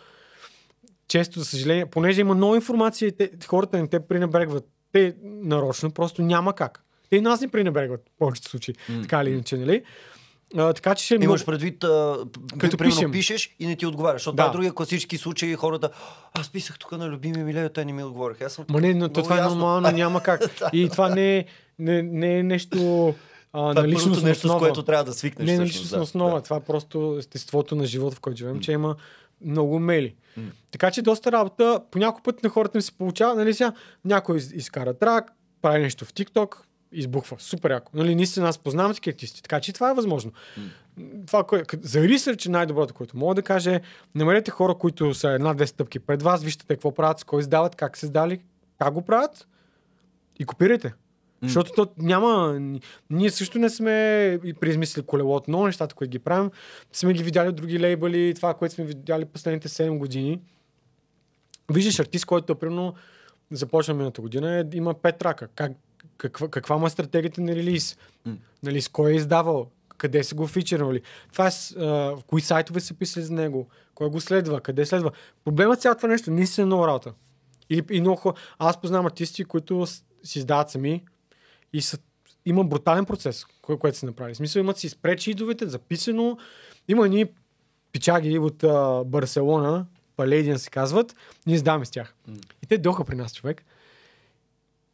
често, за съжаление, понеже има много информация, и те, хората не те пренебрегват. Те нарочно просто няма как. Те и нас не пренебрегват в повечето случаи. Така или иначе, нали? А, така че ще много... Имаш предвид, а, Като примерно пишеш и не ти отговаряш. Защото Да. е другия класически случай хората. Аз писах тук на любими ми Лео, те не ми отговориха. Аз съм Ма не, но то това е нормално, няма как. И това не е, не, не е нещо а, Това е първото нещо, основа. с което трябва да свикнеш. не е на всъщност, личност да. основа. Да. Това е просто естеството на живота, в който живеем, че има много мейли. Така че доста работа. По някой път на хората ми се получава, нали сега, някой из- изкара трак, прави нещо в TikTok, избухва. Супер яко. Нали, наистина аз познавам такива артисти, така че това е възможно. Това, кое, за ресърч е най-доброто, което мога да кажа е, намерете хора, които са една-две стъпки пред вас, вижте те какво правят, с кой издават, как се издали, как го правят и копирайте. Защото то няма... Ние също не сме и преизмислили колелото. Много нещата, които ги правим, сме ги видяли от други лейбъли, това, което сме видяли последните 7 години. Виждаш артист, който, примерно, започна миналата година, е, има пет трака. Как, каква, каква му е стратегията на релиз? Нали, с кой е издавал? къде са го фичервали, това е, с, а, в кои сайтове са писали за него, кой го следва, къде следва. Проблемът цялото това нещо не е много работа. Или, и много хора. Аз познавам артисти, които с- си издават сами и са, има брутален процес, кое, което са направили. В смисъл имат си спречи идовете, записано. Има ни пичаги от а, Барселона, Палейдиан се казват, ние издаваме с тях. И те доха при нас, човек.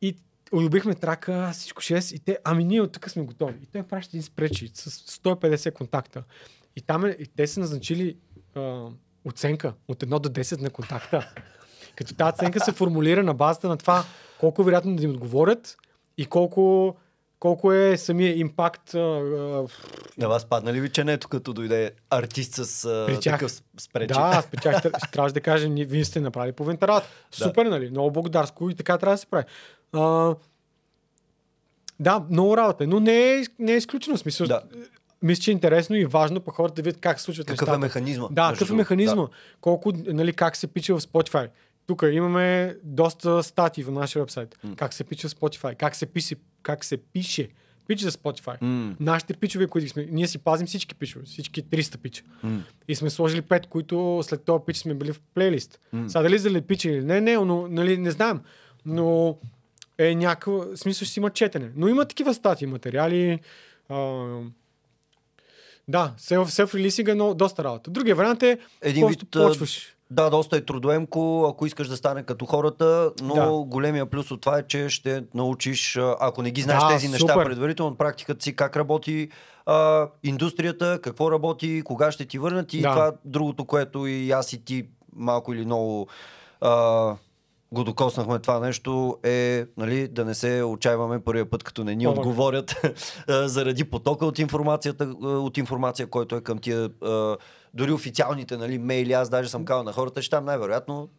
И улюбихме трака, всичко 6, и те, ами ние от тук сме готови. И той праща един спречи с 150 контакта. И там е, и те са назначили а, оценка от 1 до 10 на контакта. Като тази оценка се формулира на базата на това колко вероятно да им отговорят и колко, колко е самия импакт а, а, На вас падна ли ви ченето, като дойде артист с а, При тях. такъв спречи? Да, при тях трябваше да кажа, ние, вие сте направили по вентарат. Супер, нали? Много благодарско и така трябва да се прави. А, да, много работа, е, но не е, не е изключено смисъл. Да. Мисля, че е интересно и важно по хората да видят как се случват Какъв нещата. е механизма? Да, какъв е механизма. Колко, нали, как се пича в Spotify. Тук имаме доста статии в нашия вебсайт. Как се пича в Spotify, как се пише, как се пише пич за Spotify. М. Нашите пичове, които сме, ние си пазим всички пичове, всички 300 пича. М. И сме сложили 5, които след това пич сме били в плейлист. Сега дали за пича или не, не, но нали, не знам. Но е някакъв в смисъл ще си има четене. Но има такива статии, материали. А, да, селф-релисинг е много, доста работа. Другия вариант е Един просто вид, почваш. Да, доста е трудоемко, ако искаш да стане като хората, но Да. големия плюс от това е, че ще научиш, ако не ги знаеш Да, тези неща супер. предварително, от практиката си как работи а, индустрията, какво работи, кога ще ти върнат и Да. това другото, което и аз и ти малко или много а, го докоснахме това нещо е нали, да не се отчаиваме първия път, като не ни Помага. отговорят заради потока от информацията, от информация, който е към тия дори официалните нали, мейли. Аз даже съм казал на хората, ще там най-вероятно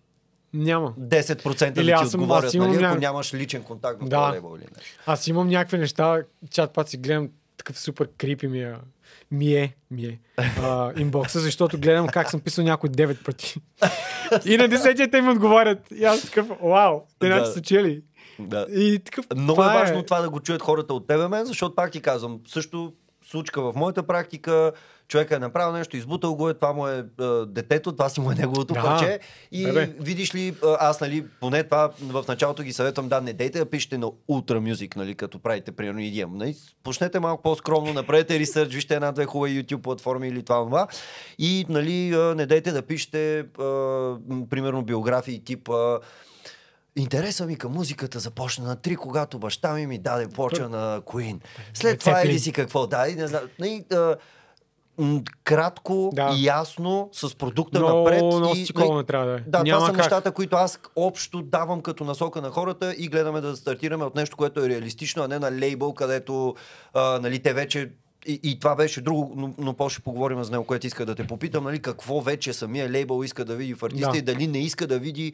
Няма. 10% Или да аз ти съм- отговорят, аз имам нали, ако ня- нямаш личен контакт в Да. лейбъл или не. Аз имам някакви неща, чат път си гледам такъв супер крипи ми е, ми е, ми е а, инбокса, защото гледам как съм писал някой 9 пъти. и на 10 те им отговарят. И аз такъв, вау, те Да. са чели. Да. И такъв, Много това е важно това да го чуят хората от тебе, мен, защото пак ти казвам, също случка в моята практика, човека е направил нещо, избутал го е, това му е а, детето, това си му е неговото Да. парче. И Бебе. видиш ли, аз нали, поне това в началото ги съветвам, да, не дейте да пишете на Ultra Music, нали, като правите примерно EDM. Нали, почнете малко по-скромно, направете ресърч, вижте една-две хубави YouTube платформи или това, това. И нали, не дейте да пишете м, примерно биографии типа Интереса ми към музиката започна на 3, когато баща ми ми даде плоча на Queen. След това Цеплин. или си какво, да, и не знам. И, а, кратко Да. и ясно, с продукта много, напред. много и, не трябва да е. да, Няма това са как. нещата, които аз общо давам като насока на хората и гледаме да стартираме от нещо, което е реалистично, а не на лейбъл, където а, нали, те вече и, и това беше друго, но, но по-ще поговорим за него, което иска да те попитам, нали, какво вече самия лейбъл иска да види в артиста Да. и дали не иска да види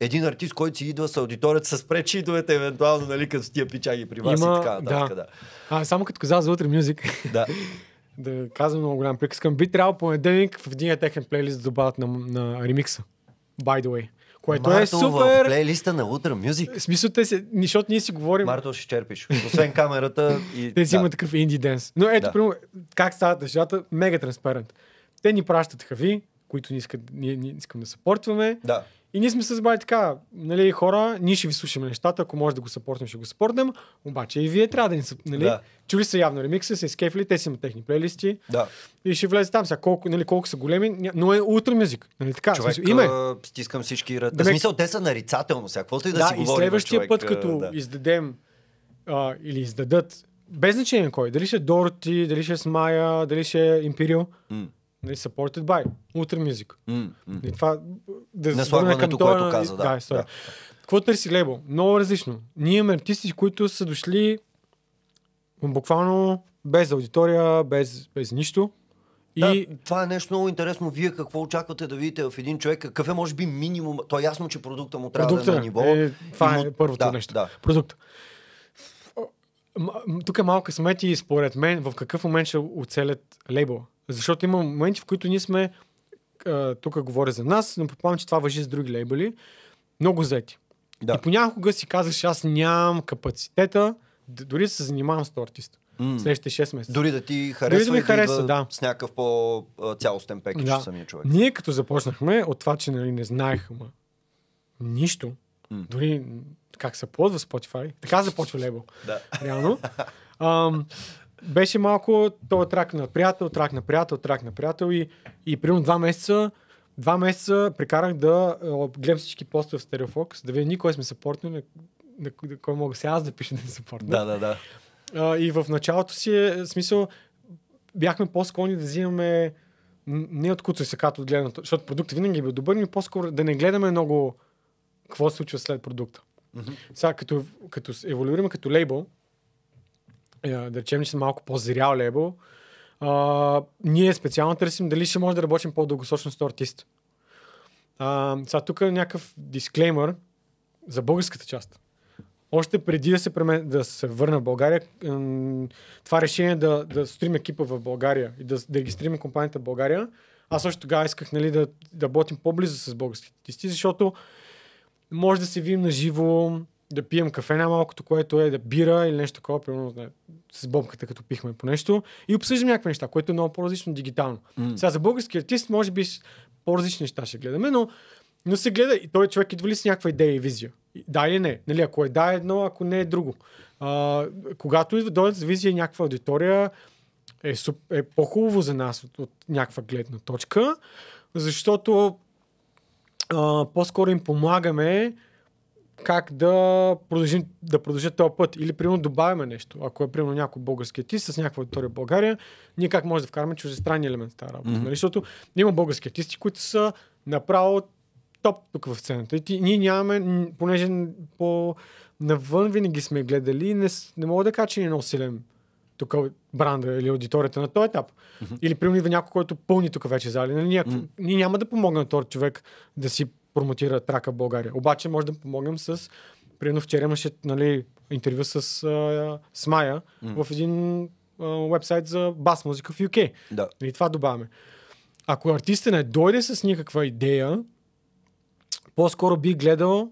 един артист, който си идва с аудиторията с пречидовете, евентуално, нали, като тия пичаги при вас Има- и така нататък. Да. А, само като каза за утре мюзик, да. да казвам много голям приказкам, би трябвало понеделник в един техен плейлист да добавят на, на ремикса. By the way. Което е Марто в супер. плейлиста на Music. В смисъл, те се, защото ние си говорим. Марто ще черпиш. Освен камерата и... Те си да. имат такъв инди денс. Но ето, Да. примерно, как стават нещата, мега транспарент. Те ни пращат хави, които ни искат, ние, ние искам да съпортваме. Да. И ние сме се забавили така, нали, хора, ние ще ви слушаме нещата, ако може да го съпортнем, ще го съпортнем, обаче и вие трябва да ни съп... нали? Да. Чули са явно ремикса, се изкефили, те си имат техни плейлисти Да. и ще влезе там сега колко, нали, колко са големи, но е ултра мюзик, нали така? Човек, смисъл, име. стискам всички ръце. Да смисъл, те са нарицателно сега. Каквото и да, да, си и следващия човек, път, като да. издадем а, или издадат, без значение кой, дали ще е Дороти, дали ще е Смая, дали ще е Imperial, М, нали, supported by, Ultra Music. м, м. И това да Наслагването, към което този- каза, да. да, история. Да. Какво търси лейбъл? Много различно. Ние имаме артисти, които са дошли буквално без аудитория, без, без нищо. И Да, това е нещо много интересно. Вие какво очаквате да видите в един човек? Какъв е, може би, минимум? То е ясно, че продукта му трябва продукта да е на ниво. е, това И е му- първото да, нещо. Да. Продукт. Тук е малко късмет и според мен в какъв момент ще оцелят лейбъл. Защото има моменти, в които ние сме, тук говоря за нас, но предполагам, че това въжи за други лейбъли, много заети. Да. И понякога си казваш, аз нямам капацитета, дори да се занимавам с този артист. М. следващите 6 месеца. Дори да ти харесва, ми и да хареса, идва да. с някакъв по-цялостен пекич Да. самия човек. Ние като започнахме, от това, че нали, не знаех ма, нищо, М. дори как се ползва Spotify, така започва лейбъл. Да. реално. Ам, беше малко този трак на приятел, трак на приятел, трак на приятел и, и примерно два месеца, два месеца прекарах да гледам всички постове в Stereofox, да видя никой сме съпортнали, на, на, кой мога сега аз да пиша да се съпортна. Да, да, да. А, и в началото си е смисъл, бяхме по-склонни да взимаме не от куца и сакато от гледането, защото продуктът винаги е бил добър, но по-скоро да не гледаме много какво се случва след продукта. Мгм. Сега, като, като еволюираме като лейбъл, да речем, че сме малко по-зрял лейбъл, а, ние специално търсим дали ще може да работим по-дългосрочно с този артист. А, сега тук е някакъв дисклеймър за българската част. Още преди да се, премен... да се върна в България, това решение да, да строим екипа в България и да, да регистрираме компанията в България, аз още тогава исках нали, да, да работим по-близо с българските артисти, защото може да се видим на живо, да пием кафе най-малкото, което е да бира или нещо такова, примерно с бобката, като пихме по нещо и обсъждаме някакви неща, което е много по-различно дигитално. М. Сега за български артист, може би по-различни неща ще гледаме, но, но се гледа и той човек идва ли с някаква идея и визия? Да или не? Нали, ако е да, е едно, ако не е друго. А, когато идва, дойдат с визия и някаква аудитория, е, суп, е по-хубаво за нас от, от някаква гледна точка, защото а, по-скоро им помагаме как да, продължим, да продължат този път. Или, примерно, добавяме нещо. Ако е, примерно, някой български артист с някаква аудитория в България, ние как може да вкараме чуждестранни елемент в тази работа. Mm-hmm. Нали? Защото има български артисти, които са направо топ тук в сцената. И ти, ние нямаме, понеже по навън винаги сме гледали, не, не мога да кажа, че ни е много силен тук бранда или аудиторията на този етап. Mm-hmm. Или примерно идва някой, който пълни тук вече зали. Нали, ние, mm-hmm. ние няма да помогнем на този човек да си промотира трака в България. Обаче може да помогнем с Примерно вчера имаше нали, интервю с, а, с Майя М. в един вебсайт за бас музика в UK. Да. И това добавяме. Ако артистът не дойде с никаква идея, по-скоро би гледал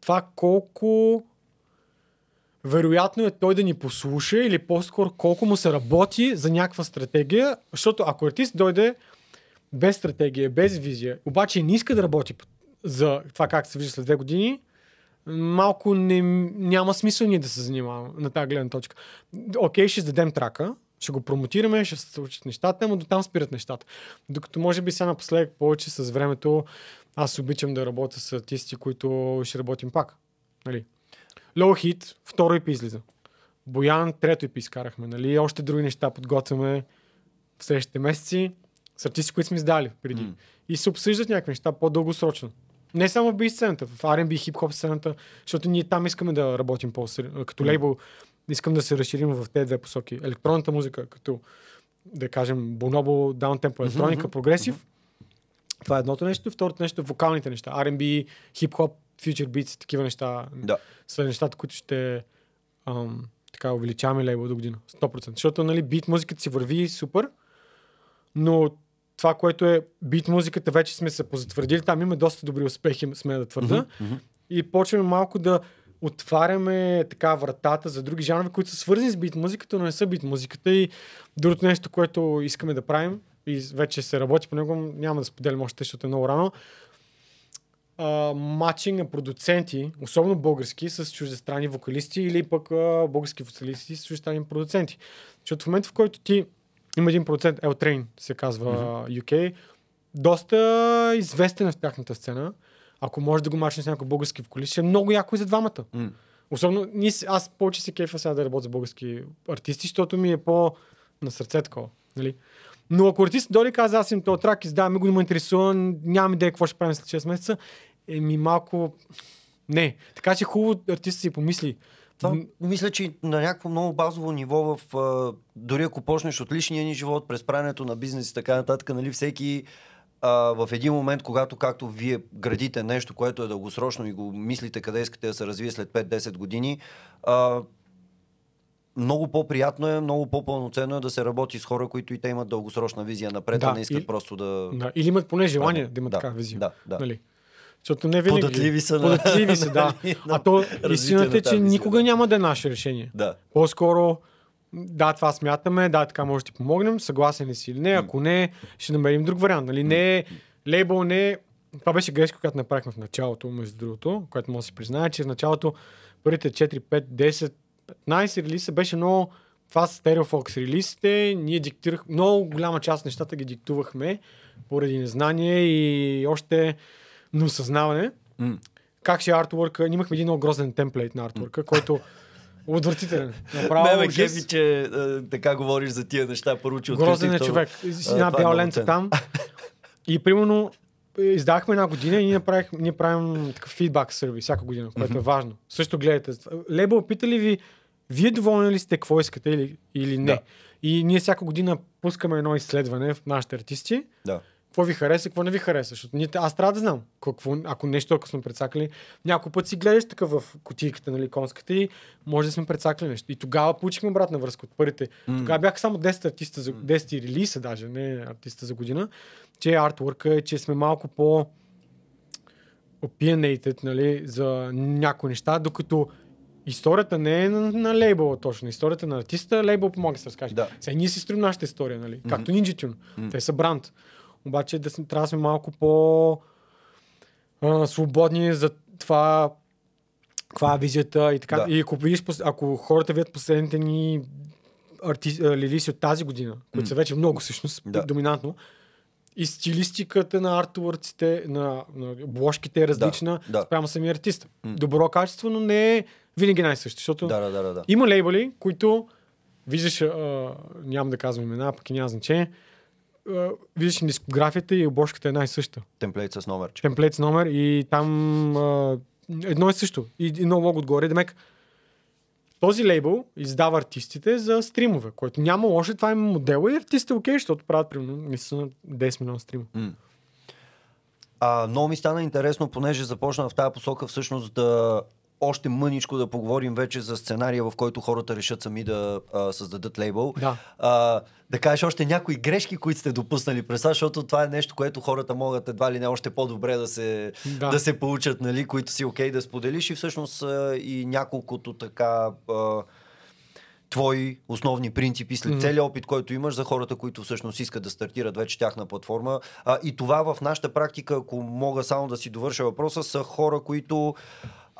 това колко вероятно е той да ни послуша или по-скоро колко му се работи за някаква стратегия, защото ако артист дойде без стратегия, без визия, обаче не иска да работи за това как се вижда след две години, малко не, няма смисъл ние да се занимаваме на тази гледна точка. Окей, ще издадем трака, ще го промотираме, ще се случат нещата, но до там спират нещата. Докато може би сега напоследък повече с времето аз обичам да работя с артисти, които ще работим пак. Нали? Low Hit, второ EP излиза. Боян, трето EP изкарахме. Нали? Още други неща подготвяме в следващите месеци с артисти, които сме издали преди. М. И се обсъждат някакви неща по-дългосрочно. Не само в би сцената, в R&B, хип-хоп сцената, защото ние там искаме да работим по като лейбъл. Искам да се разширим в тези две посоки. Електронната музика, като да кажем бонобо, даунтемпо, електроника, мгм. прогресив. Това е едното нещо. Второто нещо е вокалните неща. R&B, хип-хоп, future beats, такива неща Да. са нещата, които ще ам, така увеличаваме лейбъл до година. 100%. Защото нали, бит музиката си върви супер, но това, което е бит музиката, вече сме се позатвърдили. Там има доста добри успехи, сме да твърда. Мгм. И почваме малко да отваряме така вратата за други жанрове, които са свързани с бит музиката, но не са бит музиката. И другото нещо, което искаме да правим, и вече се работи по него, няма да споделям още, защото е много рано. А, матчинг на продуценти, особено български, с чуждестранни вокалисти или пък а, български вокалисти с чуждестранни продуценти. Защото в момента, в който ти има един продуцент, L Train се казва UK, доста известен е в тяхната сцена. Ако може да го мачне с някой български вокалист, ще е много яко и за двамата. М. Особено, ние, аз повече се кефа сега да работя с български артисти, защото ми е по на сърце такова. Нали? Но ако артист дойде и каза, аз им този трак, издавам го, не ме интересува, нямам идея какво ще правим след 6 месеца, еми малко... Не. Така че хубаво артист си помисли. Това, мисля, че на някакво много базово ниво, в, а, дори ако почнеш от личния ни живот, през правенето на бизнес и така нататък, нали, всеки а, в един момент, когато както вие градите нещо, което е дългосрочно и го мислите къде искате да се развие след 5-10 години, а, много по-приятно е, много по-пълноценно е да се работи с хора, които и те имат дългосрочна визия напред, Да, а не искат и- просто да... Да. Или имат поне желание да имат да, такава визия. Да, да. Нали? Защото не винаги. Податливи са Податливи са, да. а то истината на е, че никога няма да е наше решение. да. По-скоро да, това смятаме, да, така може да ти помогнем, съгласен ли си или не, ако не, ще намерим друг вариант. Нали? Не лейбъл не това беше грешка, която направихме в началото, между другото, което може да си призная, че в началото първите 4, 5, 10, 15 релиса беше много това са Stereofox релизите, ние диктирах, много голяма част от нещата ги диктувахме поради незнание и още неосъзнаване. М. Как ще е артворка? Ние имахме един много грозен темплейт на артворка, който отвратителен. Направо Ме ме ужас. кефи, че а, така говориш за тия неща. Първо, че Грозен е човек. С А, една е бяла ценно. там. И примерно издахме една година и ние, правих, ние правим такъв фидбак сервис всяка година, което е важно. Също гледате. Лейбъл пита ли ви, вие доволни ли сте какво искате или, или не? Да. И ние всяка година пускаме едно изследване в нашите артисти. Да. Какво ви хареса, какво не ви хареса. Защото ние, аз трябва да знам какво, ако нещо, ако сме прецакали. Някой път си гледаш така в кутийката, нали, конската и може да сме прецакали нещо. И тогава получихме обратна връзка от първите. М. Тогава бяха само 10 артиста, за, 10 релиса даже, не артиста за година, че артворка е, че сме малко по opinionated, нали, за някои неща, докато историята не е на, на лейбъла точно. Историята на артиста, лейбъл помага да се разкаже. Да. Сега ние си строим нашата история, нали? Както Ninja Tune. Мгм. Те са бранд. Обаче да трябва да сме малко по а, свободни за това каква е визията и така. Да. И ако, видиш, ако хората видят последните ни арти... лилиси от тази година, които са вече много всъщност, Да. доминантно, и стилистиката на артворците, на, на обложките е различна да. спрямо самия артист. М. Добро качество, но не е винаги най-също, защото Да, да, да, да, има лейбъли, които виждаш, а, нямам да казвам имена, пък и няма значение, виждаш дискографията и обложката е най-съща. Темплейт с номер. Темплейт с номер и там а, едно е също. И едно лого отгоре. Демек, този лейбъл издава артистите за стримове, което няма лошо, това е модела и артистите окей, защото правят примерно мисля, на 10 милиона стрима. М. А, много ми стана интересно, понеже започна в тази посока всъщност да още мъничко да поговорим вече за сценария, в който хората решат сами да а, създадат лейбъл. Да. А, да кажеш още някои грешки, които сте допуснали през това, защото това е нещо, което хората могат едва ли не още по-добре да се, Да. да. се получат, нали, които си окей да споделиш и всъщност а, и няколкото така а, твои основни принципи след Мгм. целият опит, който имаш за хората, които всъщност искат да стартират вече тяхна платформа. А, и това в нашата практика, ако мога само да си довърша въпроса, са хора, които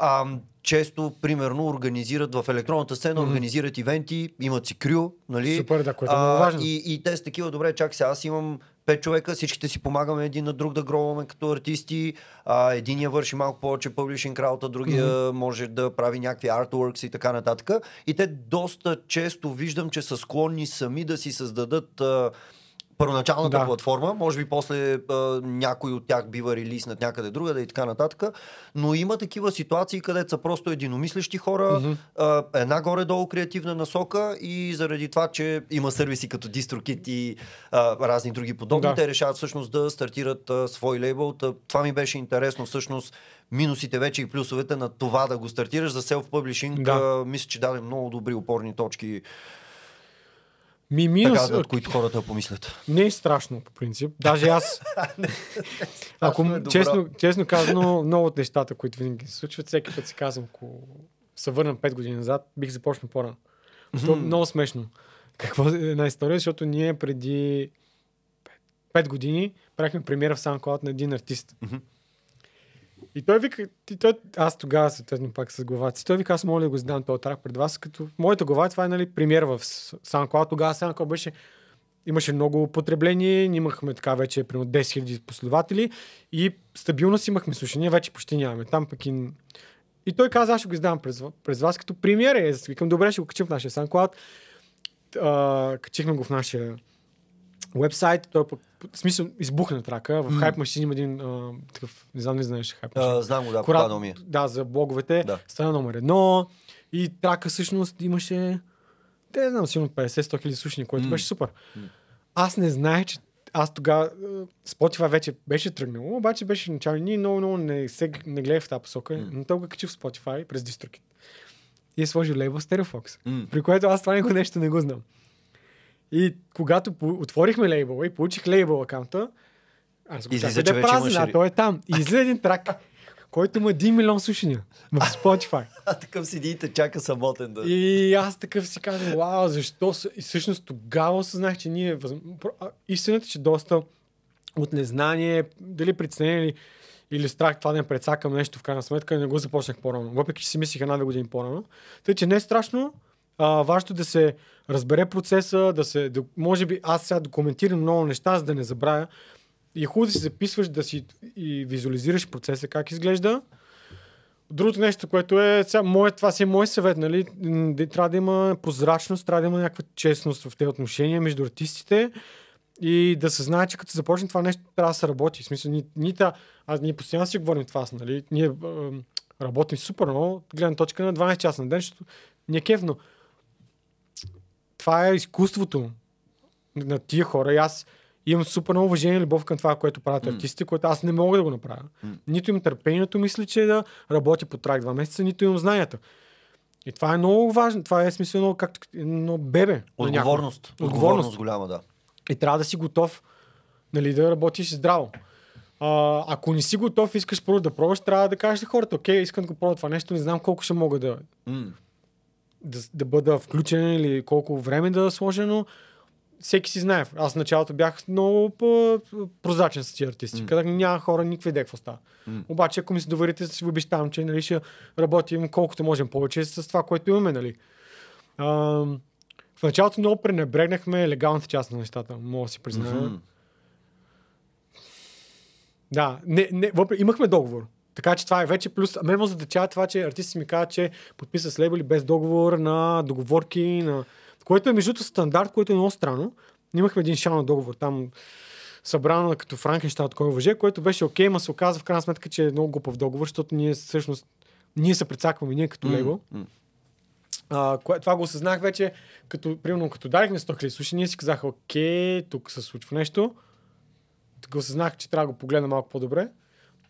а, често, примерно, организират в електронната сцена, Мгм. организират ивенти, имат си крю, нали? Супер, да, което е много важно. И, и те са такива, добре, чак сега, аз имам пет човека, всичките си помагаме един на друг да гробваме като артисти. А, единия върши малко повече публишинг работа, другия може да прави някакви артворкс и така нататък. И те доста често виждам, че са склонни сами да си създадат а, първоначалната Да. платформа, може би после а, някой от тях бива релиснат някъде другаде и така нататък, но има такива ситуации, където са просто единомислещи хора, Мгм. а, една горе-долу креативна насока и заради това, че има сервиси като DistroKit и а, разни други подобни, Да. те решават всъщност да стартират а, свой лейбъл. Това ми беше интересно всъщност минусите вече и плюсовете на това да го стартираш за self-publishing. Да. А, мисля, че даде много добри опорни точки, Ми, минус, така, над които хората помислят. не е страшно, по принцип. Даже аз, ако, е честно, честно казано, много от нещата, които винаги се случват, всеки път си казвам, ако се върнам 5 години назад, бих започнал по-рано. Е много смешно. Какво е една история, защото ние преди 5 години правихме премиера в SoundCloud на един артист. И той вика, и той, аз тогава, съответно, пак с главата си, той вика, аз моля да го задам този трак пред вас, като в моята глава това е нали, премиера в SoundCloud. Тогава SoundCloud беше имаше много потребление, ние имахме така вече примерно 10 000 последователи и стабилност имахме слушания, вече почти нямаме. Там пък и... И той каза, аз ще го издавам през, през вас като премиера. Аз викам, добре, ще го качим в нашия SoundCloud. Качихме го в нашия вебсайт. Той пък, в смисъл, избухна трака. В Hype Machine има един а, такъв, не знам, не знаеш Hype Machine. А, знам го, да, попадал ми е. Да, за блоговете. Да. Стана номер едно. И трака всъщност имаше, те не знам, сигурно 50-100 хиляди слушания, което М. беше супер. Аз не знаех, че аз тогава е, Spotify вече беше тръгнало, обаче беше начало. Ние много, много не, се, не гледах в тази посока, М. но той го качи в Spotify през DistroKid. И е сложил лейбъл Stereofox. М. При което аз това него нещо не го знам. И когато отворихме лейбъла и получих лейбъл акаунта, аз го Излиза, да е празен, а той е там. И излиза един трак, който има 1 милион слушания в Spotify. А такъв седи и чака самотен да... И аз такъв си казвам, вау, защо? са-» И всъщност тогава осъзнах, че ние... Истината, че доста от незнание, дали притеснение или, или страх това да не предсакам нещо в крайна сметка, не го започнах по-рано. Въпреки, че си мислих една-две години по-рано. Тъй, че не е страшно. А, важното е да се разбере процеса, да се... Да, може би аз сега документирам много неща, за да не забравя. И е хубаво да си записваш, да си и визуализираш процеса, как изглежда. Другото нещо, което е, сега, мое, това си е мой съвет, нали? Трябва да има прозрачност, трябва да има някаква честност в тези отношения между артистите и да се знае, че като започне това нещо, трябва да се работи. В смисъл, ни, ни та, аз ние постоянно си говорим това, нали? Ние работим супер много, гледна точка на 12 часа на ден, защото ни е кефно. Това е изкуството на тия хора и аз имам супер много уважение и любов към това, което правят М. артистите, което аз не мога да го направя. М. Нито имам търпението, мисля, че да работя по трак два месеца, нито имам знанията. И това е много важно. Това е смисъл много както едно бебе. Отговорност. Отговорност. Отговорност голяма, да. И трябва да си готов нали, да работиш здраво. А, ако не си готов, искаш първо да пробваш, трябва да кажеш на хората, окей, искам да го пробвам това нещо, не знам колко ще мога да, М. да, да бъда включен или колко време да сложа, но всеки си знае. Аз в началото бях много прозрачен с тези артисти. М. Казах, няма хора, никаква идея какво става. М. Обаче, ако ми се доверите, си обещавам, че нали, ще работим колкото можем повече с това, което имаме. Нали. А, в началото много пренебрегнахме легалната част на нещата, мога да си призная. Мгм. Да, не, не, въпреки, имахме договор. Така че това е вече плюс. А Мен ме задачава това, че артисти ми казват, че подписа с лейбъли без договор на договорки, на... което е между стандарт, което е много странно. Имахме един шал на договор там събрано като Франкенщайн от кой въже, което беше окей, ма се оказа в крайна сметка, че е много глупав договор, защото ние всъщност ние се прецакваме, ние като. А, кое, това го осъзнах вече, като, примерно, като дарихме 100 хиляди слушания, ние си казаха, окей, тук се случва нещо. Тук осъзнах, че трябва да го погледна малко по-добре.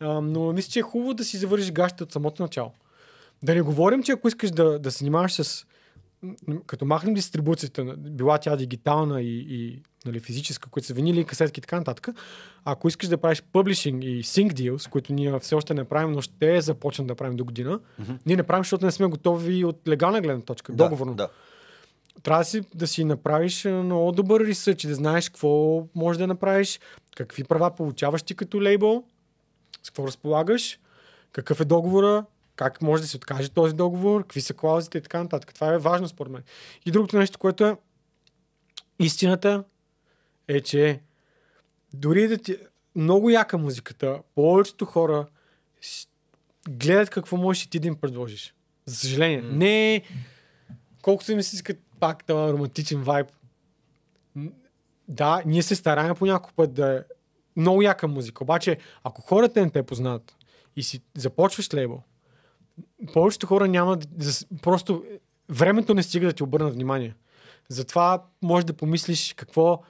А, но мисля, че е хубаво да си завършиш гащите от самото начало. Да не говорим, че ако искаш да, да се занимаваш с... Като махнем дистрибуцията, била тя дигитална и, и нали, физическа, които са винили, касетки и така нататък, ако искаш да правиш публишинг и sync deals, които ние все още не правим, но ще започнем да правим до година, Мгм. ние не правим, защото не сме готови от легална гледна точка, Да, договорно. Да. Трябва да си, да си направиш много добър ресърч, и да знаеш какво можеш да направиш, какви права получаваш ти като лейбъл, с какво разполагаш, какъв е договора, как може да се откаже този договор, какви са клаузите и така нататък. Това е важно според мен. И другото нещо, което е истината, е, че дори да ти много яка музиката, повечето хора гледат какво можеш и ти да им предложиш. За съжаление. Не колкото ми се иска пак този романтичен вайб. Да, ние се стараем по някой път да много яка музика. Обаче, ако хората не те познат и си започваш лейбъл, повечето хора няма да, просто времето не стига да ти обърнат внимание. Затова може да помислиш какво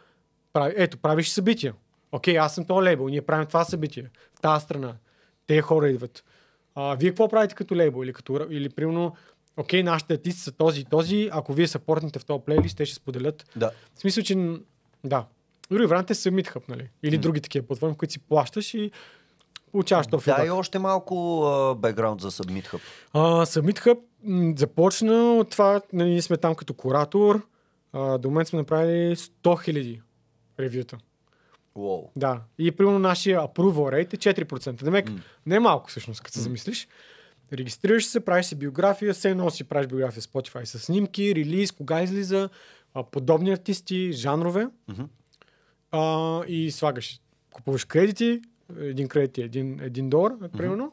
прави. Ето, правиш събития. Окей, аз съм този лейбъл, ние правим това събитие в тази страна. Те хора идват. А, вие какво правите като лейбъл? Или, като, или примерно, окей, нашите артисти са този и този, ако вие съпортнете в този плейлист, те ще споделят. Да. В смисъл, че да. Други вариант е Submit Hub, нали? Или М. други такива платформи, които си плащаш и получаваш то Дай фидбак. още малко бекграунд за Submit Hub. А, Submit Hub м, започна от това, нали, ние сме там като куратор. А, до момента сме направили 100 000 ревюта. Уоу. Да. И примерно нашия approval rate е 4%. Демек, М. не е малко всъщност, като се М. замислиш. Регистрираш се, правиш си биография, все едно си правиш биография в Spotify с снимки, релиз, кога излиза, подобни артисти, жанрове Мгм. А, и слагаш, купуваш кредити, един кредит е един, един долар, примерно.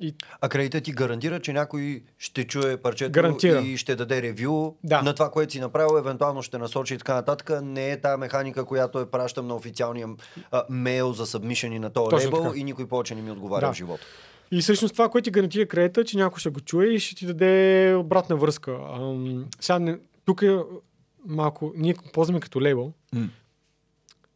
И А кредитът ти гарантира, че някой ще чуе парчето Гарантира. и ще даде ревю Да. на това, което си направил, евентуално ще насочи и така нататък. Не е тая механика, която е пращам на официалния а, мейл за събмишени на този лейбъл така. и никой повече не ми отговаря Да. в живота. И всъщност това, което ти гарантира кредита, че някой ще го чуе и ще ти даде обратна връзка. Ам, сега не, тук е малко, ние ползваме като лейбъл. М.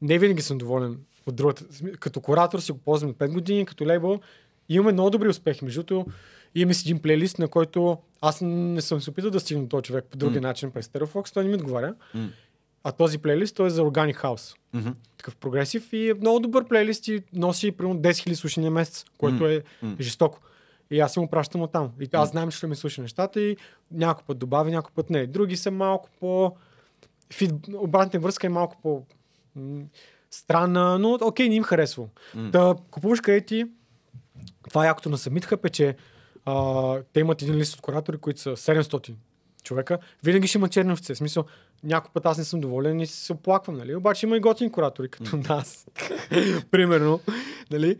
Не винаги съм доволен от другата. Като куратор си го ползваме 5 години, като лейбъл имаме много добри успехи. Между другото, имаме си един плейлист, на който аз не съм се опитал да стигна този човек по другия М. начин през Stereofox, той не ми отговаря. М. а този плейлист той е за Organic House. Мгм. Такъв прогресив и е много добър плейлист и носи примерно 10 000 слушания месец, което е М. жестоко. И аз му пращам от там. И аз знам, че ще ми слуша нещата и някой път добави, някой път не. Други са малко по... Фид... Обратната им връзка е малко по... странна, но окей, не им харесва. Да купуваш кредити, това е якото на Summit Hub е, че а, те имат един лист от куратори, които са 700 човека. Винаги ще има черни овце. В смисъл, някой път аз не съм доволен и се оплаквам, нали? Обаче има и готини куратори, като нас. Примерно. Нали?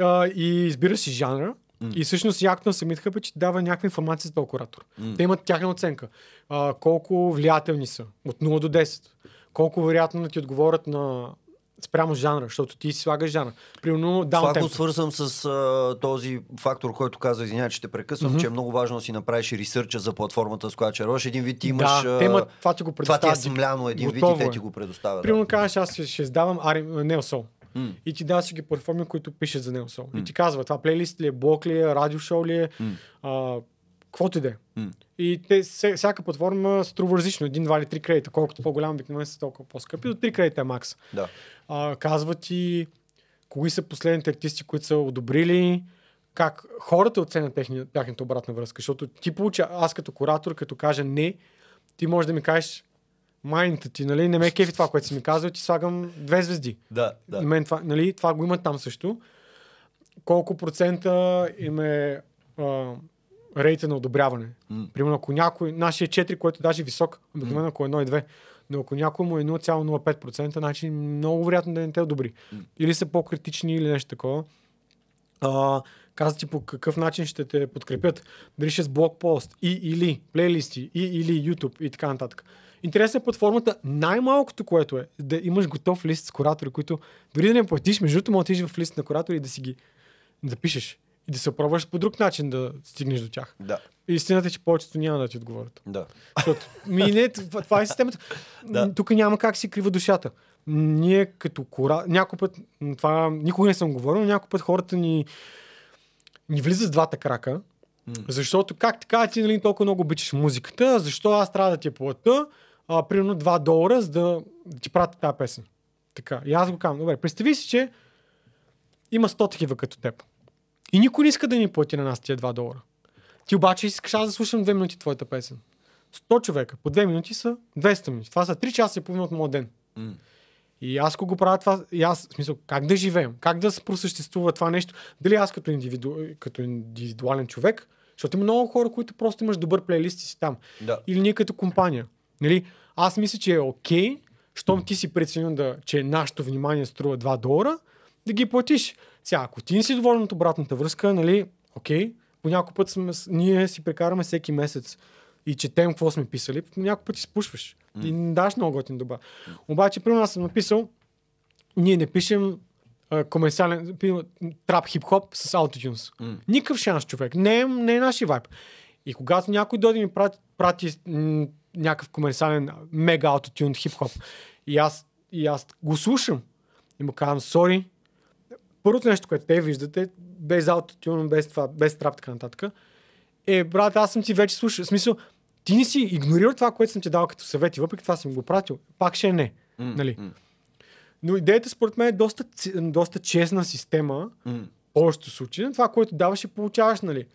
А, и избираш си жанра. И всъщност якото на Summit Hub е, че дава някаква информация за този куратор. Те имат тяхна оценка. А, колко влиятелни са. От 0 до 10. Колко вероятно да ти отговорят на спрямо жанра, защото ти си слагаш жанра. Примерно Това го свързвам с а, този фактор, който каза, извинявай, че те прекъсвам, че е много важно да си направиш ресърча за платформата, с която черваш. Един вид ти имаш... да, а, те имат, това ти го това ти е смляно един вид и те е. ти го предоставят. Примерно кажеш, аз ще, ще издавам Неосол. М. И ти даваш ги платформи, които пишат за Неосол. И ти казва, това плейлист ли е, блок ли е, радиошоу ли е, а, каквото и да е. И те, всяка платформа струва различно. Един, два или три кредита. Колкото по-голям обикновено са толкова по-скъпи. До три кредита е макс. Да. А, казва ти кои са последните артисти, които са одобрили, как хората оценят тяхната обратна връзка. Защото ти получа, аз като куратор, като кажа не, ти можеш да ми кажеш майната ти, нали, не ме кефи това, което си ми казал, ти слагам две звезди. Да, Да. да. Мен това, нали, това го имат там също. Колко процента им е а, рейта на одобряване. М. Примерно, ако някой, нашия 4, който даже е висок, обикновено ако е 1,2, но ако някой му е 0,05%, значи много вероятно да не те одобри. Или са по-критични, или нещо такова. А, каза ти по какъв начин ще те подкрепят. Дали ще с блокпост, и или плейлисти, и или YouTube и така нататък. Интересна е платформата. Най-малкото, което е да имаш готов лист с куратори, които дори да не платиш, между другото, можеш да в лист на куратори и да си ги да пишеш. И да се пробваш по друг начин да стигнеш до тях. Да. Истината е, че повечето няма да ти отговорят. Да. Защото, ми не, това, това е системата. Да. Тук няма как си крива душата. Ние като кора... Някой път, това никога не съм говорил, но някой път хората ни, ни влизат с двата крака, защото как така ти нали, толкова много обичаш музиката, защо аз трябва да ти я плата, а, примерно 2 долара, за да, да ти пратя тази песен. Така. И аз го казвам, добре, представи си, че има 100 такива като теб. И никой не иска да ни плати на нас тия 2 долара. Ти обаче искаш аз да слушам 2 минути твоята песен. 100 човека по 2 минути са 200 минути. Това са 3 часа и половина от моят ден. М. И аз ако го правя това, и аз, в смисъл, как да живеем? Как да се просъществува това нещо? Дали аз като, индивиду, като индивидуален човек, защото има много хора, които просто имаш добър плейлист и си там. Да. Или ние като компания. Нали? Аз мисля, че е окей, щом ти си преценил да, че нашето внимание струва 2 долара, да ги платиш. Сега, ако ти не си доволен от обратната връзка, нали, окей, по някой път сме, ние си прекараме всеки месец и четем какво сме писали, по някой път изпушваш. И не даш много готин доба. Обаче, примерно аз съм написал, ние не пишем а, комерциален, трап хип-хоп с аутотюнс. М. Никакъв шанс, човек. Не, е- не е нашия вайб. И когато някой дойде ми прати, прати м, някакъв комерциален мега аутотюн хип-хоп и аз, и аз го слушам и му казвам, сори, първото нещо, което те виждате, без аутотюн, без това, без трап, така нататък, е, брат, аз съм ти вече слушал. В смисъл, ти не си игнорирал това, което съм ти дал като съвет и въпреки това съм го пратил. Пак ще е не. М, Нали? Но идеята според мен е доста, доста честна система, в повечето случаи, на това, което даваш и получаваш, нали.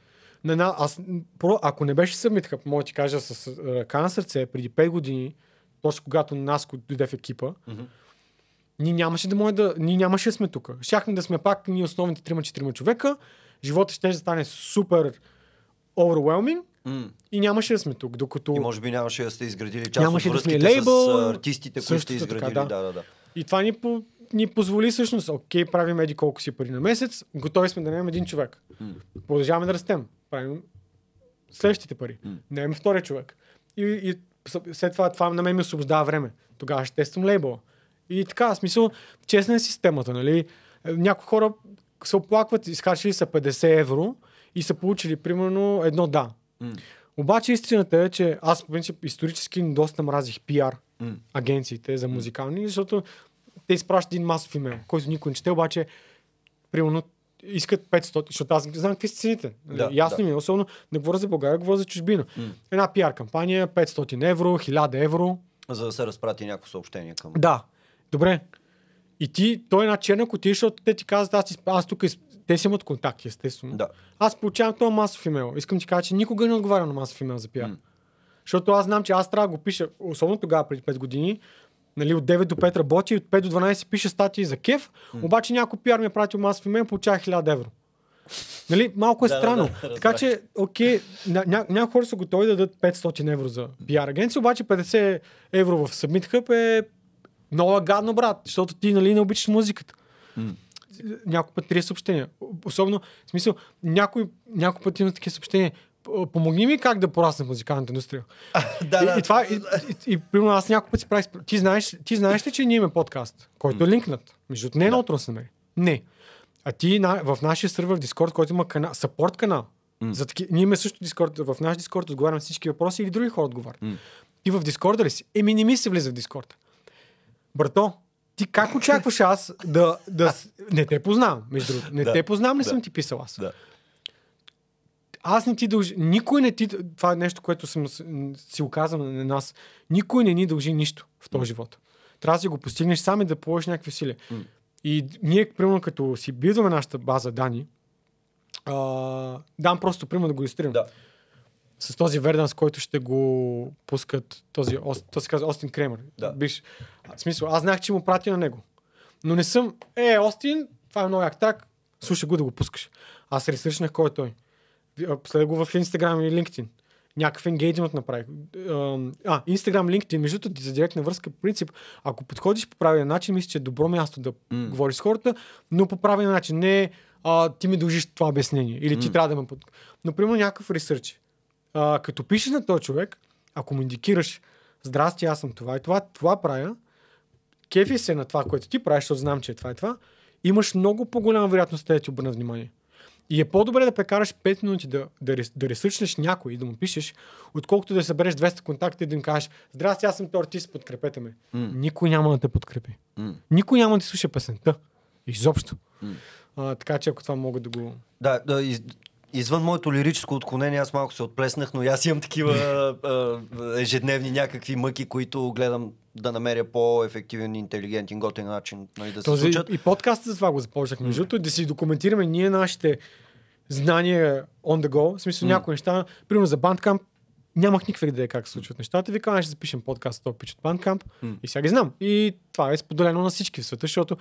На една, аз, про, ако не беше Summit Hub, мога да ти кажа с ръка на сърце, преди 5 години, точно когато Наско дойде в екипа, Мгм. Ние нямаше да може да, ние нямаше да сме тук. Щяхме да сме пак ние основните 3-4 човека, живота ще да стане супер overwhelming М. и нямаше да сме тук, докато... И може би нямаше да сте изградили част Нямаше от да сме връзките лейбъл, с артистите, които сте същото така, изградили. да. да, да, да. И това ни, по, ни позволи всъщност, окей, правим еди колко си пари на месец, готови сме да наемем един човек. М. Продължаваме да растем. Правим следващите пари. М. Наемем втория човек. И, и след това това на мен ми освобождава време. Тогава ще тествам лейбъла. И така, в смисъл, честна е системата, нали? Е, Някои хора се оплакват, изкарчили са 50 евро и са получили примерно едно да. М. Обаче истината е, че аз по принцип исторически доста мразих пиар М. агенциите за музикални, защото те изпращат един масов имейл, който никой не чете, обаче примерно искат 500, защото аз знам какви са цените. Да, Да, Ясно да. ми е, особено не говоря за България, говоря за чужбина. М. Една пиар кампания, 500 евро, 1000 евро, За да се разпрати някакво съобщение към... Да. Добре. И ти, той е една черна кутия, защото те ти казват, аз, аз тук, те си имат контакти, естествено. Да. Аз получавам този масов имейл. Искам ти кажа, че никога не отговарям на масов имейл за пиар. М. Защото аз знам, че аз трябва да го пиша, особено тогава, преди 5 години, нали, от 9 до 5 работи, от 5 до 12 пиша статии за кеф, обаче някой пиар ми е пратил масов имейл, получава 1000 евро. Нали, малко е Да, да, странно. да, така разбрах. че, окей, ня, ня, някои хора са готови да дадат 500 евро за пиар агенция, обаче 50 евро в Submit Hub е много гадно, брат, защото ти нали, не обичаш музиката. М. Някой път три съобщения. Особено, в смисъл, някой, някой път има такива съобщения. Помогни ми как да порасне музикалната индустрия. да, и, и, това, и, и, и, примерно аз няколко пъти правих. Ти знаеш, ти знаеш ли, че ние имаме подкаст, който е линкнат? Между не е да се намери. Не. А ти на, в нашия сървър в Discord, който има канал, саппорт канал, за таки, ние имаме също Discord, в наш Discord отговаряме всички въпроси или други хора отговарят. М. Ти в Discord ли си? Еми не ми се влиза в Discord. Брато, ти как очакваш аз да, да... Не те познавам, между другото. Не Да, те познавам, не да. съм ти писал аз. Да. Аз не ти дължи. Никой не ти. Това е нещо, което съм си оказал на нас. Никой не ни дължи нищо в този живот. Трябва да си го постигнеш сам и да положиш някакви усилия. М. И ние, примерно, като си бидваме нашата база данни, а, дам просто пример да го илюстрирам. Да. С този Верданс, който ще го пускат, този, той се казва Остин Кремер. Да. Биш, в смисъл, аз знах, че му пратя на него. Но не съм, е, Остин, това е много як так, слушай го да го пускаш. Аз ресърчнах кой е той. Последва го в Instagram и LinkedIn. Някакъв енгейджмент направих. А, Instagram, LinkedIn, между другото, за директна връзка, по принцип, ако подходиш по правилен начин, мисля, че е добро място да М. говориш с хората, но по правилен начин. Не а, ти ми дължиш това обяснение или ти М. трябва да ме под... Но, примерно, някакъв ресърч. А, като пишеш на този човек, ако му индикираш, здрасти, аз съм това и това, това правя, кефи се на това, което ти правиш, защото знам, че е това и това, имаш много по-голяма вероятност да ти обърнат внимание. И е по-добре да прекараш 5 минути да, да, да ресърчнеш някой и да му пишеш, отколкото да събереш 200 контакта и да им кажеш, здрасти, аз съм този артист, подкрепете ме. М. Никой няма да те подкрепи. М. Никой няма да ти слуша песента. Изобщо. М. А, така че ако това мога да го... Да, да из, извън моето лирическо отклонение, аз малко се отплеснах, но аз имам такива а, ежедневни някакви мъки, които гледам да намеря по-ефективен, интелигентен, готен начин нали, да се Този, случат. и подкаста за това го започнахме. Между другото, да си документираме ние нашите знания on the go. В смисъл някои неща. Примерно за Bandcamp нямах никаква идея как се случват нещата. Ви казвам, ще запишем подкаст от пич от Bandcamp. И сега ги знам. И това е споделено на всички в света, защото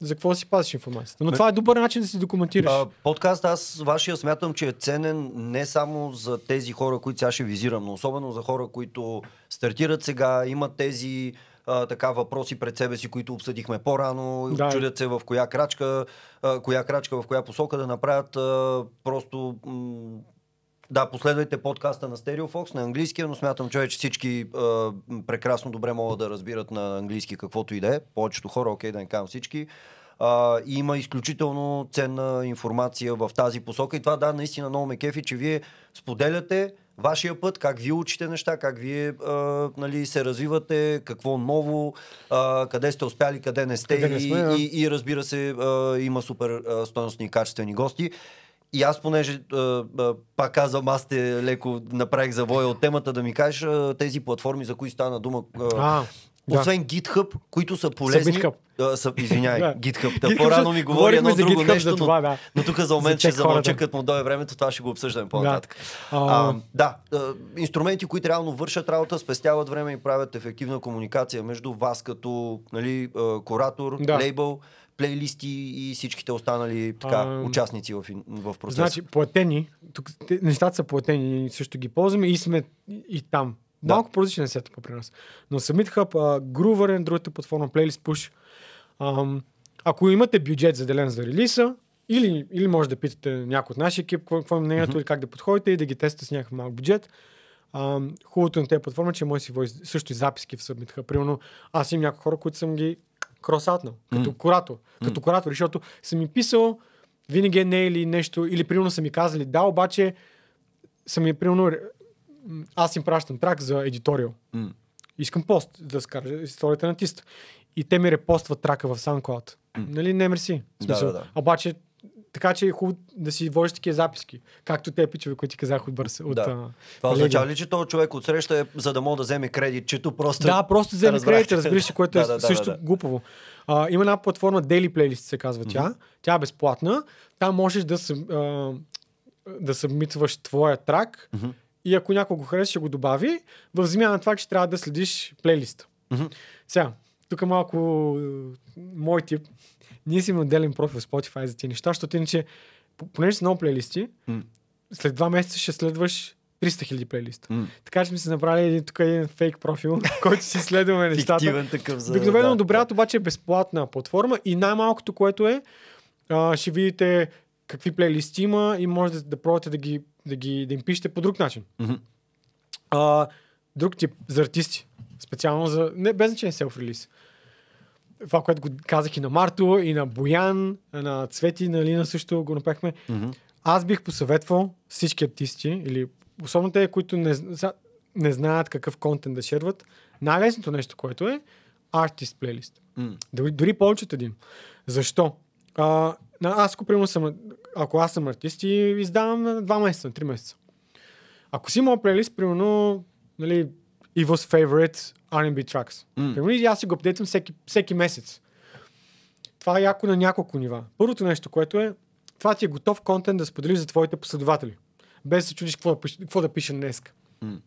за какво си пазиш информацията. Но Ме- това е добър начин да си документираш. А, подкаст аз вашия смятам, че е ценен не само за тези хора, които сега ще визирам, но особено за хора, които стартират сега, имат тези а, така въпроси пред себе си, които обсъдихме по-рано, да. чудят се в коя крачка, а, коя крачка, в коя посока да направят а, просто м- да, последвайте подкаста на StereoFox на английски, но смятам, че вече всички а, прекрасно добре могат да разбират на английски каквото и да е. Повечето хора, окей, да не кажам всички. А, и има изключително ценна информация в тази посока. И това, да, наистина много ме кефи, че вие споделяте вашия път, как вие учите неща, как вие а, нали, се развивате, какво ново, а, къде сте успяли, къде не сте. Къде не и, сме, да. и, и разбира се, а, има супер а, стойностни и качествени гости. И аз, понеже, а, а, пак казвам, аз те леко направих завоя от темата, да ми кажеш а, тези платформи, за които стана дума. А, а, да. освен GitHub, които са полезни. Submit Hub. А, са, извиняй, Да. GitHub. Та GitHub, по-рано ми говори едно за друго GitHub нещо, за това, но, да. но тук за момент За ще замълча, като му дойде времето, това ще го обсъждаме по-нататък. А, А, да, инструменти, които реално вършат работа, спестяват време и правят ефективна комуникация между вас като нали, куратор, Да. лейбъл, плейлисти и всичките останали така, А, участници в, в процеса. Значи, платени, тук нещата са платени, също ги ползваме и сме и, там. Да. Малко по-различен е сетъпа при нас. Но Submit Hub, uh, Groover е другата платформа, Playlist Push. Ам, ако имате бюджет заделен за релиса, или, или може да питате някой от нашия екип какво, какво е мнението или как да подходите и да ги тестите с някакъв малък бюджет. Ам, хубавото на тези платформи е, че може да си води също и записки в Submit Hub. Примерно, аз имам някои хора, които съм ги кросаутнал, като М. куратор. Като куратор, защото съм ми писал винаги е не или нещо, или примерно са ми казали да, обаче са ми примерно аз им пращам трак за едиториал. М. Искам пост да скажа историята на артиста. И те ми репостват трака в SoundCloud. М. Нали, не мерси. Да, да, да. Обаче така че е хубаво да си водиш такива записки. Както те пичове, които ти казах от Бърс. От, Да. а, Това означава ли, че този човек отсреща е за да мога да вземе кредит, чето просто... Да, просто вземе кредит, разбираш, което е Да, да, също да, да. глупаво. А, има една платформа Daily Playlist се казва тя. Тя е безплатна. Там можеш да, а, да събмитваш твоя трак Мгм. и ако някой го хареса, ще го добави. В замяна на това, че трябва да следиш плейлиста. Мгм. Сега, тук малко мой тип. Ние си имаме отделен профил в Spotify за тези неща, защото иначе, по- понеже са много плейлисти, М. след два месеца ще следваш 300 000 плейлиста. М. Така че сме си направили един, тук един фейк профил, който си следваме нещата. Фиктивен такъв за... Обикновено да. добрата обаче е безплатна платформа и най-малкото, което е, а, ще видите какви плейлисти има и може да, да пробвате да, ги, да, ги, да им пишете по друг начин. Мгм. А, друг тип за артисти. Специално за... Не, без значение селф-релиз. Това, което го казах и на Марто, и на Боян, на Цвети, на Лина също го направихме. Мгм. Аз бих посъветвал всички артисти, или особено те, които не, не знаят какъв контент да шерват, най-лесното нещо, което е артист плейлист. М. Дори, дори повече от един. Защо? А, аз, ако, примерно, съм, ако аз съм артист и издавам на 2 месеца, на 3 месеца. Ако си имал плейлист, примерно, нали, Evo's Favorite R&B Tracks. Примерно, и аз си го апдейтвам всеки, всеки месец. Това е яко на няколко нива. Първото нещо, което е, това ти е готов контент да споделиш за твоите последователи. Без да се чудиш какво да, пише, какво да пише днес. М.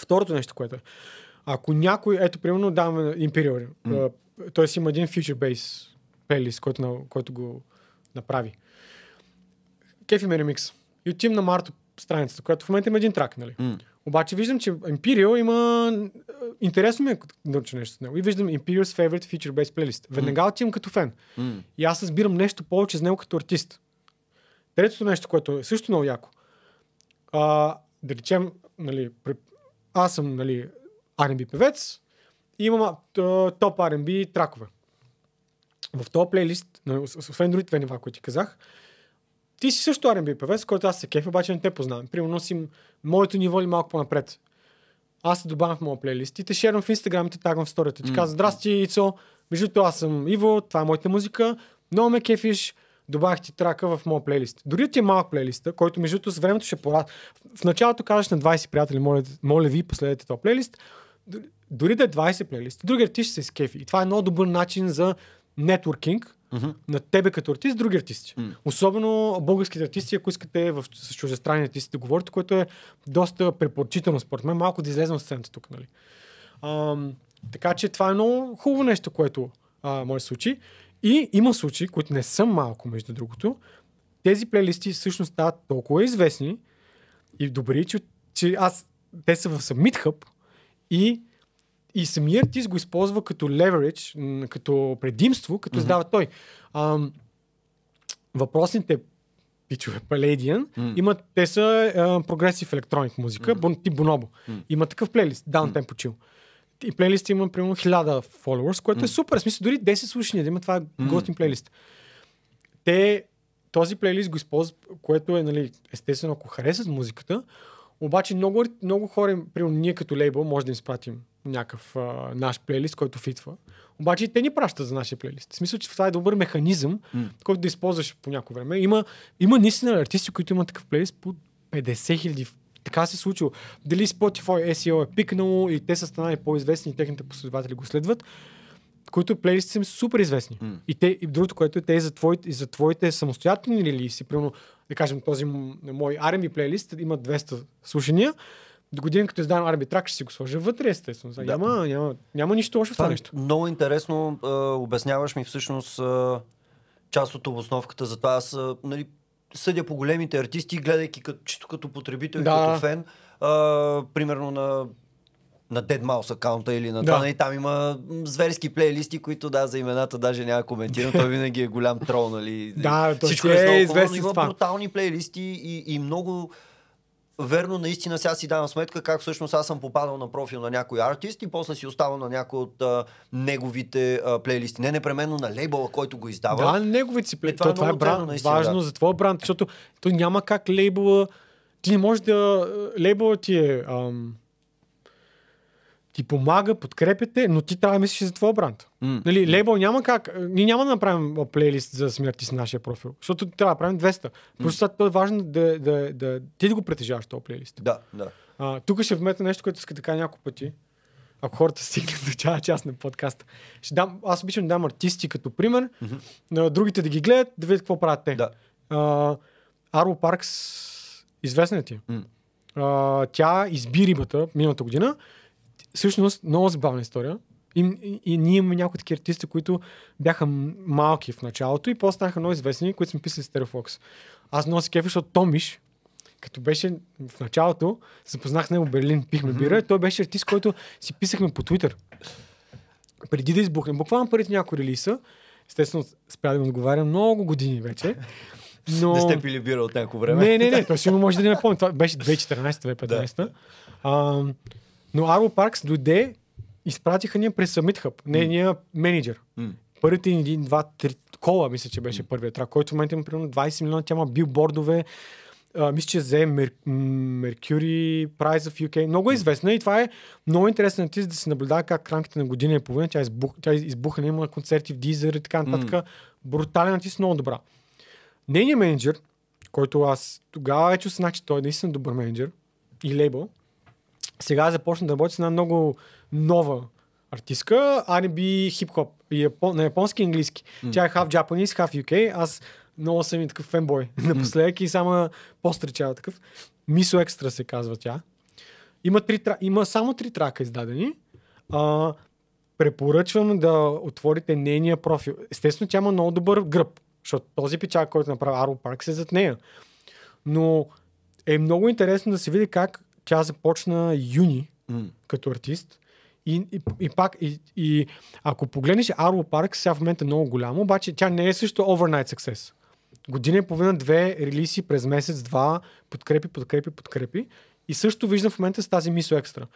Второто нещо, което е, ако някой, ето, примерно, даваме Imperial, mm. т.е. има един Future Base плейлист, който, който го направи. Кефи ме ремикс. И отивам на Марто страницата, която в момента има един трак, нали? М. Обаче виждам, че Imperial има... е, Интересно ми е да науча нещо с него. И виждам Imperial's Favorite Feature Based Playlist. Веднага отивам като фен. М. И аз разбирам нещо повече за него като артист. Третото нещо, което е също много яко. А, да речем, нали, аз съм нали, R&B певец и имам топ R&B тракове. В този плейлист, нали, ос- освен другите нива, които ти казах, ти си също R&B певец, който аз се кефя, обаче не те познавам. Примерно си моето ниво или малко по-напред. Аз се добавям в моя плейлист и те шервам в Инстаграм и те тагвам в сторията. Ти М. казвам, здрасти, Ицо, между това аз съм Иво, това е моята музика, много ме кефиш, добавих ти трака в моя плейлист. Дори ти е малък плейлиста, който между другото с времето ще пора. В началото казваш на 20 приятели, моля, моля ви, последете този плейлист. Дори- да е 20 плейлиста, другия артист ще се изкефи. И това е много добър начин за нетворкинг Мгм. на тебе като артист, други артисти. М. Особено българските артисти, ако искате в, с чуждестранни артисти да говорите, което е доста препоръчително според мен, малко да излезем от сцената тук. Нали? Ам, така че това е много хубаво нещо, което а, може да случи. И има случаи, които не са малко, между другото. Тези плейлисти всъщност стават толкова известни и добри, че, че аз, те са в Submit Hub и, и самият артист го използва като leverage, като предимство, като Мгм. издава той. Ам, въпросните пичове, Palladian, М. имат, те са прогресив електроник музика, mm. тип Bonobo. М. Има такъв плейлист, Downtempo Chill. И плейлист има примерно 1000 followers, което М. е супер. В смисъл, дори 10 слушания да има, това М. готин плейлист. Те, този плейлист го използват, което е, нали, естествено, ако харесат музиката, обаче много, много хора, примерно ние като лейбъл, може да им изпратим някакъв а, наш плейлист, който фитва. Обаче и те ни пращат за нашия плейлист. В смисъл, че това е добър механизъм, М. който да използваш по някое време. Има, има наистина артисти, които имат такъв плейлист по 50 хиляди. Така се е случило. Дали Spotify SEO е пикнало и те са станали по-известни и техните последователи го следват, които плейлисти са им супер известни. М. И, те, и другото, което е, те и за твоите, и за твоите самостоятелни релиси, примерно, да кажем, този мой R&B плейлист има 200 слушания, до година, като издавам R&B трак, ще си го сложа вътре, естествено. Да. Няма, няма, няма нищо лошо в това е нещо. много интересно. А, обясняваш ми всъщност а, част от обосновката за това. Аз а, нали, съдя по големите артисти, гледайки като, чисто като потребител и Да. като фен. А, примерно на на Dead Mouse акаунта или на Да. това. нали, Там има зверски плейлисти, които да, за имената даже няма коментирам. Той винаги е голям трол, нали. Да, той Всичко си е много хубаво, Има това. брутални плейлисти и, и много верно, наистина сега си давам сметка как всъщност аз съм попадал на профил на някой артист и после си оставал на някой от а, неговите а, плейлисти. Не непременно на лейбъла, който го издава. Да, неговите си плей. това е Това, това е ценно, бранд, наистина, важно да. за твоя бранд, защото то няма как лейбъла... Ти не можеш да... Лейбъла ти е... Ам... ти помага, подкрепяте, но ти трябва да мислиш за твоя бранд. М. Нали, лейбъл няма как. Ние няма да направим плейлист за смърти с нашия профил, защото трябва да правим 200. Просто то е важно да, да, да, ти да го притежаваш този плейлист. Да, да. А, тук ще вметна нещо, което иска да кажа няколко пъти. Ако хората стигнат до тази част на подкаста. Ще дам, аз обичам да дам артисти като пример, на другите да ги гледат, да видят какво правят те. Да. А, Арво Паркс, известна ти? М. А, тя изби рибата миналата година. Всъщност, много забавна история. И, и, и ние имаме някои такива артисти, които бяха малки в началото и после станаха много известни, които сме писали Стереофокс. Аз много се кефя, защото Томиш, като беше в началото, запознах с него в Берлин, пихме бира, и той беше артист, който си писахме по Твитър. Преди да избухне. Буквално първите някои релиса, естествено спря да ми отговаря много години вече. Но... Не сте пили бира от някакво време. Не, не, не, той сигурно може да не помня. Това беше 2014-2015. А, но Арво Паркс дойде, изпратиха ние през Summit Hub, нейния менеджер. М. Първите един, два, три кола, мисля, че беше първият трак, който в момента има примерно 20 милиона, тя има билбордове, а, мисля, че взе Мер, м, Mercury Prize of UK. Много е известна и това е много интересен артист да се наблюдава как рамките на година и половина тя, избух, тя избухна, има концерти в Дизер и така нататък. Брутален артист, много добра. Нейният менеджер, който аз тогава вече осъзнах, че той е наистина добър менеджер и лейбъл, сега започна да работи с една много нова артистка, R&B, хип-хоп, япон, на японски и английски. Тя е half Japanese, half UK. Аз много съм и такъв фенбой напоследък и само постречава такъв. Мисо Екстра се казва тя. Има, три, има само три трака издадени. А, препоръчвам да отворите нейния профил. Естествено, тя има много добър гръб, защото този печак, който направи Арво Парк, се зад нея. Но е много интересно да се види как тя започна юни М. като артист. И, и, и пак, и, и ако погледнеш Арво Парк, сега в момента е много голямо, обаче тя не е също overnight success. Година и половина, две релиси през месец, два, подкрепи, подкрепи, подкрепи. И също виждам в момента с тази мисо екстра.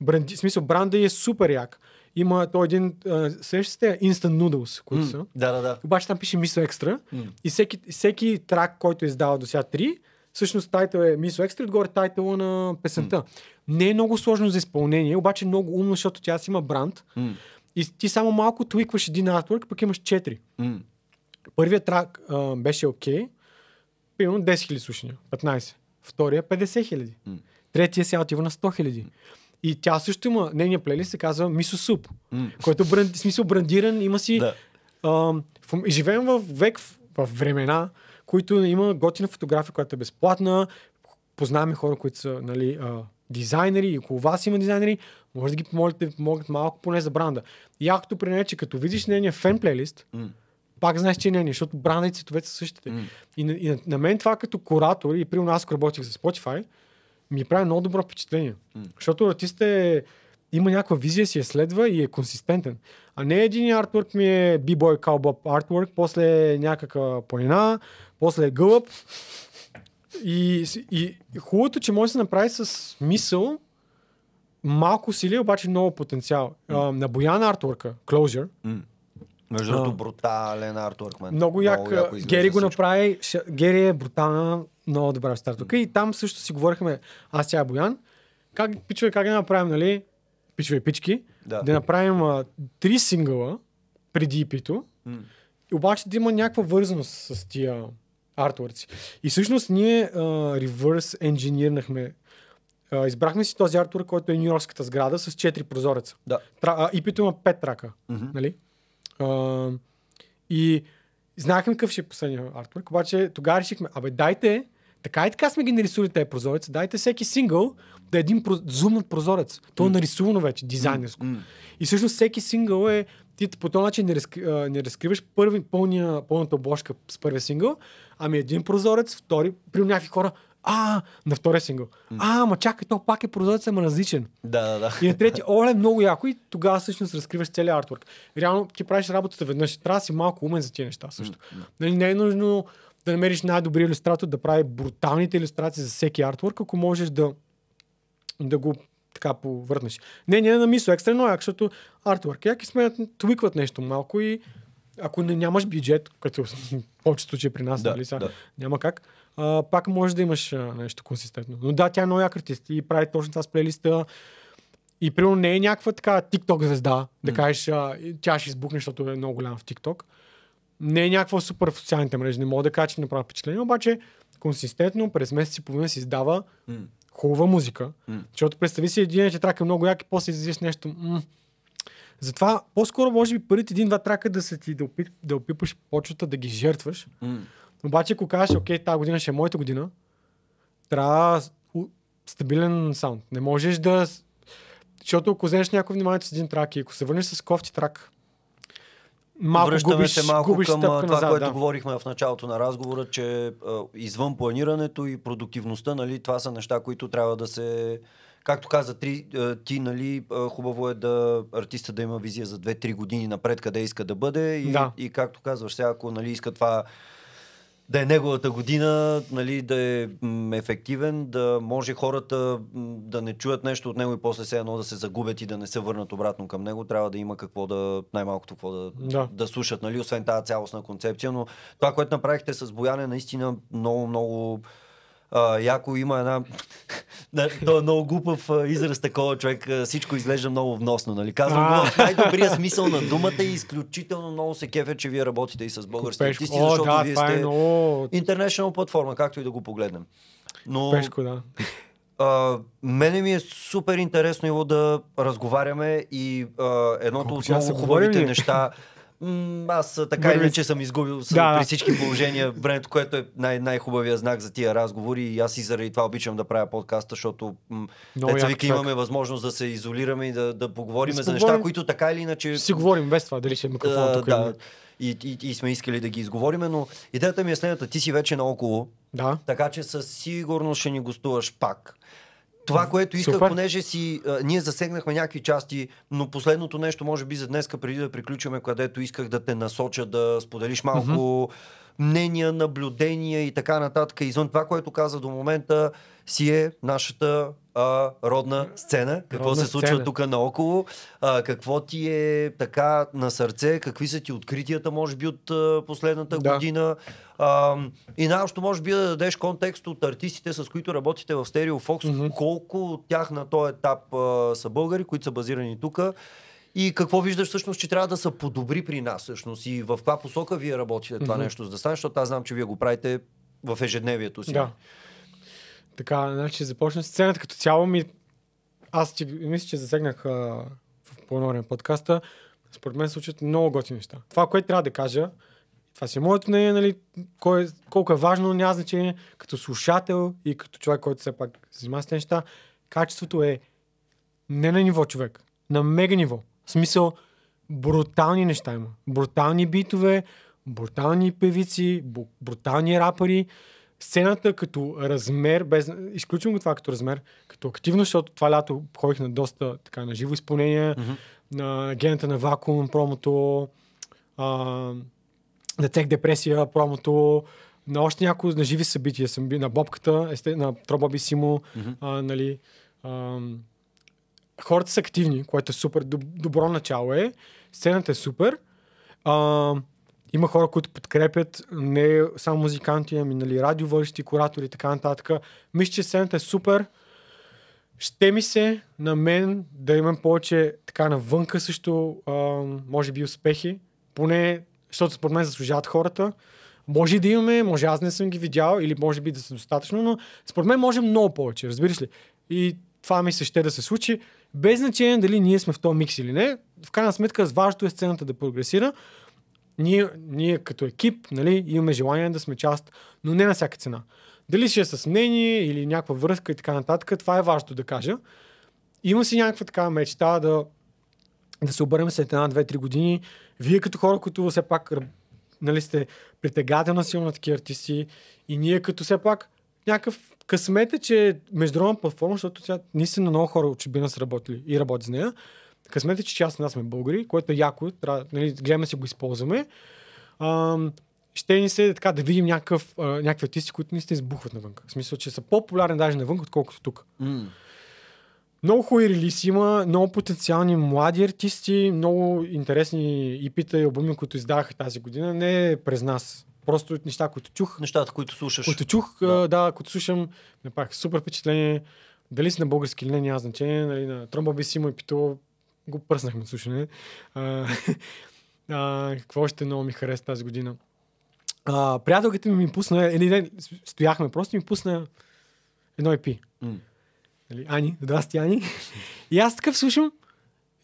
Бранди, смисъл, бранда е супер як. Има той един, а, сещате, Instant Noodles, които М. са. Да, да, да. Обаче там пише Мисо Екстра. М. И всеки, всеки трак, който е издавал до сега три, всъщност тайтъл е Мисо Екстра и отгоре тайтъла на песента. Не е много сложно за изпълнение, обаче е много умно, защото тя си има бранд. М. И ти само малко твикваш един артворк, пък имаш четири. М. Първият трак а, беше окей. Примерно 10 000 слушания. 15. Втория 50 хиляди. М. Третия сега отива на 100 хиляди. И тя също има, нейният плейлист се казва Мисо Суп, М. който е бранд, смисъл брандиран, има си Да. Ам, в, живеем в век, в, в времена, които има готина фотография, която е безплатна. Познаваме хора, които са нали, а, дизайнери и около вас има дизайнери. Може да ги помолите да ви помогнат малко поне за бранда. И якото при нея, е, че като видиш нейния фен плейлист, М. пак знаеш, че е нейния, защото бранда и цветовете са същите. М. И, на, и на, на, мен това като куратор, и при нас, ако работих за Spotify, ми прави много добро впечатление. М. Защото артистът е, има някаква визия, си я следва и е консистентен. А не един артворк ми е B-boy cowboy артворк, после е някаква планина, после е гълъб. И, и хубавото, че може да се направи с мисъл, малко сили, обаче много потенциал. А, на Боян артворка, Closure, М. Между другото, брутален артворк, мен. много як. яко изглежда Гери го направи. Ша- Гери е брутална, много добра стартовка. И там също си говорихме, аз тя Боян, как, пичове, как да направим, нали, пичове пички, Да. да направим а, три сингъла преди М. и обаче да има някаква вързаност с тия артворци. И всъщност ние реверс енжинирнахме. А, избрахме си този артворк, който е Нью-Йоркската сграда с 4 прозореца. Да. Тра, а, EP-то има 5 трака. Мгм. Нали? А, и знаехме какъв ще е последния артворк, обаче тогава решихме, абе дайте, така и така сме ги нарисували тези прозорец, дайте всеки сингъл да е един про- зумнат прозорец. То е нарисувано вече, дизайнерско. И всъщност всеки сингъл е, ти по този начин не, разкри, не разкриваш първи, пълния, пълната обложка с първия сингъл, ами един прозорец, втори, при някакви хора, а, на втория сингъл. А, ама чакай, то пак е прозорец, ама различен. Да, да, да. И на трети, оле, много яко и тогава всъщност разкриваш целият артворк. Реално ти правиш работата веднъж. Трябва да си малко умен за тия неща също. Нали, не е нужно да намериш най-добрия иллюстратор да прави бруталните иллюстрации за всеки артворк, ако можеш да, да го така повърнеш. Не, не на мисо екстра, но як, защото артворк як и сменят, твикват нещо малко и ако не нямаш бюджет, като повечето случаи при нас, Да, нали, сега, да. няма как, а, пак може да имаш а, нещо консистентно. Но да, тя е много як артист и прави точно това с плейлиста. И примерно не е някаква така TikTok звезда, да кажеш, а, тя ще избухне, защото е много голяма в TikTok. Не е някаква супер в социалните мрежи, не мога да кажа, че не прави впечатление, обаче консистентно през месец и половина си издава М. хубава музика. М. Защото представи си един че трак е много як и после излизаш нещо. М. Затова по-скоро може би първите един-два трака да се ти да, опи, да опипаш почвата, да ги жертваш. М. Обаче ако кажеш, окей, тази година ще е моята година, трябва стабилен саунд. Не можеш да... Защото ако вземеш някой вниманието с един трак и ако се върнеш с кофти трак, малко Връщаме губиш, се малко губиш към това, назад, което да. говорихме в началото на разговора, че а, извън планирането и продуктивността, нали, това са неща, които трябва да се... Както каза три, а, ти, нали, хубаво е да артиста да има визия за 2-3 години напред, къде иска да бъде. И, Да. и както казваш, сега, ако нали, иска това да е неговата година, нали, да е м, ефективен, да може хората м, да не чуят нещо от него и после все едно да се загубят и да не се върнат обратно към него. Трябва да има какво да, най-малкото какво да, Да. да слушат, нали, освен тази цялостна концепция. Но това, което направихте с Бояне, наистина много, много а, яко има една... Да, То е много глупав израз такова човек. Всичко изглежда много вносно. Нали? Казвам го в най-добрия смисъл на думата и изключително много се кефе, че вие работите и с български артисти, защото да, вие сте е много international платформа, както и да го погледнем. Но пешко, да. а, мене ми е супер интересно Иво да разговаряме и а, едното Колко от много хубавите неща. Аз така или иначе съм изгубил с, Да, при всички положения. Времето, което е най- най-хубавия знак за тия разговори и аз и заради това обичам да правя подкаста, защото м, деца вика, имаме възможност да се изолираме и да, да поговорим Да за неща, които така или иначе си говорим без това, дали ще е микрофон тук да, и, и, и сме искали да ги изговориме, но идеята ми е следната. Ти си вече наоколо, Да. така че със сигурност ще ни гостуваш пак. Това, което исках, Супер. понеже си, а, ние засегнахме някакви части, но последното нещо, може би за днеска, преди да приключваме, където исках да те насоча, да споделиш малко мнения, наблюдения и така нататък. Извън това, което каза до момента, си е нашата а, родна сцена. Какво Родна се случва сцена. тук наоколо, а, какво ти е така на сърце, какви са ти откритията, може би, от а, последната Да. година. А, и най-общо може би да дадеш контекст от артистите, с които работите в Stereo Fox, Мгм. колко от тях на този етап а, са българи, които са базирани тук. И какво виждаш всъщност, че трябва да се подобри при нас всъщност и в каква посока вие работите това Мгм. нещо за да стане, защото аз знам, че вие го правите в ежедневието си. Да. Така, значи започна сцената като цяло ми. Аз ти, мисля, че засегнах а, в по време подкаста. Според мен се случват много готини неща. Това, което трябва да кажа, това си е моето мнение, нали, кой, колко е важно, няма значение, като слушател и като човек, който все пак се занимава с тези неща, качеството е не на ниво човек, на мега ниво. В смисъл, брутални неща има. Брутални битове, брутални певици, брутални рапъри. Сцената като размер, без... изключвам го това като размер, като активност, защото това лято ходих на доста така на живо изпълнение, Мгм. на гената на вакуум, промото, а, на цех депресия, промото, на още някои на живи събития съм бил, на Бобката, есте, на Тробаби Симо, Мгм. а, нали, ам, хората са активни, което е супер доб- добро начало е. Сцената е супер. А, има хора, които подкрепят не само музиканти, ами нали, радиоводещи, куратори и така нататък. Мисля, че сцената е супер. Ще ми се на мен да имам повече така навънка също, а, може би успехи. Поне, защото според мен заслужават хората. Може да имаме, може аз не съм ги видял или може би да са достатъчно, но според мен може много повече, разбираш ли? И това ми се ще да се случи, без значение дали ние сме в този микс или не. В крайна сметка, важното е сцената да прогресира. Ние, ние като екип нали, имаме желание да сме част, но не на всяка цена. Дали ще е с мнение или някаква връзка и така нататък, това е важното да кажа. Има си някаква такава мечта да, да се обърнем след една, две, три години. Вие като хора, които все пак нали, сте притегателна сила на такива артисти и ние като все пак някакъв късмет е, че международна платформа, защото тя наистина много хора от чужбина са работили и работят с нея. Късмет е, че част от нас сме българи, което е яко, трябва, нали, гледаме си го използваме. Ам, ще ни се така да видим някакъв, а, някакви артисти, които наистина избухват навън. В смисъл, че са по-популярни даже навън, отколкото тук. М. Много хубави релиси има, много потенциални млади артисти, много интересни ипита и албуми, които издадаха тази година. Не през нас. Просто неща, които чух. Нещата, които слушаш. Които чух, Да. да, които слушам, ме пак супер впечатление. Дали си на български или не, няма значение. Нали, на Тромба би си му и Пито го пръснахме от слушане. А, а, какво още много ми хареса тази година? А, приятелката ми ми пусна, един ден стояхме, просто ми пусна едно EP. М. Нали, Ани, здрасти, Ани. и аз такъв слушам,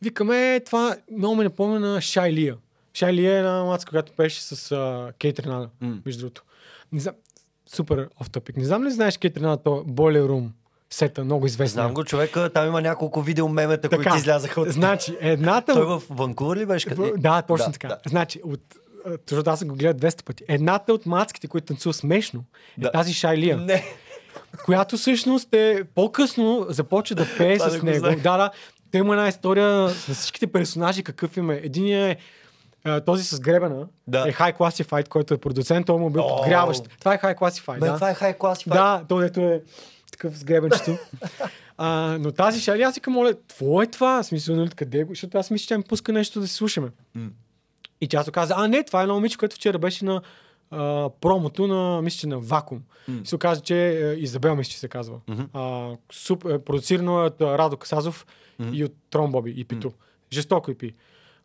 викаме, това много ме напомня на Шайлия. Шайлия е една мацка, която пеше с а, Кейт Ренада, М. между другото. Не знам, супер оф топик. Не знам ли знаеш Кейт Ренада, то Boiler Room сета, много известна. Знам го човека, там има няколко видео мемета, Така, които излязаха от... Значи, едната... Той в Ванкувър ли беше? Къде? Да, точно Да, така. да. Значи, от, защото аз съм го гледал 200 пъти. Едната от мацките, които танцува смешно, е Да. тази Шайлия, Не. Която всъщност е по-късно започва да пее Това не с го него. Да, да. Те има една история с всичките персонажи, какъв им е. Единият е този с гребена, Да. е High Classified, който е продуцент, той му е бил О! подгряващ. Това е High Classified, Бе, да. това е хай клас. Да, той дето е такъв с гребенчето. а, но тази шали, аз викам, моля, какво е това? В Смисъл, нали, къде е? го? Защото аз мисля, че тя ми пуска нещо да си слушаме. М. И тя се каза, а не, това е едно момиче, което вчера беше на а, промото на, мисля, че на Вакуум. И се оказа, че е, Изабел, мисля, че се казва. Мгм. А, суп, е, продуцирано от Радо Касазов Мгм. и от Трон Боби и Пито. Жестоко и пи.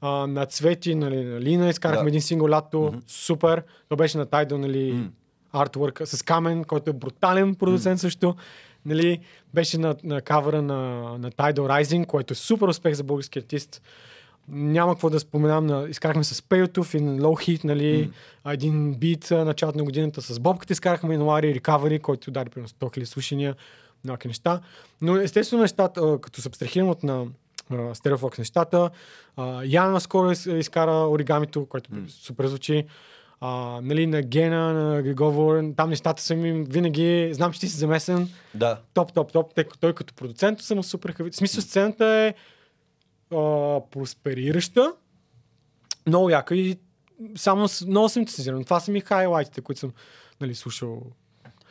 А, на Цвети, нали, на Лина изкарахме Да. един сингъл лято. Мгм. Супер. То беше на Тайдо, нали, М. артворк с Камен, който е брутален продуцент също. Нали, беше на, на кавъра на, на Tidal Rising, който е супер успех за български артист. Няма какво да споменам. На, изкарахме с Пеютов и Low Heat, нали, а, един бит началото на годината с Бобката. Изкарахме Януари Recovery, който удари примерно 100 000 слушания, някакви неща. Но естествено нещата, като се абстрахирам от на Стереофокс нещата, а, Яна наскоро из, изкара оригамито, което М. супер звучи. А, нали, на Гена, на Григор, там нещата са ми винаги, знам, че ти си замесен, Да. топ, топ, топ. Те, той като продуцент съм супер хави. В смисъл сцената е а, просперираща, много яка и само много съм ентусизиран. Това са ми хайлайтите, които съм нали, слушал.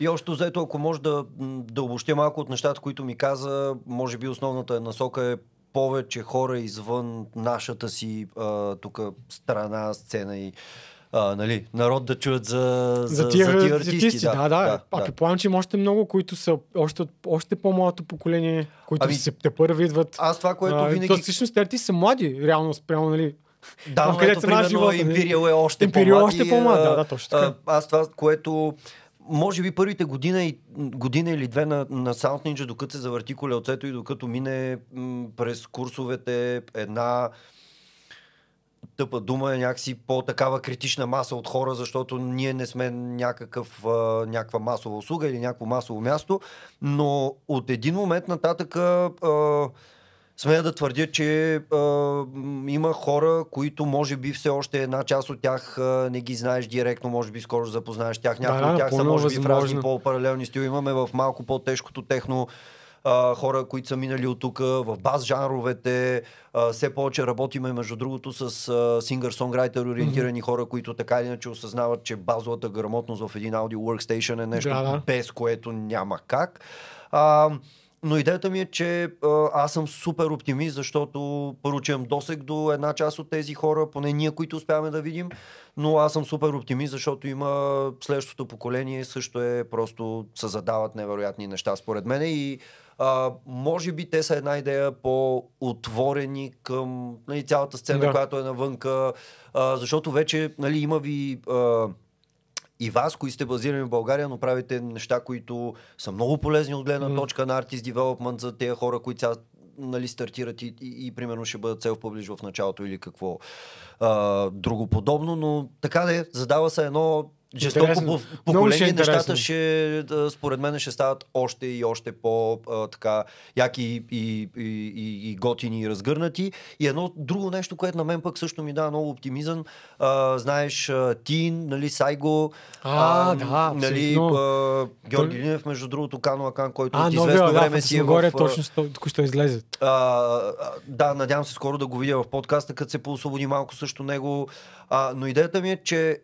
И още взето, ако може да, да обобщя малко от нещата, които ми каза, може би основната насока е повече хора извън нашата си тук страна, сцена и а, нали, народ да чуят за, за, За тия, за тия артисти, артисти. да, да. да, а да. предполагам, че има още много, които са още, още по-малото поколение, които Ами, се те първи идват. Аз това, което А, винаги... То, всъщност, артисти са млади, реално спрямо, нали? Да, но ето, примерно, живот, нали? Imperial е още Imperial по-млад. още по-млад, да, да, точно така. Аз това, което може би първите година, и, година или две на, на Sound Ninja, докато се завърти колелцето и докато мине м, през курсовете една тъпа дума е някакси по-такава критична маса от хора, защото ние не сме някакъв, а, някаква масова услуга или някакво масово място, но от един момент нататък а, смея да твърдя, че а, има хора, които може би все още една част от тях а, не ги знаеш директно, може би скоро запознаеш тях. Някои Да, от тях са може би в разни по-паралелни стили. Имаме в малко по-тежкото техно а, хора, които са минали от тук, в бас жанровете. А, все повече работиме, между другото, с сингър-сонграйтер ориентирани хора, които така или иначе осъзнават, че базовата грамотност в един аудио workstation е нещо Да, да. без което няма как. А, но идеята ми е, че а, аз съм супер оптимист, защото първо, че имам досег до една част от тези хора, поне ние, които успяваме да видим, но аз съм супер оптимист, защото има следващото поколение също е просто се задават невероятни неща според мен и а, може би те са една идея по-отворени към нали, цялата сцена, Да. която е навънка, а, защото вече нали, има ви а, и вас, които сте базирани в България, но правите неща, които са много полезни от гледна Мгм. точка на артист девелопмент за тези хора, които сега нали, стартират и, и, и примерно ще бъдат self-publish в началото или какво а, друго подобно, но така да е, задава се едно жестоко Интересно. по- е поколение, интересно. нещата ще, да, според мен ще стават още и още по а, така яки и, и, и, и, готини и разгърнати. И едно друго нещо, което на мен пък също ми дава много оптимизъм, а, знаеш, а, Тин, нали, Сайго, А, да, нали, а, Георги Линев, между другото, Кано Акан, който А, от новия, известно да, време си е в... горе, а, точно току-що излезе. а, а, да, надявам се скоро да го видя в подкаста, като се поосвободи малко също него. А, но идеята ми е, че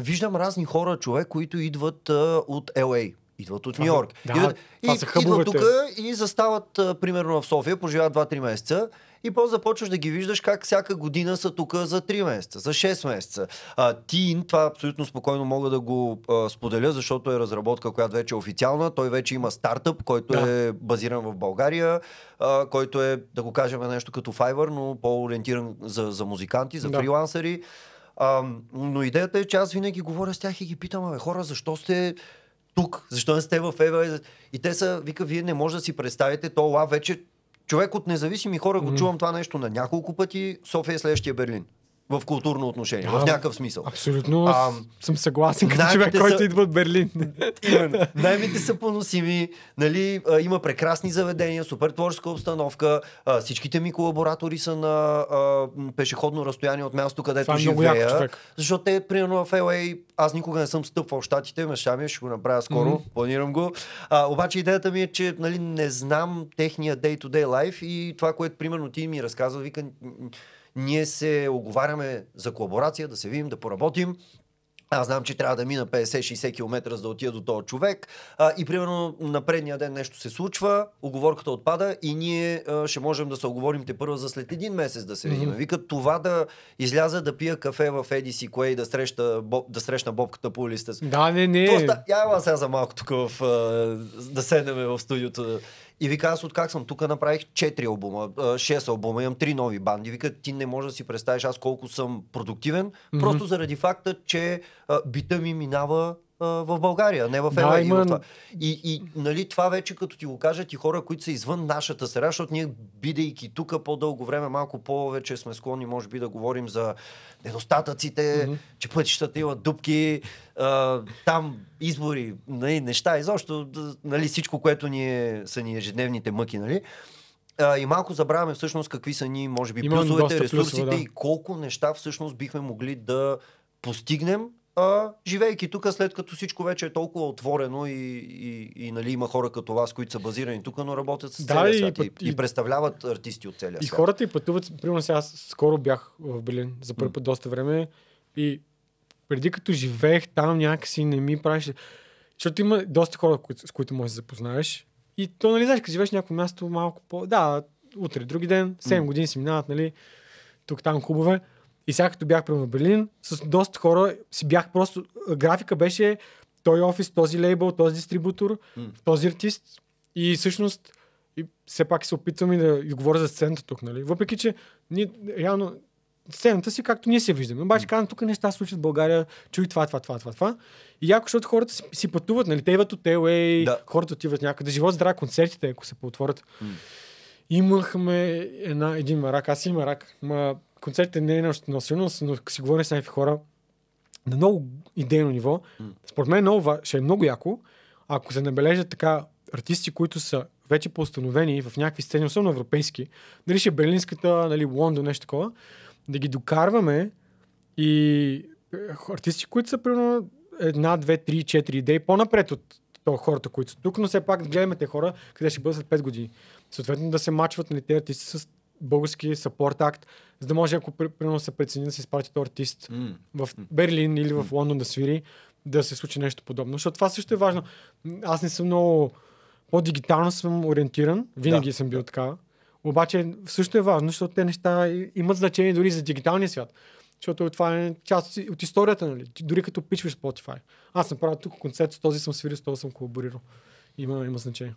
виждам разни хора, човек, които идват а, от LA. идват от Нью Йорк. да, идват, това и, са идват тук и застават а, примерно в София, поживяват 2-3 месеца и после започваш да ги виждаш как всяка година са тук за 3 месеца, за 6 месеца. А, Тин, това абсолютно спокойно мога да го а, споделя, защото е разработка, която вече е официална. Той вече има стартъп, който Да. е базиран в България, а, който е, да го кажем, нещо като Fiverr, но по-ориентиран за, за музиканти, за Да. фрилансъри. А, но идеята е, че аз винаги говоря с тях и ги питам, абе хора, защо сте тук? Защо не сте в Ева? И те са, вика, вие не може да си представите, то лав вече човек от независими хора го Мгм. чувам това нещо на няколко пъти. София е следващия Берлин. В културно отношение, в Да. някакъв смисъл. Абсолютно А, съм съгласен като човек, който са- идва от Берлин. Именно. Наймите са поносими, нали, а, има прекрасни заведения, супер творческа обстановка, а, всичките ми колаборатори са на а, пешеходно разстояние от място, където Това е живея. Защото те, примерно в LA, аз никога не съм стъпвал в Штатите, мечта ми е, ще го направя скоро, Мгм. планирам го. А, обаче идеята ми е, че нали, не знам техния day-to-day life и това, което примерно ти ми разказва, вика, ние се оговаряме за колаборация, да се видим, да поработим. Аз знам, че трябва да мина 50-60 км за да отида до този човек. А, и примерно на предния ден нещо се случва, оговорката отпада и ние а, ще можем да се оговорим те първо за след един месец да се видим. Мгм. Вика това да изляза да пия кафе в Еди си кое и да, среща, боб, да срещна бобката по улицата. с- Да, не, не. Просто, я ела сега за малко тук в, а, да седнем в студиото. И вика, аз от как съм тук направих 4 албума, 6 албума, имам 3 нови банди. Вика, ти не можеш да си представиш аз колко съм продуктивен, Мгм. просто заради факта, че а, бита ми минава а, в България, не в Да, Ела. и има- това. И, и нали, това вече като ти го кажат и хора, които са извън нашата среда, защото ние, бидейки тук по-дълго време, малко повече сме склонни, може би, да говорим за недостатъците, Мгм. че пътищата имат дупки, а, там избори, нали, неща, изобщо да, нали, всичко, което ни е, са ни ежедневните мъки. Нали? А, и малко забравяме всъщност какви са ни, може би, Има плюсовете, ресурсите плюсове, да. и колко неща всъщност бихме могли да постигнем, а, живейки тук, след като всичко вече е толкова отворено и, и, и нали, има хора като вас, които са базирани тук, но работят с Да, целия и свят и, и, и- представляват артисти от целия И свят. хората и пътуват. Примерно сега аз скоро бях в Берлин за първи път доста време и преди като живеех там някакси не ми правеше... Защото има доста хора, с които можеш да се запознаеш. И то, нали, знаеш, като живееш някакво място малко по... Да, утре, други ден, 7 М. години си минават, нали, тук там клубове. И сега като бях примерно в Берлин, с доста хора си бях просто... Графика беше той офис, този лейбъл, този дистрибутор, М. този артист. И всъщност и все пак се опитвам и да и говоря за сцената тук, нали? Въпреки, че ние реално сцената си както ние се виждаме. Обаче казвам, тук неща се случват в България, чуй това, това, това, това, това. И яко, защото хората си, си пътуват, нали? Те идват от LA, Да. хората отиват някъде. Живот здраве концертите, ако се поотворят. М. Имахме една, един марак, аз имам марак. Ма, концертите не е нещо много силно, но си говоря с някакви хора на много идейно ниво. Според мен е много, ще е много яко, ако се набележат така артисти, които са вече поустановени в някакви сцени, особено европейски, дали ще е Берлинската, нали, Лондон, нещо такова, да ги докарваме и е, артисти, които са примерно една, две, три, четири идеи по-напред от то, хората, които са тук, но все пак да гледаме те хора, къде ще бъдат след 5 години. Съответно да се мачват нали, тези артисти с български сапорт акт, за да може, ако при- примерно се прецени да се изпрати този артист М. в Берлин или в Лондон да свири, да се случи нещо подобно. Защото това също е важно. Аз не съм много по-дигитално съм ориентиран, винаги Да, съм бил така. Обаче също е важно, защото те неща имат значение дори за дигиталния свят. Защото това е част от- историята, нали? Дори като пичваш Spotify. Аз съм правил тук концерт, с този съм свирил, с този съм колаборирал. Има, има значение.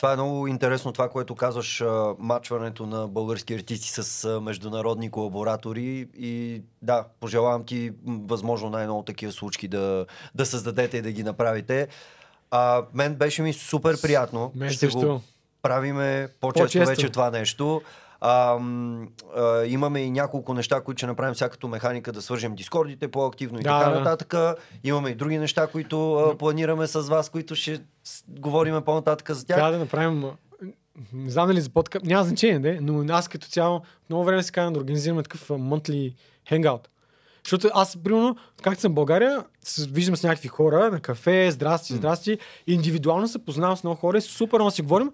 Това е много интересно, това, което казваш, мачването на български артисти с международни колаборатори. И да, пожелавам ти възможно най-много такива случки да, да създадете и да ги направите. А, мен беше ми супер приятно. Мен Ще също. го правиме по-често, По-често. вече това нещо. А, а, имаме и няколко неща, които ще направим сега като механика да свържем дискордите по-активно и Да, така да. нататък. Имаме и други неща, които а, планираме с вас, които ще говорим по-нататък за тях. Трябва да направим. Не знам дали за подкаст. Няма значение, не, но аз като цяло много време се казвам да организираме такъв monthly hangout. Защото аз, примерно, както съм в България, с, виждам с някакви хора на кафе, здрасти, здрасти. Индивидуално се познавам с много хора и супер много си говорим.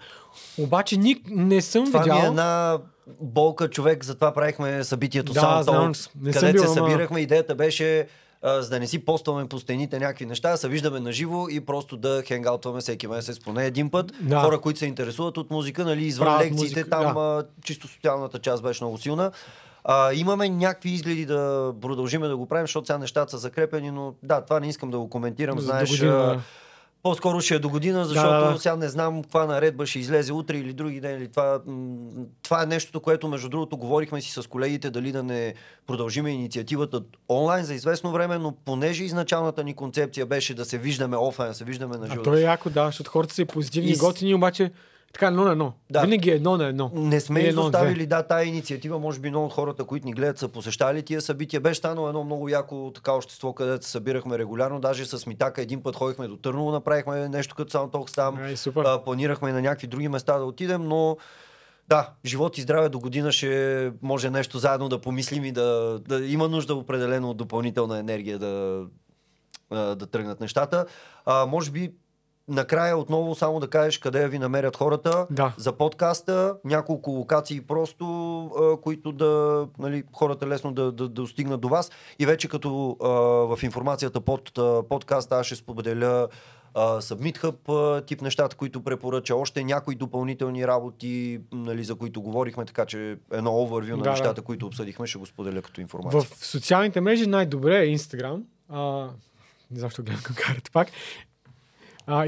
Обаче ник не съм Това видял. ми е една болка човек, затова правихме събитието Да, Sound Talks, където се ама- събирахме. Идеята беше а, за да не си постваме по стените някакви неща, да се виждаме на живо и просто да хенгаутваме всеки месец поне един път. Да. Хора, които се интересуват от музика, нали, извън Правят лекциите, музика, там да. а, чисто социалната част беше много силна. А, имаме някакви изгледи да продължиме да го правим, защото сега нещата са закрепени, но да, това не искам да го коментирам. Знаеш, година, по-скоро ще е до година, защото Да, сега не знам каква наредба ще излезе утре или други ден. Или това, това е нещото, което между другото говорихме си с колегите, дали да не продължиме инициативата онлайн за известно време, но понеже изначалната ни концепция беше да се виждаме офлайн, да се виждаме на А живо. то е яко, да, защото хората са и позитивни И готини, обаче така едно на едно. Да. Винаги е едно на едно. Не сме две. изоставили, да, тая инициатива. Може би много от хората, които ни гледат, са посещали тия събития. Беше станало едно много яко така общество, където се събирахме регулярно. Даже с Митака един път ходихме до Търново, направихме нещо като Soundtalks там. Ай. А, планирахме на някакви други места да отидем, но да, живот и здраве до година ще може нещо заедно да помислим и да, да има нужда определено от допълнителна енергия да, да тръгнат нещата. А, може би накрая отново само да кажеш къде ви намерят хората Да. за подкаста, няколко локации просто, а, които да, нали, хората лесно да, да, да достигнат до вас. И вече като а, в информацията под а, подкаста аз ще споделя Submit Hub тип нещата, които препоръча, още някои допълнителни работи, нали, за които говорихме, така че едно overview на Да, да. нещата, които обсъдихме, ще го споделя като информация. В социалните мрежи най-добре е Instagram. А, не знам, защо гледам към карата пак. А,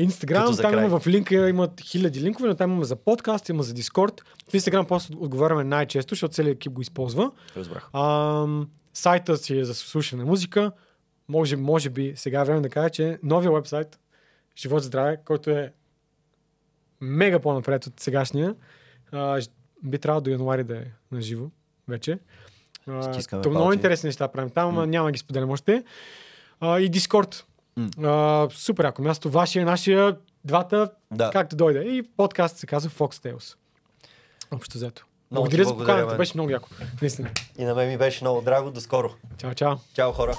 за там има в линка, имат хиляди линкове, но там има за подкаст, има за Discord. В Instagram просто отговаряме най-често, защото целият екип го използва. Разбрах. А, сайта си е за слушане музика. Може, може би сега е време да кажа, че новия вебсайт Живот здраве, който е мега по-напред от сегашния, а, би трябвало до януари да е на живо вече. Стискаме много интересни неща правим там, ама няма да ги споделям още. А, и Discord. А, супер ако място. Вашия, нашия, двата, Да. както дойде. И подкаст се казва Foxtails. Общо взето. Много Благодаря за поканата. Беше много яко. Наистина. И на мен ми беше много драго. До скоро. Чао, чао. Чао хора.